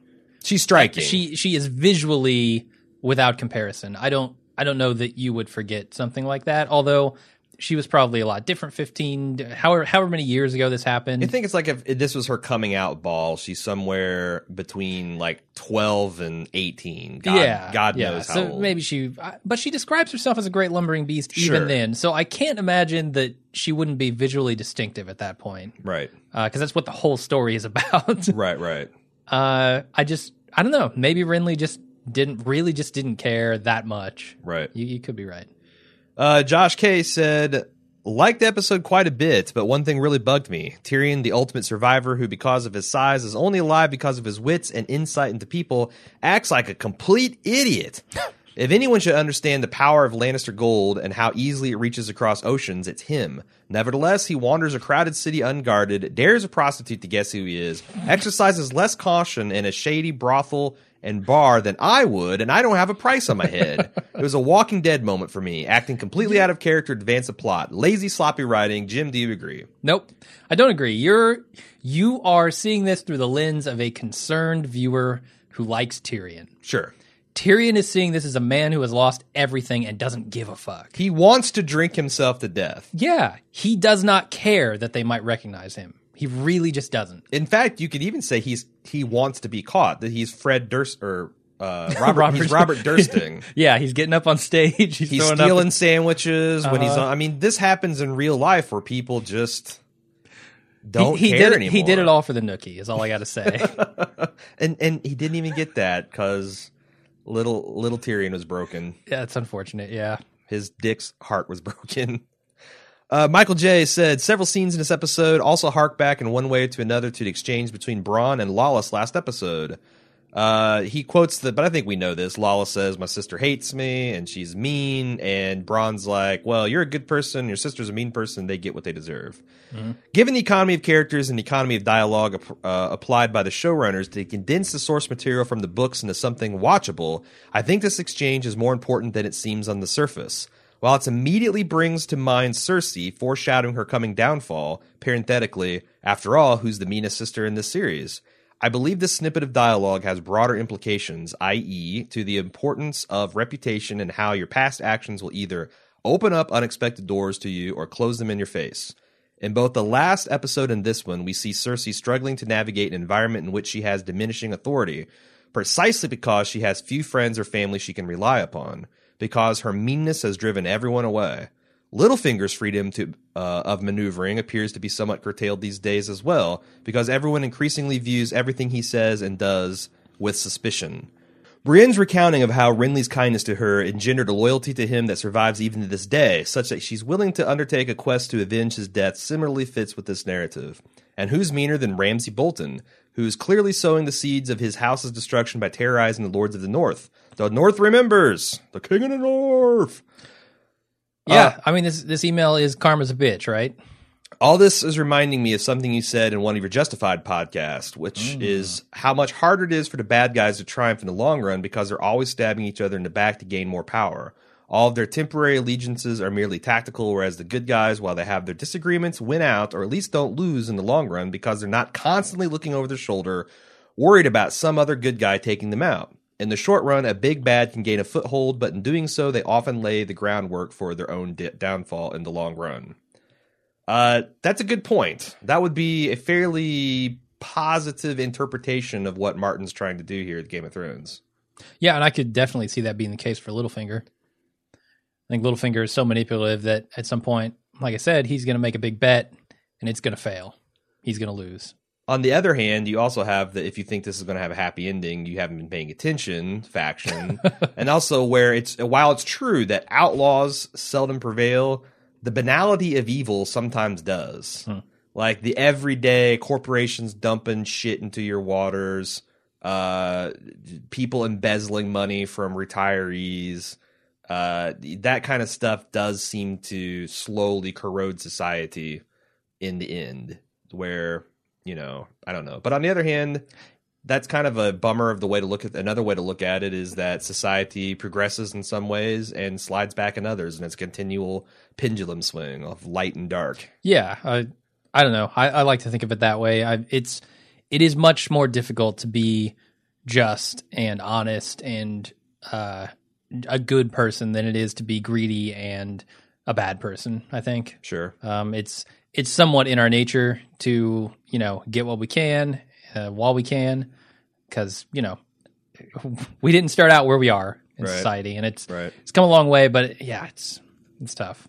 She's striking. She she is visually without comparison. I don't I don't know that you would forget something like that. Although she was probably a lot different 15 however however many years ago this happened I think it's like if, this was her coming out ball, she's somewhere between like 12 and 18. God, yeah God yeah. knows how old. maybe she but she describes herself as a great lumbering beast even then so i can't imagine that she wouldn't be visually distinctive at that point Right. because that's what the whole story is about Right, right. uh i just i don't know maybe renly just didn't really just didn't care that much Right. you, you could be right Uh, Josh K said, liked the episode quite a bit, but one thing really bugged me. Tyrion, the ultimate survivor who, because of his size, is only alive because of his wits and insight into people, acts like a complete idiot. if anyone should understand the power of Lannister gold and how easily it reaches across oceans, it's him. Nevertheless, he wanders a crowded city unguarded, dares a prostitute to guess who he is, exercises less caution in a shady brothel and bar than I would, and I don't have a price on my head. it was a Walking Dead moment for me, acting completely out of character advance the plot. Lazy, sloppy writing. Jim, do you agree? Nope. I don't agree. You're you are seeing this through the lens of a concerned viewer who likes Tyrion. Sure. Tyrion is seeing this as a man who has lost everything and doesn't give a fuck. He wants to drink himself to death. Yeah, he does not care that they might recognize him. He really just doesn't. In fact, you could even say he's he wants to be caught. That he's Fred Durst or uh, Robert. Robert- he's Robert Dursting. Yeah, he's getting up on stage. He's, He's stealing Up, sandwiches when he's Uh-huh. on. I mean, this happens in real life where people just don't he, he care did it, anymore. He did it all for the nookie. Is all I got to say. and and he didn't even get that because little little Tyrion was broken. yeah, it's unfortunate. Yeah. His dick's heart was broken. Uh, Michael J said several scenes in this episode also hark back in one way to another to the exchange between Bronn and Lollys last episode. Uh, he quotes the, but I think we know this. Lollys says, "My sister hates me and she's mean," and Bronn's like, "Well, you're a good person. Your sister's a mean person. They get what they deserve." Given the economy of characters and the economy of dialogue uh, applied by the showrunners to condense the source material from the books into something watchable, I think this exchange is more important than it seems on the surface. While it immediately brings to mind Cersei, foreshadowing her coming downfall, parenthetically, after all, who's the meanest sister in this series? I believe this snippet of dialogue has broader implications, i.e., to the importance of reputation and how your past actions will either open up unexpected doors to you or close them in your face. In both the last episode and this one, we see Cersei struggling to navigate an environment in which she has diminishing authority, precisely because she has few friends or family she can rely upon, because her meanness has driven everyone away. Littlefinger's freedom to, uh, of maneuvering appears to be somewhat curtailed these days as well, because everyone increasingly views everything he says and does with suspicion. Brienne's recounting of how Renly's kindness to her engendered a loyalty to him that survives even to this day, such that she's willing to undertake a quest to avenge his death similarly fits with this narrative. And who's meaner than Ramsay Bolton, who's clearly sowing the seeds of his house's destruction by terrorizing the Lords of the North? The North remembers! The King of the North! Yeah. Uh, I mean, this this email is karma's a bitch, right? All this is reminding me of something you said in one of your Justified podcasts, which mm. is how much harder it is for the bad guys to triumph in the long run because they're always stabbing each other in the back to gain more power. All of their temporary allegiances are merely tactical, whereas the good guys, while they have their disagreements, win out or at least don't lose in the long run because they're not constantly looking over their shoulder, worried about some other good guy taking them out. In the short run, a big bad can gain a foothold, but in doing so, they often lay the groundwork for their own di- downfall in the long run. Uh, that's a good point. That would be a fairly positive interpretation of what Martin's trying to do here at Game of Thrones. Yeah, and I could definitely see that being the case for Littlefinger. I think Littlefinger is so manipulative that at some point, like I said, he's going to make a big bet and it's going to fail. He's going to lose. On the other hand, you also have that if you think this is going to have a happy ending, you haven't been paying attention faction, and also where it's while it's true that outlaws seldom prevail, the banality of evil sometimes does. Like the everyday corporations dumping shit into your waters, uh, people embezzling money from retirees. Uh, that kind of stuff does seem to slowly corrode society in the end, where you know I don't know. But on the other hand, that's kind of a bummer of the way to look at another way to look at it is that society progresses in some ways and slides back in others and it's a continual pendulum swing of light and dark Yeah, I I don't know. I, I like to think of it that way. I, it's it is much more difficult to be just and honest and uh, a good person than it is to be greedy and a bad person. I think sure um, it's it's somewhat in our nature to you know get what we can uh, while we can because you know we didn't start out where we are in Right. society and it's right it's come a long way but yeah it's it's tough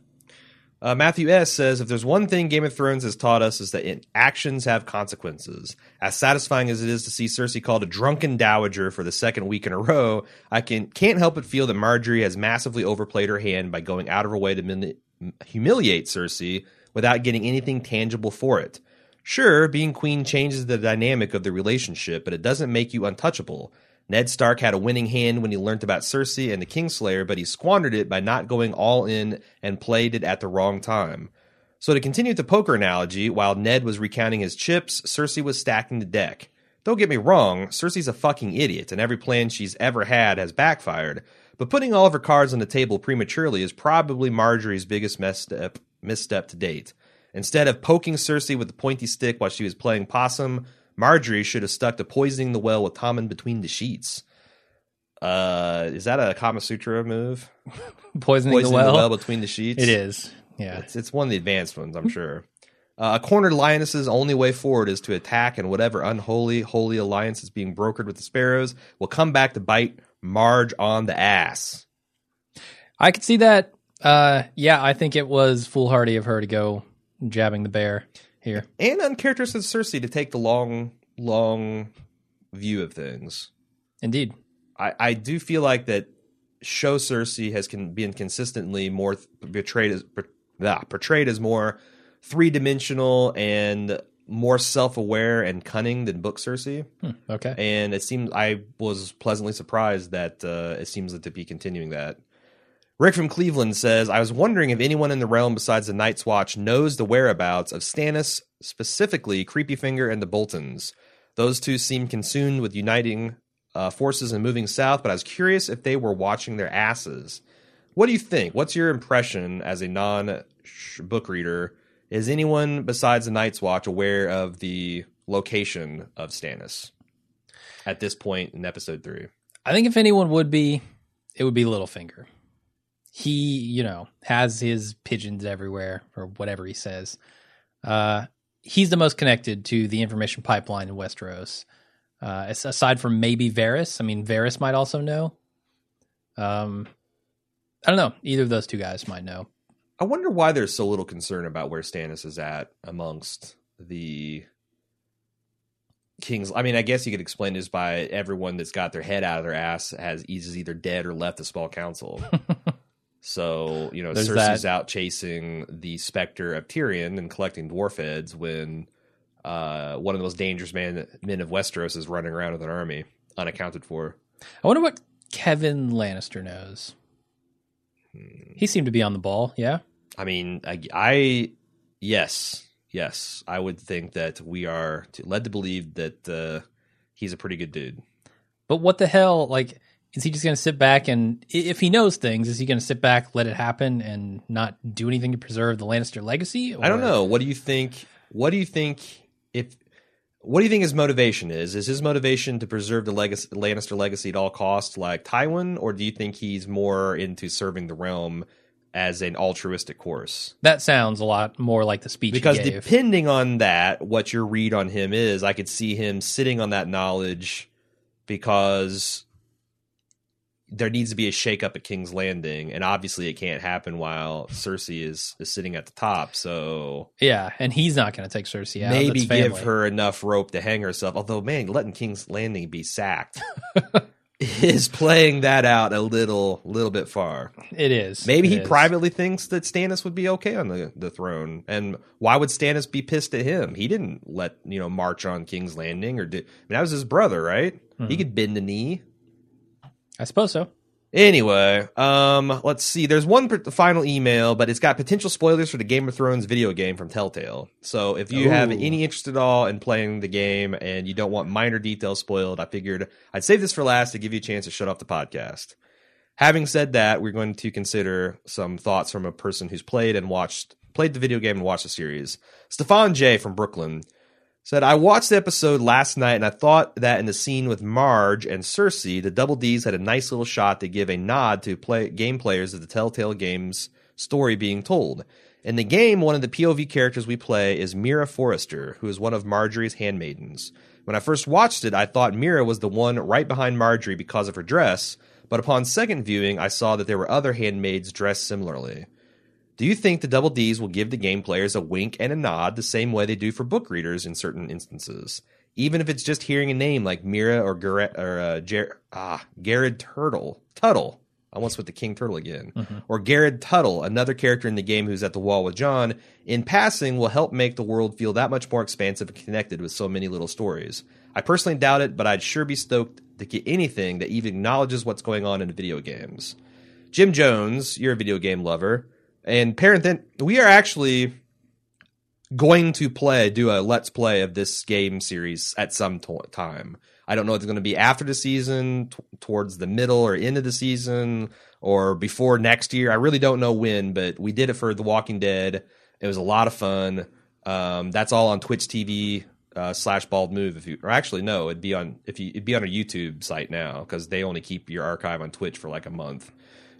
Uh, Matthew S. says, if there's one thing Game of Thrones has taught us is that it, actions have consequences. As satisfying as it is to see Cersei called a drunken dowager for the second week in a row, I can, can't help but feel that Margaery has massively overplayed her hand by going out of her way to min- humiliate Cersei without getting anything tangible for it. Sure, being queen changes the dynamic of the relationship, but it doesn't make you untouchable. Ned Stark had a winning hand when he learned about Cersei and the Kingslayer, but he squandered it by not going all in and played it at the wrong time. So to continue the poker analogy, while Ned was recounting his chips, Cersei was stacking the deck. Don't get me wrong, Cersei's a fucking idiot, and every plan she's ever had has backfired. But putting all of her cards on the table prematurely is probably Margaery's biggest misstep, uh, misstep to date. Instead of poking Cersei with the pointy stick while she was playing possum, Margaery should have stuck to poisoning the well with Tommen between the sheets. Uh, is that a Kama Sutra move? poisoning, Poisoning the well, between the sheets. it is yeah It's, it's one of the advanced ones, I'm sure. Uh, a cornered lioness's only way forward is to attack, and whatever unholy, holy alliance is being brokered with the sparrows will come back to bite Marge on the ass. I could see that. Uh, yeah, I think it was foolhardy of her to go jabbing the bear here. And uncharacteristic of Cersei to take the long, long view of things. Indeed. I, I do feel like that show Cersei has can, been consistently more portrayed as portrayed as more three dimensional and more self aware and cunning than book Cersei. Hmm, okay. and it seems I was pleasantly surprised that uh, it seems to be continuing that. Rick from Cleveland says, "I was wondering if anyone in the realm besides the Night's Watch knows the whereabouts of Stannis, specifically Creepyfinger and the Boltons. Those two seem consumed with uniting uh, forces and moving south, but I was curious if they were watching their asses. What do you think? What's your impression as a non-book reader? Is anyone besides the Night's Watch aware of the location of Stannis at this point in episode three? I think if anyone would be, it would be Littlefinger. He, you know, has his pigeons everywhere or whatever he says. Uh, he's the most connected to the information pipeline in Westeros. Uh, aside from maybe Varys, I mean, Varys might also know. Um, I don't know. Either of those two guys might know. I wonder why there's so little concern about where Stannis is at amongst the kings. I mean, I guess you could explain this by everyone that's got their head out of their ass has is either dead or left the small council. so you know, There's Cersei's that. out chasing the specter of Tyrion and collecting dwarf heads when uh, one of the most dangerous man, men of Westeros is running around with an army unaccounted for. I wonder what Kevan Lannister knows. He seemed to be on the ball. Yeah. I mean, I, I yes, yes, I would think that we are led to believe that uh, he's a pretty good dude. But what the hell? Like, is he just going to sit back and, if he knows things, is he going to sit back, let it happen, and not do anything to preserve the Lannister legacy? I don't know. What do you think? What do you think if? What do you think his motivation is? Is his motivation to preserve the legacy, Lannister legacy at all costs, like Tywin, or do you think he's more into serving the realm as an altruistic course? That sounds a lot more like the speech because depending on that what your read on him is i could see him sitting on that knowledge because there needs to be a shakeup at king's landing and obviously it can't happen while cersei is, is sitting at the top so yeah, and he's not going to take Cersei out. maybe give her enough rope to hang herself although man letting king's landing be sacked is playing that out a little little bit far It is. Maybe It he is. privately thinks that Stannis would be okay on the, the throne. And why would Stannis be pissed at him? He didn't let, you know, march on King's Landing or did I mean that was his brother, right? He mm-hmm. could bend the knee. I suppose so. Anyway, um, let's see. There's one per- final email, but it's got potential spoilers for the Game of Thrones video game from Telltale. So if you have any interest at all in playing the game and you don't want minor details spoiled, I figured I'd save this for last to give you a chance to shut off the podcast. Having said that, we're going to consider some thoughts from a person who's played and watched played the video game and watched the series. Stefan J from Brooklyn said, I watched the episode last night and I thought that in the scene with Marge and Cersei, the Double D's had a nice little shot to give a nod to play game players of the Telltale Games story being told. In the game, one of the POV characters we play is Mira Forrester, who is one of Margaery's handmaidens. When I first watched it, I thought Mira was the one right behind Marjorie because of her dress, but upon second viewing, I saw that there were other handmaids dressed similarly. Do you think the Double D's will give the game players a wink and a nod the same way they do for book readers in certain instances? Even if it's just hearing a name like Mira or Garrett or uh, Jer- ah Garrett Turtle Tuttle. I almost went the King Turtle again. Or Gared Tuttle, another character in the game who's at the wall with Jon, in passing will help make the world feel that much more expansive and connected with so many little stories. I personally doubt it, but I'd sure be stoked to get anything that even acknowledges what's going on in video games. Jim Jones, you're a video game lover. And parent, we are actually going to play, do a let's play of this game series at some time. I don't know if it's going to be after the season, t- towards the middle or end of the season, or before next year. I really don't know when, but we did it for The Walking Dead. It was a lot of fun. Um, that's all on Twitch TV uh, slash Bald Move. If you, or actually, no, it'd be on if you it'd be on a YouTube site now because they only keep your archive on Twitch for like a month.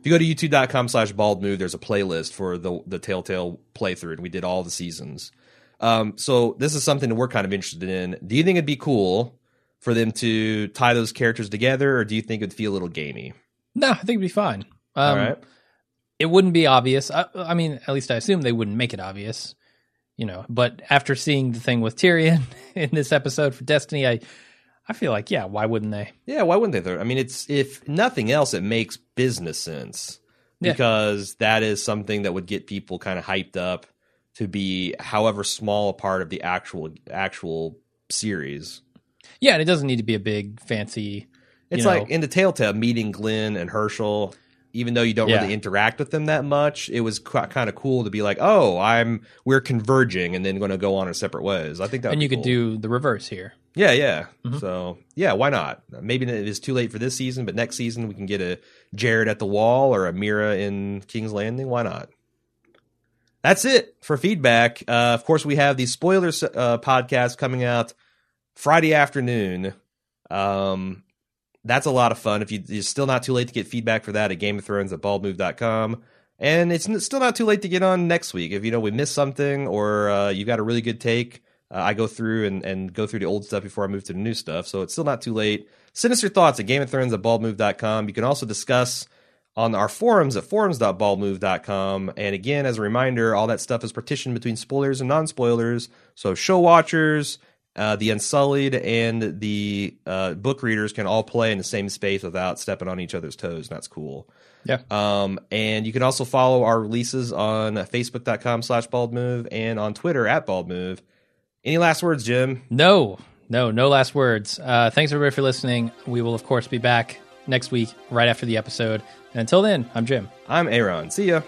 If you go to youtube.com slash bald move, there's a playlist for the the Telltale playthrough, and we did all the seasons. Um, so this is something that we're kind of interested in. Do you think it'd be cool for them to tie those characters together, or do you think it'd feel a little gamey? No, I think it'd be fine. Um, all right. It wouldn't be obvious. I, I mean, at least I assume they wouldn't make it obvious, you know. But after seeing the thing with Tyrion in this episode for Destiny, I, I feel like, yeah, why wouldn't they? Yeah, why wouldn't they? I mean, it's if nothing else, it makes business sense Yeah. because that is something that would get people kind of hyped up to be, however small a part of the actual actual series. Yeah, and it doesn't need to be a big fancy. It's know, like in the Telltale meeting Glenn and Herschel. Even though you don't Yeah. really interact with them that much, it was qu- kind of cool to be like, "Oh, I'm we're converging, and then going to go on in separate ways." I think that, would and you could do the reverse here. Yeah, yeah. Mm-hmm. So yeah, why not? Maybe it is too late for this season, but next season we can get a Gared at the wall or a Mira in King's Landing. Why not? That's it for feedback. Uh, of course, we have the spoilers uh, podcast coming out Friday afternoon. Um, that's a lot of fun. If you, it's still not too late to get feedback for that at Game of Thrones at baldmove.com. And it's still not too late to get on next week. If you know we missed something or uh, you got a really good take, uh, I go through and, and go through the old stuff before I move to the new stuff. So it's still not too late. Send us your thoughts at Game of Thrones at baldmove.com. You can also discuss on our forums at forums.baldmove.com. And again, as a reminder, all that stuff is partitioned between spoilers and non spoilers. So show watchers, uh, the Unsullied, and the uh, book readers can all play in the same space without stepping on each other's toes. And that's cool. Yeah. Um, and you can also follow our releases on facebook.com slash baldmove and on Twitter at baldmove. Any last words, Jim? No, no, no last words. Uh, thanks everybody for listening. We will of course be back next week right after the episode. And until then, I'm Jim. I'm Aaron. See ya.